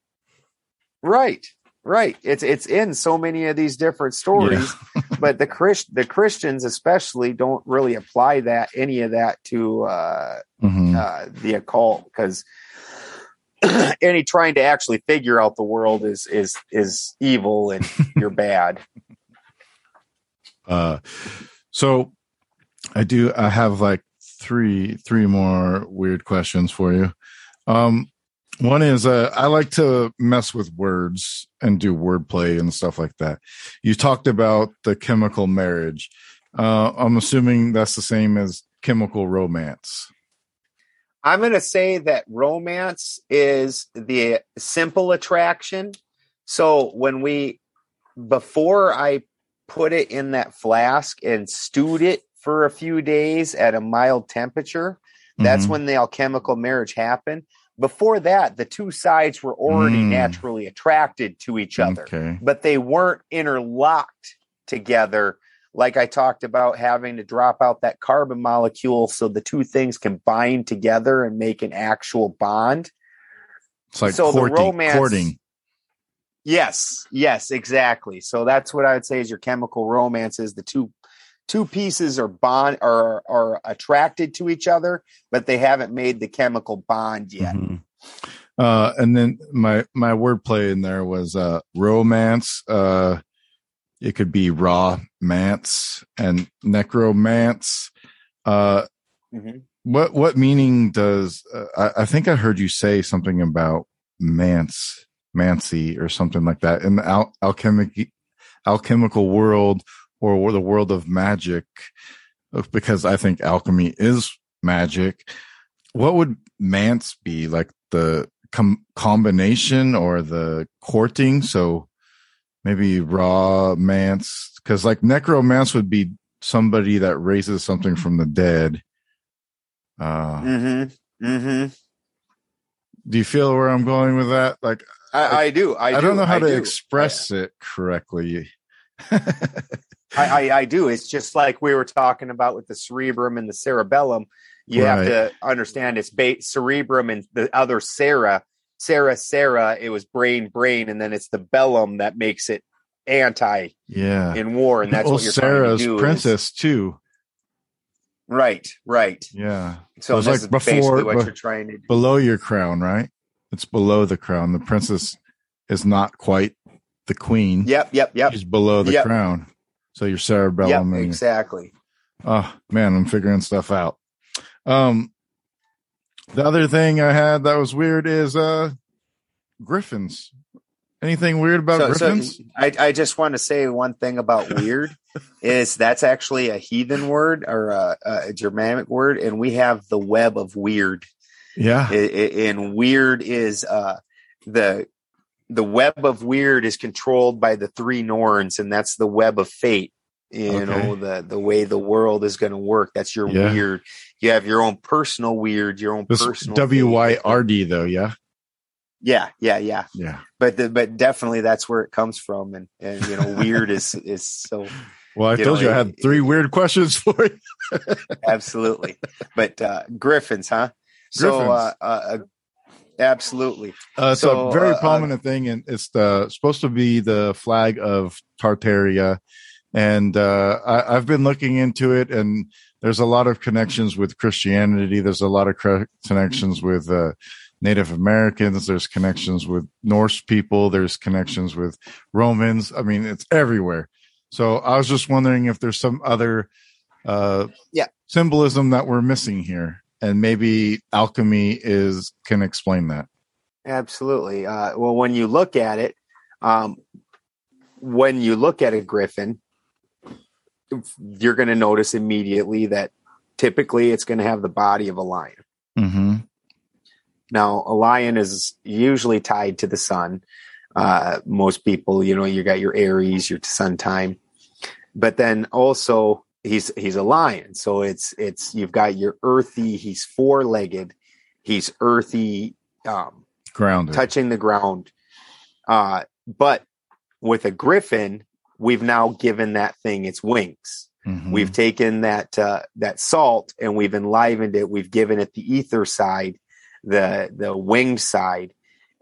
Right, right. It's it's in so many of these different stories, but the Christ the Christians especially don't really apply that any of that to uh, Mhm. uh, the occult because any trying to actually figure out the world is is is evil and you're bad. Uh, so I do. I have like three three more weird questions for you. Um, one is uh, I like to mess with words and do wordplay and stuff like that. You talked about the chemical marriage. Uh, I'm assuming that's the same as chemical romance. I'm going to say that romance is the simple attraction. So when we, before I put it in that flask and stewed it for a few days at a mild temperature, that's Mhm. when the alchemical marriage happened. Before that, the two sides were already Mm. naturally attracted to each other Okay. but they weren't interlocked together like I talked about having to drop out that carbon molecule so the two things can bind together and make an actual bond. It's like So the romance- courting. Yes, yes, exactly. So that's what I would say is your chemical romance is the two two pieces are bond are are attracted to each other, but they haven't made the chemical bond yet. Mhm. Uh, and then my my wordplay in there was uh, romance. Uh, it could be raw mance and necromance. Uh, Mhm. what what meaning does uh, I, I think I heard you say something about mance, mancy, or something like that in the al- alchemic alchemical world or the world of magic, uh, because I think alchemy is magic. What would mance be like the com- combination or the courting? So maybe raw mance, because like necromance would be somebody that raises something from the dead. Uh, Mm-hmm. Mm-hmm. do you feel where I'm going with that? Like, I, I do. I, I, do. don't know how I to do. express it correctly. I, I, I do. It's just like we were talking about with the cerebrum and the cerebellum. You have to understand it's ba- cerebrum and the other Sarah, Sarah, Sarah. It was brain, brain, and then it's the bellum that makes it anti yeah. in war, and that's well, what you're Sarah's to do. is- princess too. right, right. Yeah. So it's like before- basically what be- you're trying to do. Below your crown, right? It's below the crown. The princess is not quite the queen. Yep, yep, yep, She's below the Yep. crown. So your cerebellum and Exactly. Oh man, I'm figuring stuff out. Um, the other thing I had that was weird is uh griffins. Anything weird about So, so griffins? I, I just want to say one thing about weird is that's actually a heathen word or a, a Germanic word, and we have the web of weird. yeah, I- I- and weird is uh, the the web of weird is controlled by the three Norns, and that's the web of fate. You Okay. know the the way the world is going to work. That's your Yeah. weird. You have your own personal weird, your own this personal W Y fate. Though. Yeah, Yeah, yeah, yeah. yeah. But the, but definitely that's where it comes from, and and you know weird is is so Well, I You told know, you I it- had three weird questions for you. absolutely. but uh griffins, huh? So uh, uh, uh absolutely. Uh, it's So, a very uh, prominent thing, and it's the supposed to be the flag of Tartaria. And uh, I, I've been looking into it, and there's a lot of connections with Christianity. There's a lot of cre- connections with uh, Native Americans. There's connections with Norse people. There's connections with Romans. I mean, it's everywhere. So I was just wondering if there's some other uh, Yeah. symbolism that we're missing here, and maybe alchemy is can explain that. Absolutely. Uh well when you look at it, um when you look at a griffin, you're going to notice immediately that typically it's going to have the body of a lion. Mm-hmm. Now, a lion is usually tied to the sun. Uh, most people, you know, you got your Aries, your sun time, but then also he's he's a lion, so it's it's you've got your earthy. He's four legged. He's earthy, um, Grounded. touching the ground. Uh, but with a griffin, we've now given that thing its wings. Mhm. We've taken that uh, that salt and we've enlivened it. We've given it the ether side, the the winged side,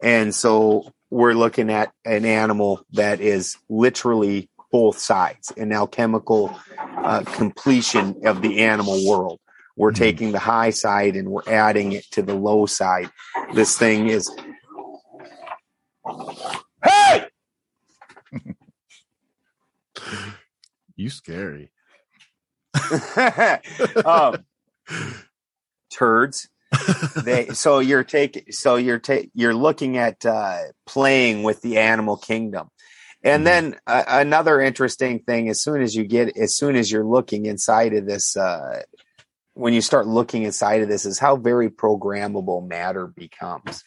and so we're looking at an animal that is literally both sides, an alchemical uh, completion of the animal world. We're Mhm. taking the high side and we're adding it to the low side. This thing is. Hey! you scary. um, turds. They so you're taking so you're ta- you're looking at uh, playing with the animal kingdom, and Mhm. then uh, another interesting thing as soon as you get as soon as you're looking inside of this, uh, when you start looking inside of this, is how very programmable matter becomes,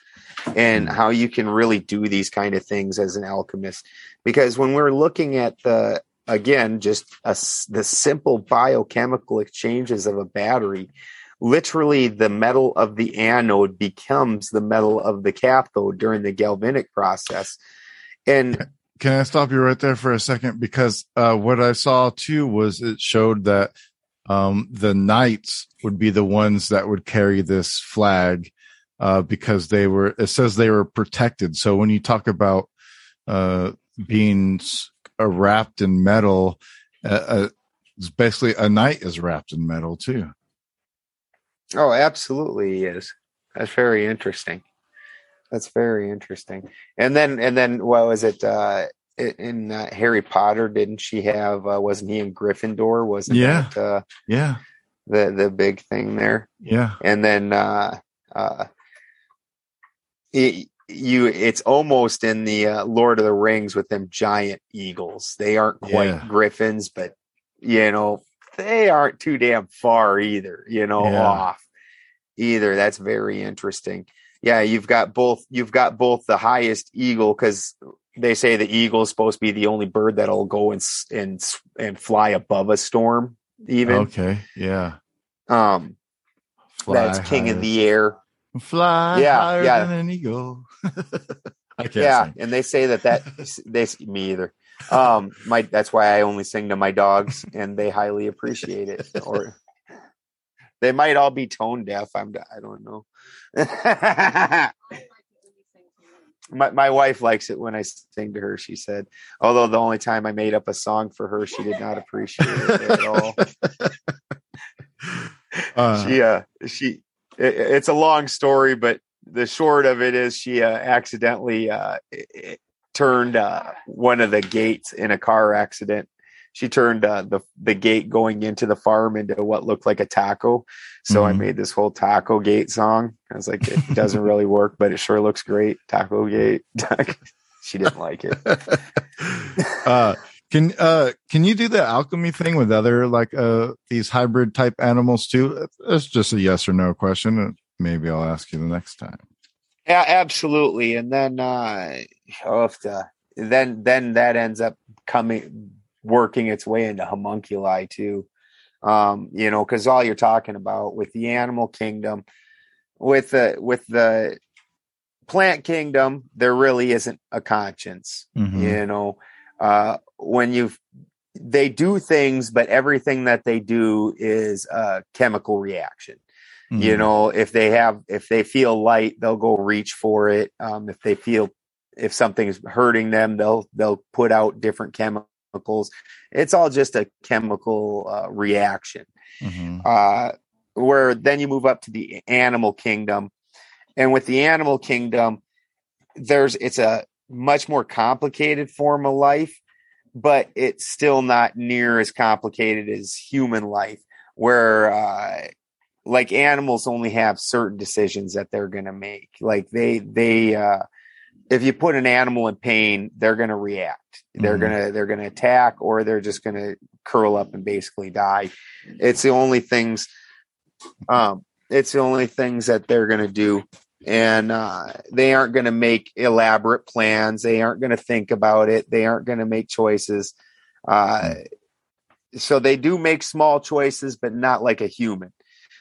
and how you can really do these kind of things as an alchemist. Because when we're looking at the again just a the simple biochemical exchanges of a battery literally the metal of the anode becomes the metal of the cathode during the galvanic process and Can I stop you right there for a second? Because uh, what I saw too was it showed that um, the knights would be the ones that would carry this flag uh, because they were. It says they were protected. So when you talk about uh, being wrapped in metal, uh, uh, it's basically a knight is wrapped in metal too. oh absolutely he is that's very interesting that's very interesting. And then and then what was it uh in uh, harry potter didn't she have uh, wasn't he in gryffindor? Wasn't Yeah. that uh Yeah, the the big thing there? Yeah, and then uh uh it, you it's almost in the uh, lord of the rings with them giant eagles. They aren't quite Yeah. griffins but you know they aren't too damn far either you know Yeah. off either. That's very interesting yeah you've got both you've got both the highest eagle because they say the eagle is supposed to be the only bird that'll go and and and fly above a storm even okay, yeah. um that's Fly king of the air fly Yeah, higher yeah. than an eagle. I can't yeah sing. and they say that that they me either um, my that's why I only sing to my dogs, and they highly appreciate it. Or they might all be tone deaf. I'm I don't know. my my wife likes it when I sing to her. She said, although the only time I made up a song for her, she did not appreciate it at all. Uh, she uh she it, it's a long story, but the short of it is she uh, accidentally uh, it, turned uh, one of the gates in a car accident. She turned uh, the the gate going into the farm into what looked like a taco. So I Mhm. made this whole taco gate song. I was like, it doesn't really work, but it sure looks great. Taco gate. she didn't like it. uh, can uh can you do the alchemy thing with other like uh these hybrid type animals too? It's just a yes or no question. Maybe I'll ask you the next time. Yeah, absolutely. And then uh oh, if the, then then that ends up coming working its way into homunculi too. Um, you know, because all you're talking about with the animal kingdom, with the with the plant kingdom, there really isn't a conscience. Mhm. You know, uh when you they do things, but everything that they do is a chemical reaction you Mhm. know if they have if they feel light they'll go reach for it um, if they feel if something's hurting them they'll they'll put out different chemicals it's all just a chemical uh, reaction. Mhm. uh, where then you move up to the animal kingdom and with the animal kingdom there's it's a much more complicated form of life but it's still not near as complicated as human life where uh, like animals only have certain decisions that they're going to make. Like they they uh if you put an animal in pain they're going to react. They're Mhm. going to they're going to attack or they're just going to curl up and basically die. It's the only things um it's the only things that they're going to do. And uh they aren't going to make elaborate plans. They aren't going to think about it. They aren't going to make choices. Uh so they do make small choices but not like a human.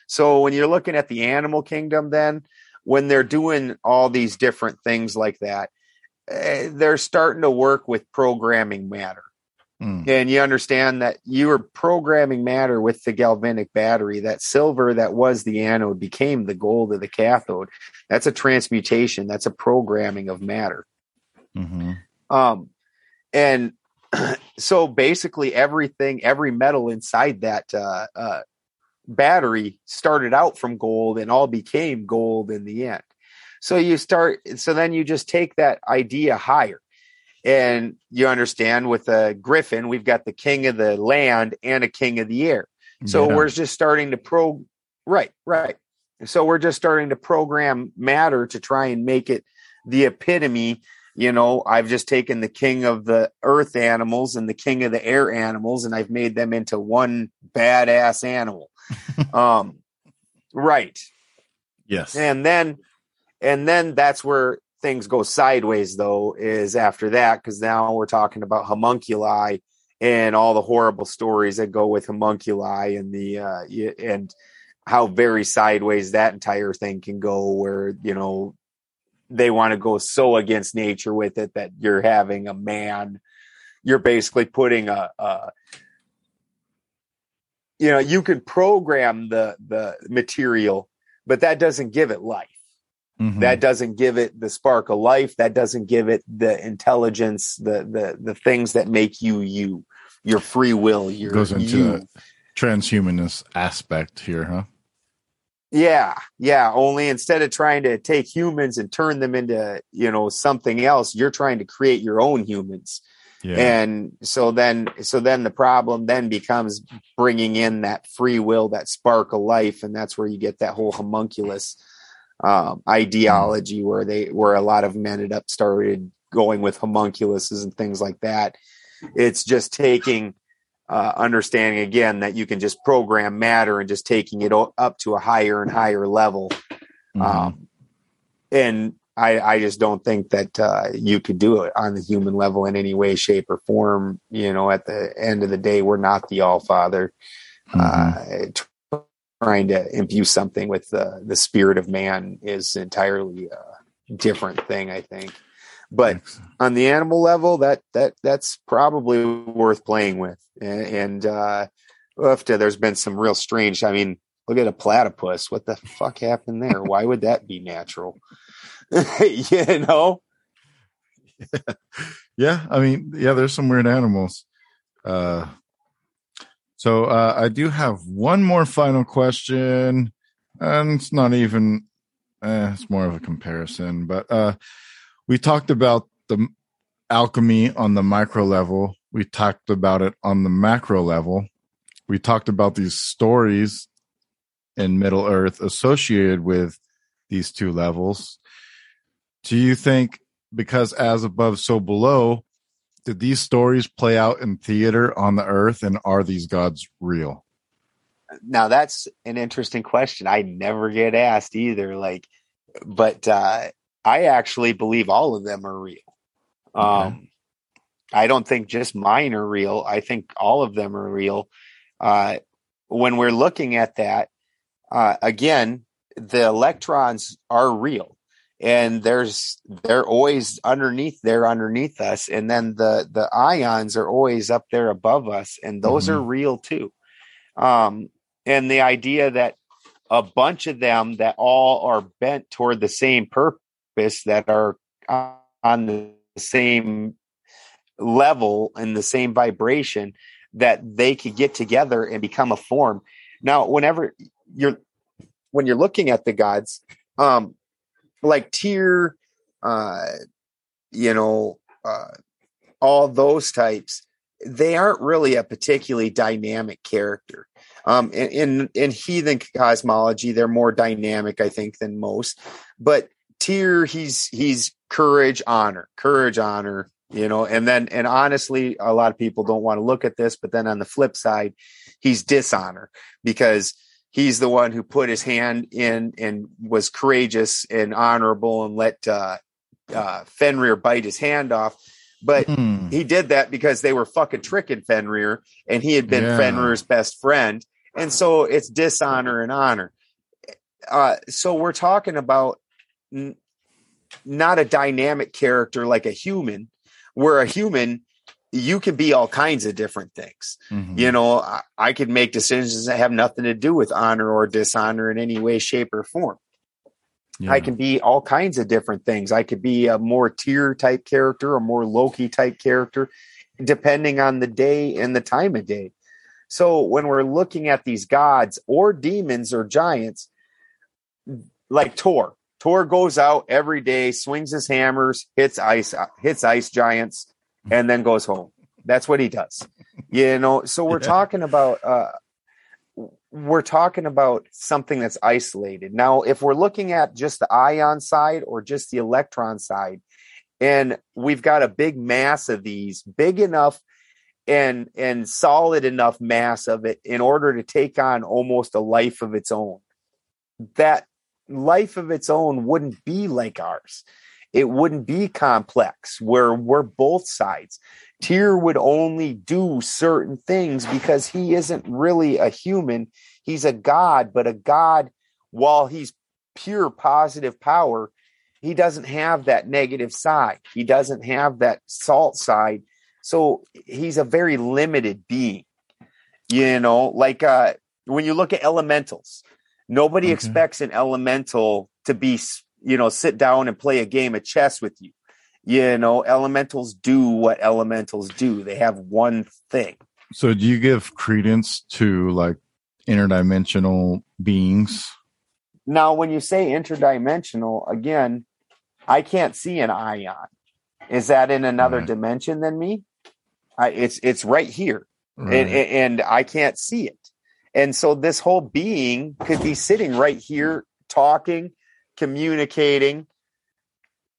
So when you're looking at the animal kingdom, then when they're doing all these different things like that, eh, they're starting to work with programming matter. Mm. And you understand that you were programming matter with the galvanic battery. That silver that was the anode became the gold of the cathode. That's a transmutation. That's a programming of matter. Mhm. Um, and so basically everything, every metal inside that uh, uh, battery started out from gold and all became gold in the end. So you start, so then you just take that idea higher. And you understand with a griffin, we've got the king of the land and a king of the air. So Yeah. we're just starting to pro, right, right. So we're just starting to program matter to try and make it the epitome. You know, I've just taken the king of the earth animals and the king of the air animals, and I've made them into one badass animal. Um, right. yes. And then, and then that's where things go sideways, though, is after that, because now we're talking about homunculi and all the horrible stories that go with homunculi and the, uh, and how very sideways that entire thing can go, where, you know, they want to go so against nature with it that you're having a man, you're basically putting a, a you know, you could program the, the material, but that doesn't give it life Mhm. that doesn't give it the spark of life that doesn't give it the intelligence the the the things that make you you your free will your goes into you. transhumanist aspect here, huh? yeah yeah only instead of trying to take humans and turn them into you know something else you're trying to create your own humans Yeah. and so then so then the problem then becomes bringing in that free will that spark of life and that's where you get that whole homunculus um, ideology where they where a lot of them ended up started going with homunculuses and things like that it's just taking uh, understanding again that you can just program matter and just taking it up to a higher and higher level Mhm. um, and I, I just don't think that uh, you could do it on the human level in any way, shape, or form. You know, at the end of the day, we're not the All Father. Mhm. Uh, trying to imbue something with the the spirit of man is entirely a different thing. I think, But on the animal level, that that that's probably worth playing with. And, and uh, after there's been some real strange. I mean, look at a platypus. What the fuck happened there? Why would that be natural? you know. yeah, I mean, yeah, there's some weird animals. Uh, so uh, I do have one more final question, and it's not even. Eh, it's more of a comparison, but uh, we talked about the alchemy on the micro level. We talked about it on the macro level. We talked about these stories in Middle Earth associated with these two levels. Do you think because as above, so below, did these stories play out in theater on the earth and are these gods real? Now that's an interesting question. I never get asked either. Like, but uh, I actually believe all of them are real. Okay. Um, I don't think just mine are real. I think all of them are real. Uh, when we're looking at that, uh, again, the electrons are real and there's they're always underneath there underneath us and then the the ions are always up there above us and those mm-hmm. are real too um and the idea that a bunch of them that all are bent toward the same purpose that are on the same level and the same vibration that they could get together and become a form now whenever you're when you're looking at the gods um like Tyr uh, you know, uh, all those types, they aren't really a particularly dynamic character. Um, in, in, in heathen cosmology, they're more dynamic, I think, than most. But Tyr he's he's courage, honor, courage, honor, you know. And then, and honestly, a lot of people don't want to look at this, but then on the flip side, he's dishonor because he's the one who put his hand in and was courageous and honorable and let uh, uh, Fenrir bite his hand off. But mm. he did that because they were fucking tricking Fenrir and he had been yeah. Fenrir's best friend. And so it's dishonor and honor. Uh, so we're talking about n- not a dynamic character like a human, where a human you can be all kinds of different things. Mm-hmm. You know, I, I, could make decisions that have nothing to do with honor or dishonor in any way, shape, or form. Yeah. I can be all kinds of different things. I could be a more Tyr type character, a more Loki type character, depending on the day and the time of day. So when we're looking at these gods or demons or giants, like Thor, Thor goes out every day, swings his hammers, hits ice, hits ice giants and then goes home. That's what he does. You know, so we're yeah. talking about uh we're talking about something that's isolated. Now, if we're looking at just the ion side or just the electron side, and we've got a big mass of these, big enough and and solid enough mass of it in order to take on almost a life of its own. That life of its own wouldn't be like ours it wouldn't be complex where we're both sides. Tyr would only do certain things because he isn't really a human. He's a god, but a god, while he's pure positive power, he doesn't have that negative side. He doesn't have that salt side. So he's a very limited being. You know, like uh, when you look at elementals, nobody mm-hmm. expects an elemental to be you know, sit down and play a game of chess with you. You know, elementals do what elementals do. They have one thing. So do you give credence to like interdimensional beings? Now, when you say interdimensional, again, I can't see an ion. Is that in another right. dimension than me? I, it's it's right here, right. And, and I can't see it. And so this whole being could be sitting right here talking communicating,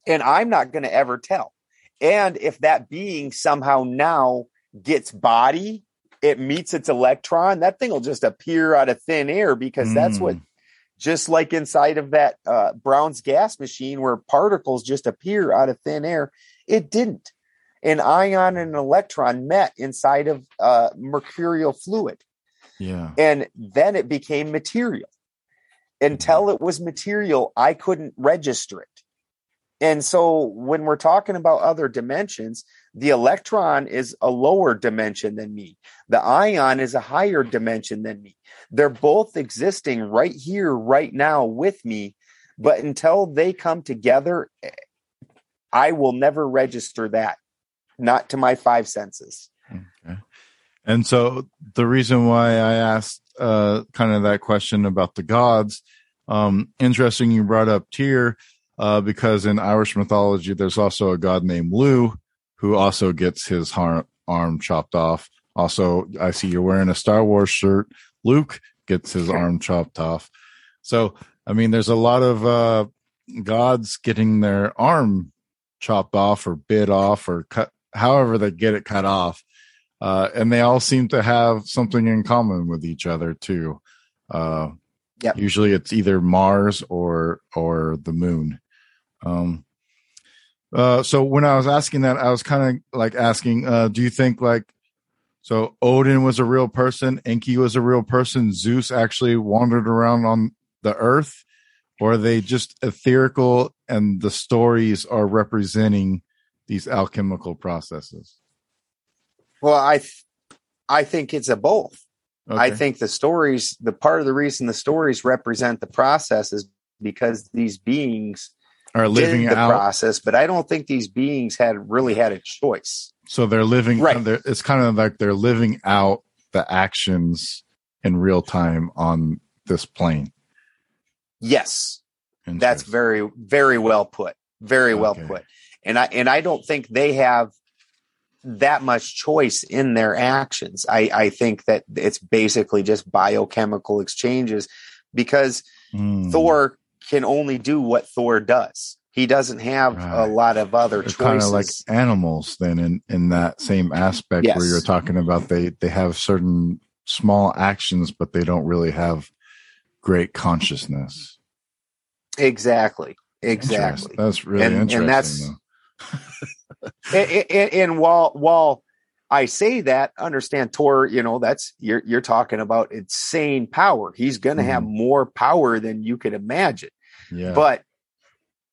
and I'm not going to ever tell. And if that being somehow now gets body, it meets its electron, that thing will just appear out of thin air because mm. that's what, mm. just like inside of that uh, Brown's gas machine where particles just appear out of thin air, it didn't. An ion and an electron met inside of uh, mercurial fluid. Yeah. And then it became material until it was material, I couldn't register it. And so when we're talking about other dimensions, the electron is a lower dimension than me. The ion is a higher dimension than me. They're both existing right here, right now with me. But until they come together, eh, I will never register that, not to my five senses. Okay. And so the reason why I asked uh, kind of that question about the gods, um, interesting you brought up Tyr, uh, because in Irish mythology, there's also a god named Lugh who also gets his har- arm chopped off. Also, I see you're wearing a Star Wars shirt. Luke gets his arm chopped off. So, I mean, there's a lot of uh, gods getting their arm chopped off or bit off or cut, however they get it cut off. Uh, and they all seem to have something in common with each other too. Uh, Yep. Usually, it's either Mars or or the Moon. Um, uh, so when I was asking that, I was kind of like asking, uh, do you think like, so Odin was a real person, Enki was a real person, Zeus actually wandered around on the earth, or are they just etherical and the stories are representing these alchemical processes? Well, I, th- I think it's a both. I think the stories, the part of the reason the stories represent the process is because these beings are living the out. process, but I don't think these beings had really had a choice. So they're living, Right. they're, it's kind of like they're living out the actions in real time on this plane. Yes, that's very, very well put. Very well put. And I and I don't think they have that much choice in their actions. I, I think that it's basically just biochemical exchanges because Mm. Thor can only do what Thor does. He doesn't have a lot of other They're kind of like animals then in, in that same aspect where you're talking about they, they have certain small actions, but they don't really have great consciousness. exactly. Exactly. That's really And- and that's- though. and, and, and while while I say that, understand Tor, you know, that's you're you're talking about insane power. He's going to have mm-hmm. more power than you could imagine. Yeah. But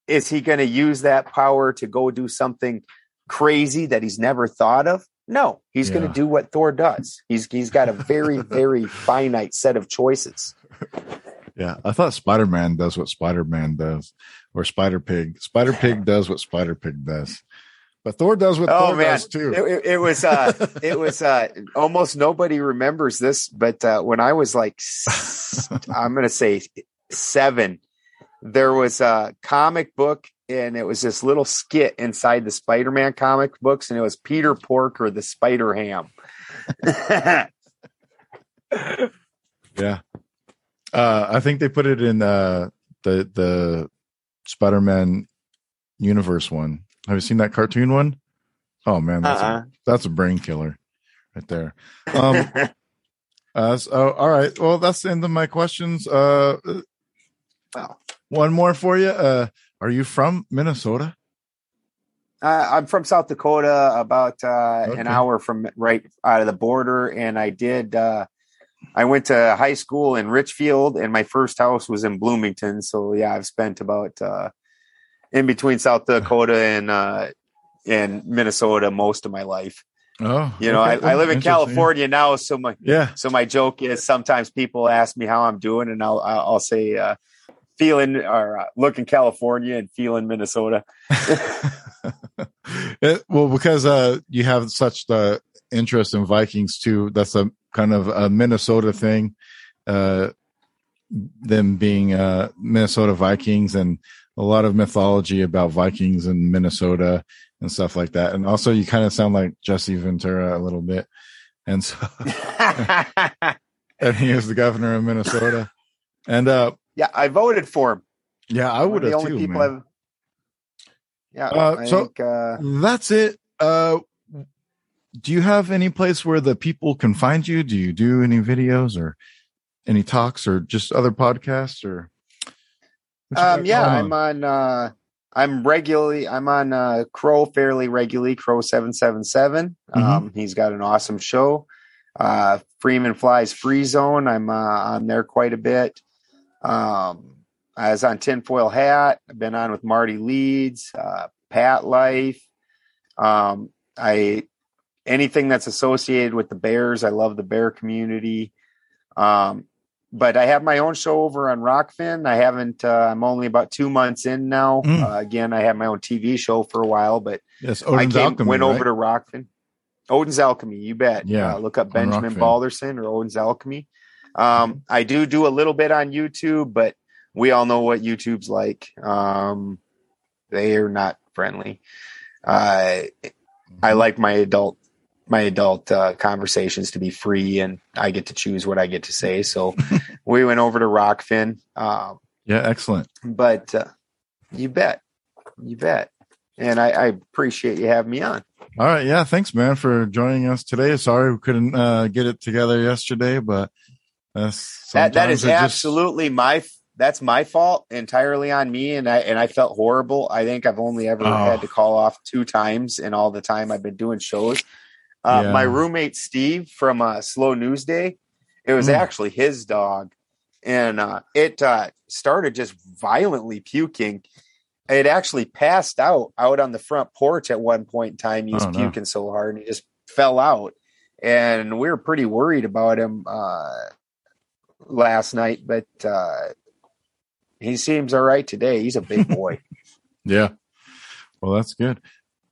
is he going to use that power to go do something crazy that he's never thought of? No, he's going to do what Thor does. He's he's got a very very finite set of choices. Yeah, I thought Spider Man does what Spider Man does, or Spider Pig. Spider Pig does what Spider Pig does, but Thor does what Oh Thor man, does too. it, it- was uh, it was uh, almost nobody remembers this, but uh, when I was like, I'm gonna say seven, there was a comic book, and it was this little skit inside the Spider-Man comic books, and it was Peter Porker, the Spider Ham. yeah, uh, I think they put it in uh, the the Spider Man universe one. Have you seen that cartoon one? Oh man, that's Uh-uh. a, that's a brain killer right there. Um, uh, so, all right, well, that's the end of my questions. Uh, Wow. one more for you. Uh, are you from Minnesota? Uh, I'm from South Dakota, about uh, Okay. an hour from right out of the border, and I did. Uh, I went to high school in Richfield, and my first house was in Bloomington. So yeah, I've spent about uh, in between South Dakota and uh, and Minnesota most of my life. Oh, You know, okay. I, I live in California now, so my Yeah. so my joke is sometimes people ask me how I'm doing, and I'll I'll say uh, feeling or uh, looking California and feeling Minnesota. It- well, because uh, you have such the interest in Vikings too. That's a kind of a Minnesota thing. Uh, them being uh, Minnesota Vikings and a lot of mythology about Vikings in Minnesota and stuff like that. And also, you kind of sound like Jesse Ventura a little bit. And so, and he was the governor of Minnesota. And uh, yeah, I voted for him. yeah, I would of the have only too. people man. I've. Yeah, Uh, I so- think. Uh, That's it. Uh, do you have any place where the people can find you? Do you do any videos or any talks or just other podcasts or? What you got um, yeah, I'm on. Uh, I'm regularly. I'm on uh, Crow fairly regularly. Crow seven seven seven. Mhm. Um, he's got an awesome show. Uh, Freeman flies free zone. I'm uh, on there quite a bit. Um, I was on Tinfoil Hat. I've been on with Marty Leeds, uh, Pat Life. Um, I anything that's associated with the Bears. I love the Bear community. Um, but I have my own show over on Rokfin. I haven't. Uh, I'm only about two months in now. Mm. Uh, again, I had my own TV show for a while, but Yes, I came, Alchemy, went right? over to Rokfin. Odin's Alchemy, you bet. Yeah, Uh, look up Benjamin Balderson or Odin's Alchemy. Um, I do do a little bit on YouTube, but we all know what YouTube's like. Um, they are not friendly. Uh, I like my adult my adult uh, conversations to be free, and I get to choose what I get to say. So we went over to Rokfin. Um, Yeah, excellent. but uh, you bet, you bet, and I, I appreciate you having me on. All right, yeah, thanks, man, for joining us today. Sorry we couldn't uh, get it together yesterday, but that's that that is it just- absolutely my that's my fault entirely on me and i and i felt horrible i think i've only ever Oh. had to call off two times in all the time i've been doing shows uh, Yeah. my roommate steve from uh, slow news day it was Mm. actually his dog and uh, it uh, started just violently puking it actually passed out out on the front porch at one point in time he was Oh, no. puking so hard and he just fell out and we were pretty worried about him uh, last night, but uh, he seems all right today. He's a big boy. Yeah. Well, that's good.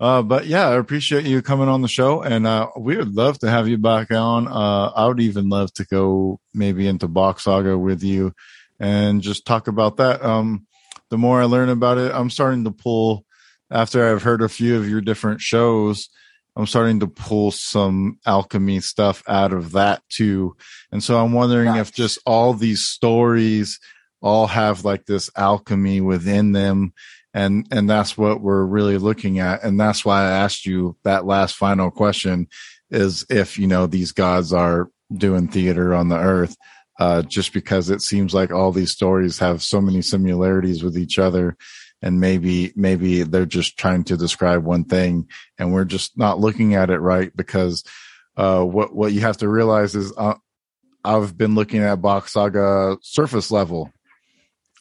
Uh, but yeah, I appreciate you coming on the show and, uh, we would love to have you back on. Uh, I would even love to go maybe into box saga with you and just talk about that. Um, the more I learn about it, I'm starting to pull after I've heard a few of your different shows. I'm starting to pull some alchemy stuff out of that too. And so I'm wondering Nice. if just all these stories all have like this alchemy within them and and that's what we're really looking at. And that's why i asked you that last final question is if you know these gods are doing theater on the earth uh just because it seems like all these stories have so many similarities with each other. And maybe maybe they're just trying to describe one thing and we're just not looking at it right because uh what what you have to realize is uh, i've been looking at box saga surface level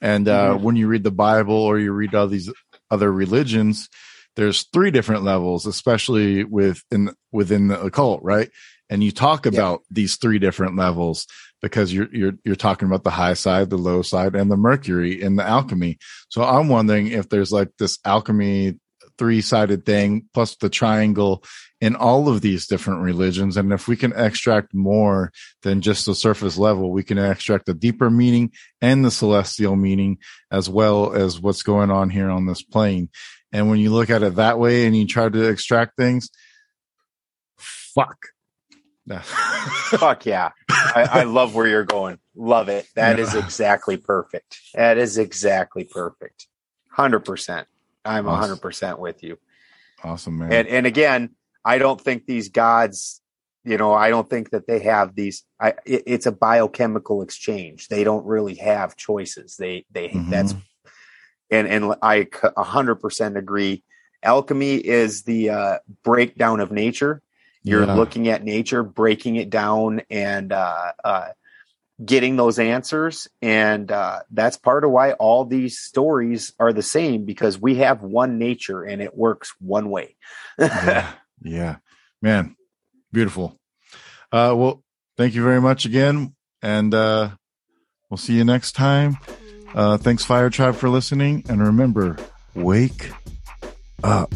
and uh, when you read the Bible or you read all these other religions, there's three different levels, especially within within the occult, right? And you talk about these three different levels because you're you're you're talking about the high side, the low side, and the Mercury in the alchemy. So I'm wondering if there's like this alchemy three sided thing plus the triangle in all of these different religions, and if we can extract more than just the surface level, we can extract the deeper meaning and the celestial meaning as well as what's going on here on this plane. And when you look at it that way and you try to extract things, fuck. Fuck yeah. I, I love where you're going. Love it. That is Yeah. exactly perfect. That is exactly perfect. 100%. I'm Awesome. 100% with you. awesome, man. And and again, I don't think these gods, you know, I don't think that they have these. I it, it's a biochemical exchange. They don't really have choices. They they Mhm. that's and and I a hundred percent agree. Alchemy is the uh, breakdown of nature. You're Yeah. looking at nature, breaking it down, and uh, uh, getting those answers. And uh, that's part of why all these stories are the same because we have one nature and it works one way. yeah, yeah, man, beautiful. Uh, well, thank you very much again, and uh, we'll see you next time. Uh, thanks, Fire Tribe, for listening, and remember, wake up.